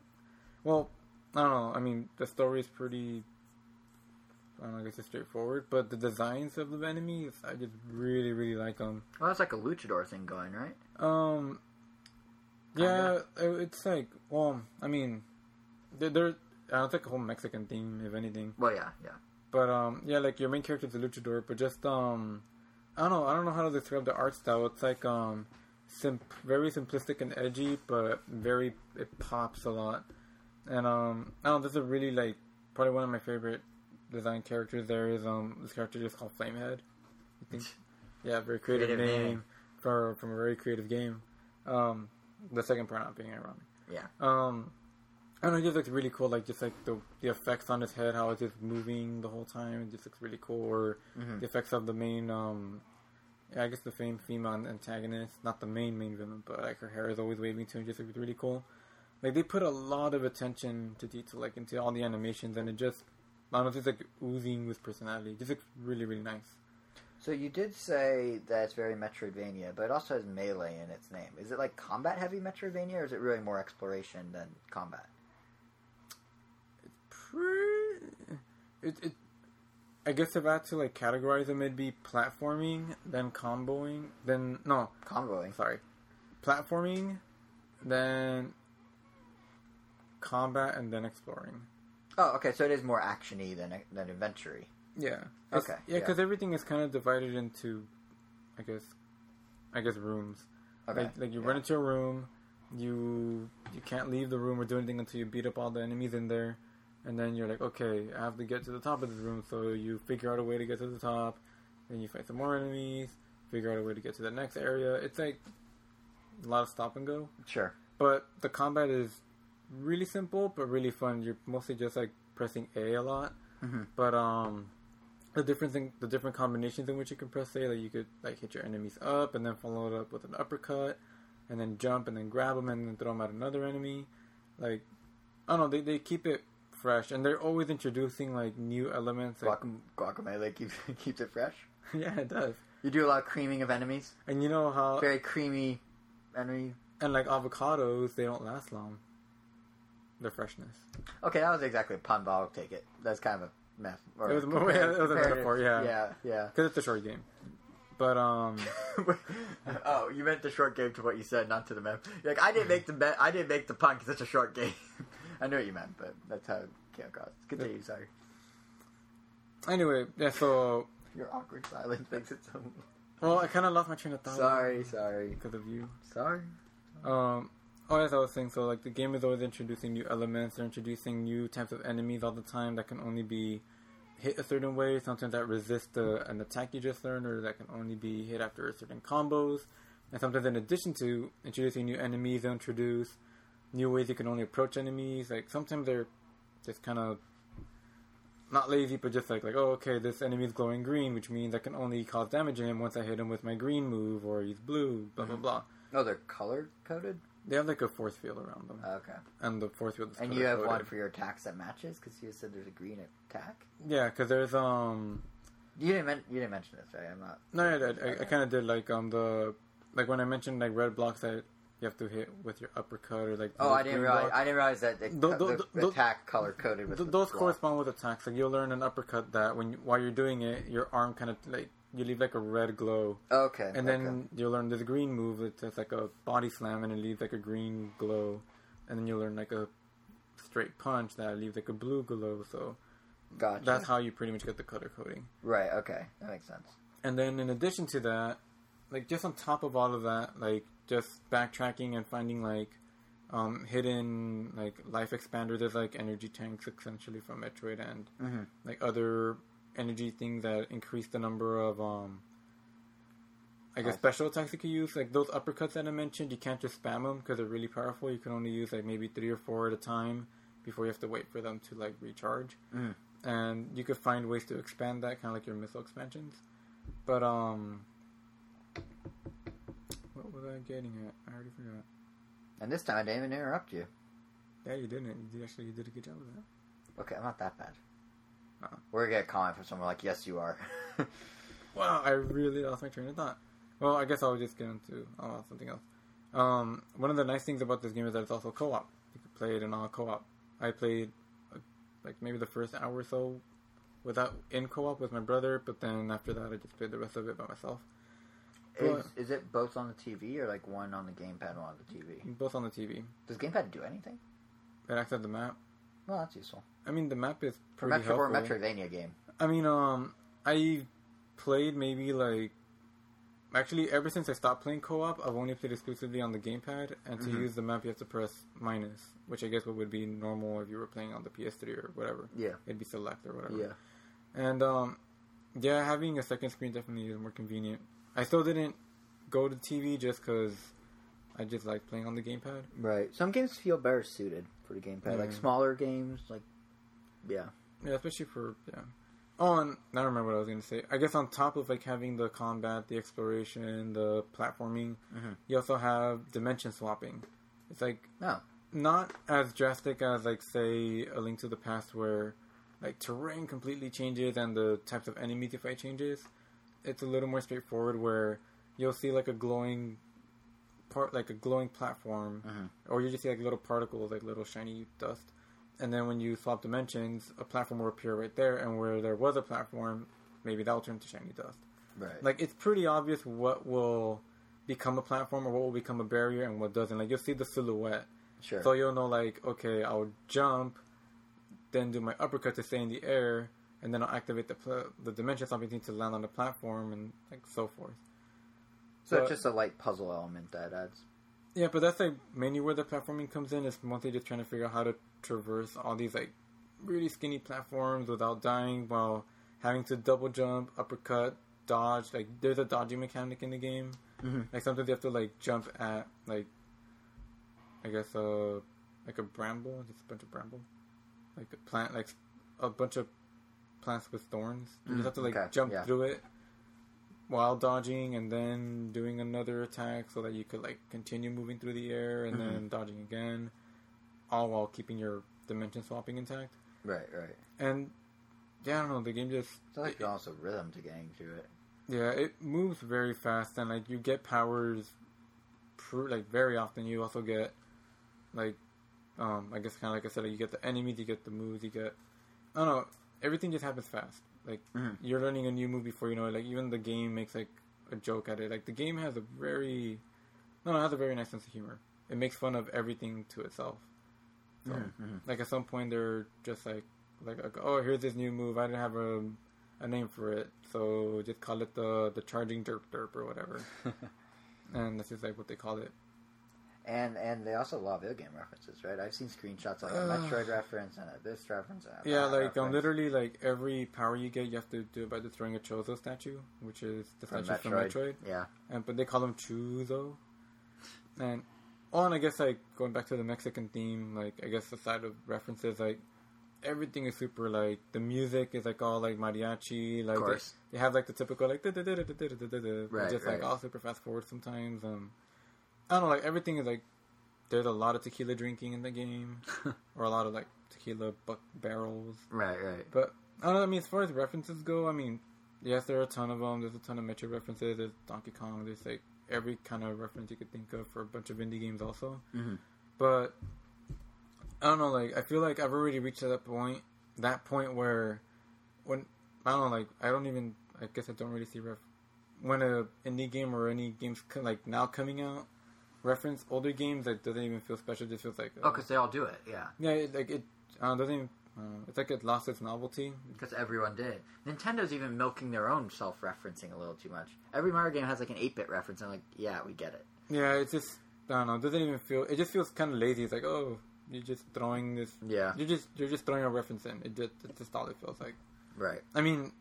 well, I don't know. I mean, the story is pretty. I don't know, I guess it's straightforward, but the designs of the enemies, I just really, really like them. Well, that's like a luchador thing going, right? Um, Yeah, it's like well, I mean, there I don't think a whole Mexican theme, if anything. Well, yeah, yeah. But um, yeah, like your main character is a luchador, but just um, I don't know, I don't know how to describe the art style. It's like um, sim- very simplistic and edgy, but very it pops a lot. And um, I don't know, this is a really like probably one of my favorite design characters. There is um, this character just called Flamehead. I think, yeah, very creative, Creative name, name. for from a very creative game. Um, the second part not being ironic. Yeah. Um, I don't know, it just looks really cool. Like just like the the effects on his head, how it's just moving the whole time. It just looks really cool. Or Mhm. the effects of the main, um, yeah, I guess the main female antagonist, not the main main villain, but like her hair is always waving too, and just looks really cool. Like they put a lot of attention to detail, like into all the animations, and it just, I don't know, it's just like oozing with personality. It just looks really really nice. So you did say that it's very Metroidvania, but it also has melee in its name. Is it like combat heavy Metroidvania, or is it really more exploration than combat? Pretty, it, it, I guess if I had to like categorize them, it'd be platforming, then comboing, then no, Comboing. sorry, platforming, then combat, and then exploring. Oh, okay. So it is more actiony than than adventure Yeah. Okay, Yeah, yeah. because everything is kind of divided into, I guess, I guess rooms. Okay. Like, like you yeah. run into a room, you you can't leave the room or do anything until you beat up all the enemies in there, and then you're like, okay, I have to get to the top of this room. So you figure out a way to get to the top, then you fight some more enemies, figure out a way to get to the next area. It's like a lot of stop and go, Sure. but the combat is really simple but really fun. You're mostly just like pressing A a lot. Mhm. But um, the different thing, the different combinations in which you can press A, like you could like hit your enemies up and then follow it up with an uppercut, and then jump and then grab them and then throw them at another enemy. Like I don't know, they they keep it fresh and they're always introducing like new elements. Like, Guacam- guacamole keeps keeps it fresh. yeah, it does. You do a lot of creaming of enemies. And you know how Very creamy enemy. and like avocados, they don't last long. Their freshness. Okay, that was exactly a pun, but I'll take it. That's kind of a. Or It was more- yeah, it was a metaphor, yeah. Yeah, yeah. Because it's a short game. But um, oh, you meant the short game to what you said, not to the. You're like I didn't make the be- I didn't make the pun because it's a short game. I know what you meant, but that's how it came across. Continue. Sorry. anyway, yeah. So Your awkward silence makes it so. well, I kind of lost my train of thought. Sorry, sorry, because of you. sorry. Um, oh, as I was saying, so like the game is always introducing new elements. They're introducing new types of enemies all the time that can only be hit a certain way. Sometimes that resist the, an attack you just learned, or that can only be hit after certain combos. And sometimes, in addition to introducing new enemies, they'll introduce new ways you can only approach enemies. Like sometimes they're just kind of not lazy, but just like like oh okay, this enemy is glowing green, which means I can only cause damage to him once I hit him with my green move, or he's blue. Blah blah Mhm. blah. Oh, they're color coded. They have like a force field around them, Okay. and the force field is And you have one for your attacks that matches because you said there's a green attack. Yeah, because there's um. You didn't men- you didn't mention this, right? I'm not. No, I did. I, I kind of did like um the like when I mentioned like red blocks that you have to hit with your uppercut or like. Oh, I didn't realize. blocks. I didn't realize that the, tho- the, tho- attack color coded with Th- the those block. correspond with attacks. Like you'll learn an uppercut that when you, while you're doing it, your arm kind of like you leave like a red glow, Okay. and okay. then you'll learn this green move. that's, just like a body slam, and it leaves like a green glow, and then you'll learn like a straight punch that leaves like a blue glow. So gotcha. that's how you pretty much get the color coding. right. Okay, that makes sense. And then in addition to that, like just on top of all of that, like just backtracking and finding like um, hidden like life expanders, there's like energy tanks essentially from Metroid and Mm-hmm. like other energy things that increase the number of um I guess Oh. special attacks you can use. Like those uppercuts that I mentioned, you can't just spam them because they're really powerful. You can only use like maybe three or four at a time before you have to wait for them to like recharge. Mhm. And you could find ways to expand that, kind of like your missile expansions. But um, what was I getting at? I already forgot. And this time I didn't even interrupt you. Yeah, you didn't. You actually. You did a good job of that. Okay, I'm not that bad. Uh-uh. We're gonna get a comment from someone like, "Yes, you are." Wow, I really lost my train of thought. Well, I guess I'll just get into oh, something else. Um, one of the nice things about this game is that it's also co-op. You can play it in all co-op. I played uh, like maybe the first hour or so without in co-op with my brother, but then after that, I just played the rest of it by myself. Is, is it both on the TV or like one on the gamepad and one on the TV? both on the TV. Does gamepad do anything? It acts as the map. Well, that's useful I mean, the map is for, pretty Metro, for a helpful. Metroidvania game. I mean, um, I played maybe like actually ever since I stopped playing co-op, I've only played exclusively on the gamepad, and to Mhm. use the map you have to press minus, which I guess what would be normal if you were playing on the PS3 or whatever. Yeah, It'd be select or whatever. yeah. And um, yeah, having a second screen definitely is more convenient. I still didn't go to TV just because I just like playing on the gamepad. Right. Some games feel better suited for the gamepad, like smaller games. Like, yeah, Yeah, especially for yeah. Oh, and I don't remember what I was going to say. I guess on top of like having the combat, the exploration, the platforming, Mhm. you also have dimension swapping. It's like no, not as drastic as like say a Link to the Past, where like terrain completely changes and the types of enemies you fight changes. It's a little more straightforward, where you'll see like a glowing part, like a glowing platform, Mhm. or you just see like little particles, like little shiny dust. And then when you swap dimensions, a platform will appear right there, and where there was a platform, maybe that'll turn to shiny dust. right. Like it's pretty obvious what will become a platform or what will become a barrier and what doesn't. Like you'll see the silhouette, sure. so you'll know like okay, I'll jump, then do my uppercut to stay in the air, and then I'll activate the pl- the dimension something to land on the platform and like so forth. so but- it's just a light puzzle element that adds. Yeah, but that's like mainly where the platforming comes in. Is mostly just trying to figure out how to traverse all these like really skinny platforms without dying while having to double jump, uppercut, dodge. Like there's a dodging mechanic in the game. Mhm. Like sometimes you have to like jump at like I guess uh like a bramble, just a bunch of bramble, like a plant, like a bunch of plants with thorns. You Mm, just have to like okay, jump yeah. through it while dodging and then doing another attack so that you could like continue moving through the air and Mhm. then dodging again, all while keeping your dimension swapping intact. Right, right. And yeah, I don't know. The game just So like also rhythm to getting to it. yeah, it moves very fast, and like you get powers, pr- like very often. You also get like, um, I guess kind of like I said, you get the enemies, you get the moves, you get, I don't know, everything just happens fast. Like Mhm. you're learning a new move before you know it. Like even the game makes like a joke at it. Like the game has a very, no, it has a very nice sense of humor. It makes fun of everything to itself. So Mhm, mhm. like at some point they're just like like, like, oh here's this new move i didn't have a, a name for it so just call it the the charging derp derp or whatever and that's just like what they call it And and they also love video game references, right? I've seen screenshots like a. Metroid reference and a this reference. And a yeah like um literally like every power you get you have to do it by destroying a chozo statue which is the from statue Metroid. from metroid Yeah. and but they call them chuzo and oh and i guess like going back to the mexican theme like i guess the side of references like everything is super like the music is like all like mariachi like Of they- course. They have like the typical like Right, just like all super fast forward sometimes. Um, I don't know, like everything is like there's a lot of tequila drinking in the game, or a lot of like tequila buck barrels. Right, right. But I don't know. I mean, as far as references go, I mean, yes, there are a ton of them. There's a ton of Metro references. There's Donkey Kong. There's like every kind of reference you could think of for a bunch of indie games also. Mhm. But I don't know. Like I feel like I've already reached that point. That point where when I don't know. Like I don't even. I guess I don't really see ref. When a indie game or any games like now coming out reference older games that doesn't even feel special. It just feels like Oh, uh, because they all do it. Yeah, yeah, it, like it uh, doesn't. Even, uh, it's like it lost its novelty. because everyone did. Nintendo's even milking their own self-referencing a little too much. Every Mario game has like an eight-bit reference. I'm like, yeah, we get it. Yeah, it's just I don't know. It doesn't even feel. It just feels kind of lazy. It's like oh, you're just throwing this. Yeah, You're just you're just throwing a reference in. It just it's just all it feels like. right. I mean,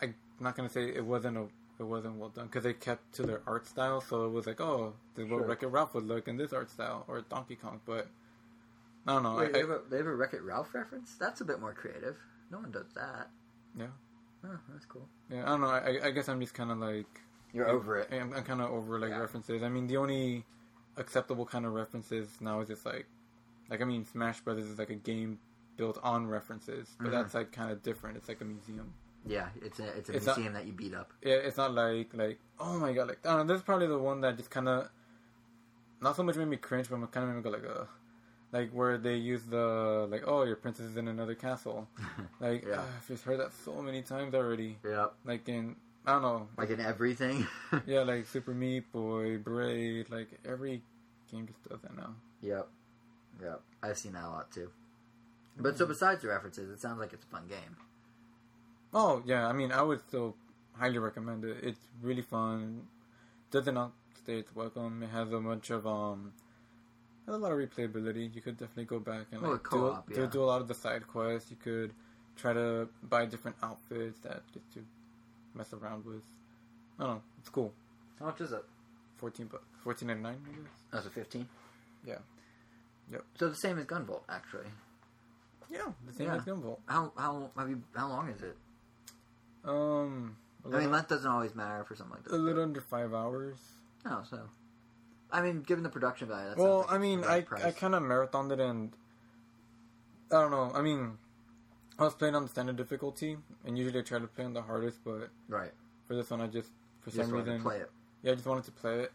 I'm not gonna say it wasn't a it wasn't well done because they kept to their art style. So it was like oh, this is what Sure. Wreck-It Ralph would look in this art style or Donkey Kong. But I don't know. Wait, I, they, have a, they have a Wreck-It Ralph reference. That's a bit more creative. No one does that. Yeah. Oh, that's cool. yeah, I don't know. I, I guess I'm just kind of like You're over it. I'm, I'm kind of over like Yeah. references. I mean, the only acceptable kind of references now is just like, like I mean, Smash Brothers is like a game built on references, but Mhm. that's like kind of different. It's like a museum. Yeah, it's a it's a It's not- museum that you beat up. Yeah, it's not like like oh my god, like I don't know. This is probably the one that just kind of not so much made me cringe, but kind of made me go like uh like where they use the like oh your princess is in another castle. Like Yeah. ah, I've just heard that so many times already. Yep. Like in I don't know, like in everything. yeah, like Super Meat Boy, Braid, like every game just does that now. Yep, yep. I've seen that a lot too. But so besides the references, it sounds like it's a fun game. Oh yeah, I mean, I would still highly recommend it. It's really fun. Doesn't outstay its welcome. It has a bunch of um, has a lot of replayability. You could definitely go back and Oh, like do, do yeah. do a lot of the side quests. You could try to buy different outfits that get to mess around with. I don't know. It's cool. How much is it? Fourteen bucks. Fourteen ninety nine. I guess. That's a fifteen. Yeah. Yep. So the same as Gunvolt, actually. Yeah, the same Yeah. as Gunvolt. How how have you, how long is it? Um, I little, mean, that doesn't always matter for something like this. a little under five hours. Oh, so. I mean, given the production value, that's well, I mean, I I kind of marathoned it and I don't know. I mean, I was playing on the standard difficulty, and usually I try to play on the hardest, but right. for this one, I just for Just some to reason, play it. yeah, I just wanted to play it,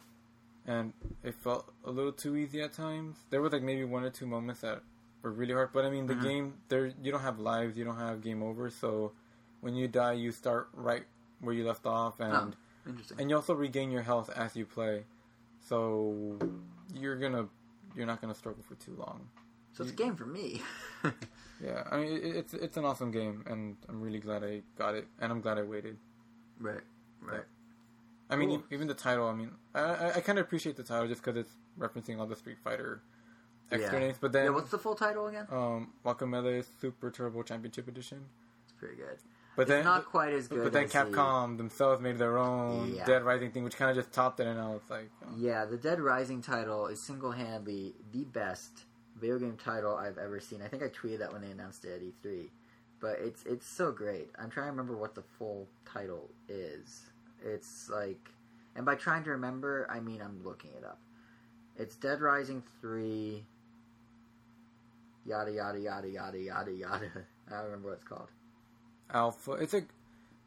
and it felt a little too easy at times. There was like maybe one or two moments that were really hard, but I mean, the Mhm. game there you don't have lives, you don't have game over, so when you die, you start right where you left off, and Oh, interesting. and you also regain your health as you play, so you're gonna you're not gonna struggle for too long. so it's a game for me. Yeah, I mean it, it's it's an awesome game, and I'm really glad I got it, and I'm glad I waited. right. Right. I mean, Cool. even the title. I mean, I I, I kind of appreciate the title just because it's referencing all the Street Fighter extra Yeah. names. But then, yeah. What's the full title again? um, Guacamelee Super Turbo Championship Edition. It's pretty good. But it's then, not quite as good. but then as the- Capcom themselves made their own Yeah. Dead Rising thing, which kind of just topped it, and I was like, oh, Yeah, the Dead Rising title is single-handedly the best video game title I've ever seen. I think I tweeted that when they announced it at E3. But it's it's so great. I'm trying to remember what the full title is. It's like, and by trying to remember, I mean I'm looking it up. It's Dead Rising three. Yada yada yada yada yada yada. I don't remember what it's called. Alpha. It's like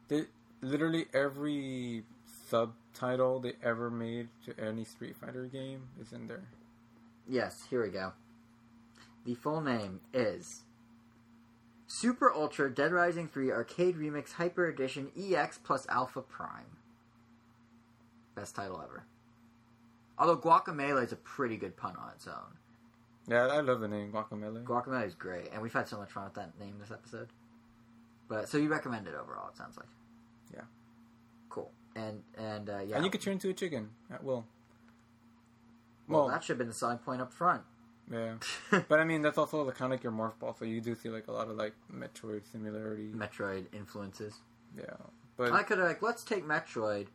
they literally every subtitle they ever made to any Street Fighter game is in there. Yes, here we go. The full name is Super Ultra Dead Rising 3 Arcade Remix Hyper Edition EX plus Alpha Prime. Best title ever. Although Guacamelee is a pretty good pun on its own. Yeah, I love the name Guacamelee. Guacamelee is great, and we've had so much fun with that name this episode. But so you recommend it overall? It sounds like. Yeah. Cool. And and uh, yeah. And you could turn into a chicken at will. well, well- that should have been the selling point up front. Yeah, but I mean that's also the kind of like your morph ball, so you do see like a lot of like Metroid similarity. Metroid influences. yeah, but I could have like, let's take Metroid,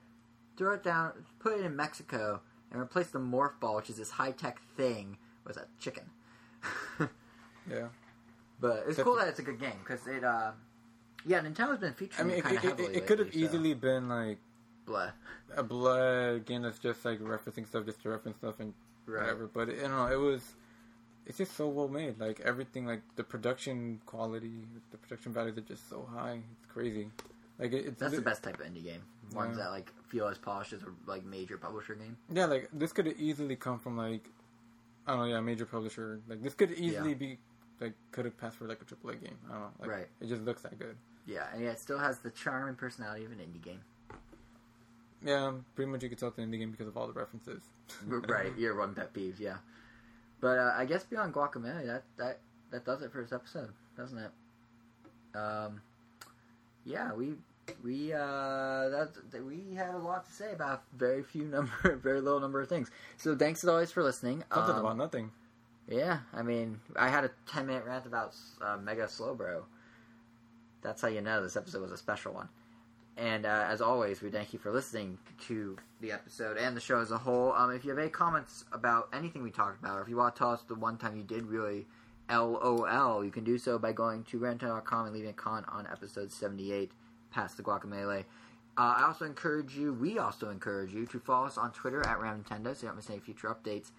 throw it down, put it in Mexico, and replace the morph ball, which is this high tech thing, with a chicken. yeah, but it's Def- cool that it's a good game because it, uh, yeah, Nintendo's been I mean it it, kind could- of it, could have so- easily been like Blah. a blood game that's just like referencing stuff just to reference stuff and Right. whatever. But you know, it was it's just so well made. Like everything, like the production quality, the production values are just so high. It's crazy. Like it, it's That's the best type of indie game. Ones Yeah. that like feel as polished as a like major publisher game. Yeah, like this could have easily come from like I don't know, yeah, a major publisher. Like this could easily Yeah. be like could have passed for like a AAA game. I don't know. Like, Right. It just looks that good. Yeah, and yeah, it still has the charm and personality of an indie game. Yeah, pretty much you could tell it's an indie game because of all the references. right, your one pet peeve, yeah. But uh, I guess beyond Guacamole, that that that does it for this episode, doesn't it? Um, yeah, we we uh that that we had a lot to say about very few number, very little number of things. So thanks as always for listening. Something Um, about nothing. yeah, I mean, I had a ten minute rant about uh, Mega Slowbro. That's how you know this episode was a special one. And uh, as always, we thank you for listening to the episode and the show as a whole. Um, if you have any comments about anything we talked about, or if you want to tell us the one time you did really LOL, you can do so by going to random.com and leaving a comment on episode 78, Past the Guacamole. Uh, I also encourage you, we also encourage you to follow us on Twitter at Ram Nintendo so you don't miss any future updates.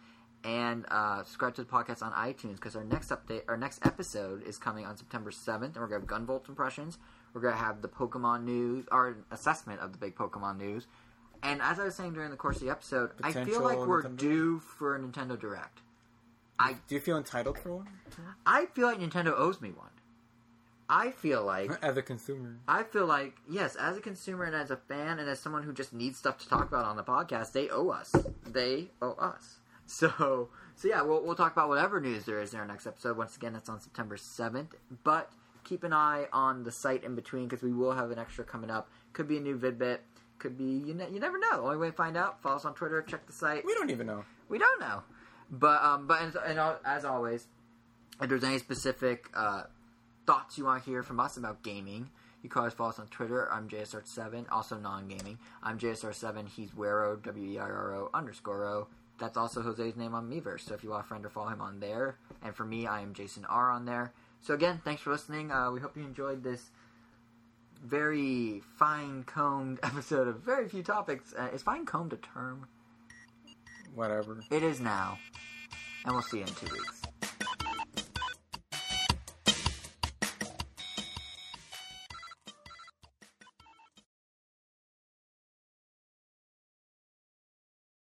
And uh, subscribe to the podcast on iTunes because our next update, our next episode is coming on September 7th, and we're going to have Gunvolt impressions. We're going to have the Pokemon news, our assessment of the big Pokemon news. And as I was saying during the course of the episode, I feel like we're Nintendo- due for a Nintendo Direct. I Do you feel entitled for one? I feel like Nintendo owes me one. I feel like as a consumer. I feel like yes, as a consumer and as a fan and as someone who just needs stuff to talk about on the podcast, they owe us. They owe us. So so yeah, we'll we'll talk about whatever news there is in our next episode. Once again, that's on September seventh. But keep an eye on the site in between because we will have an extra coming up. Could be a new vidbit. Could be you. Ne- you never know. Only way to find out. Follow us on Twitter. Check the site. We don't even know. We don't know. But um, but and, and as always, if there's any specific uh, thoughts you want to hear from us about gaming, you can always follow us on Twitter. I'm JSR7, also non-gaming. I'm JSR7. He's Werro, W-E-R-R-O underscore O. That's also Jose's name on Miiverse. So if you want a friend or follow him on there. And for me, I am Jason R on there. So again, thanks for listening. Uh, we hope you enjoyed this very fine-combed episode of very few topics. Uh, is fine-combed a term? Whatever. It is now. And we'll see you in two weeks.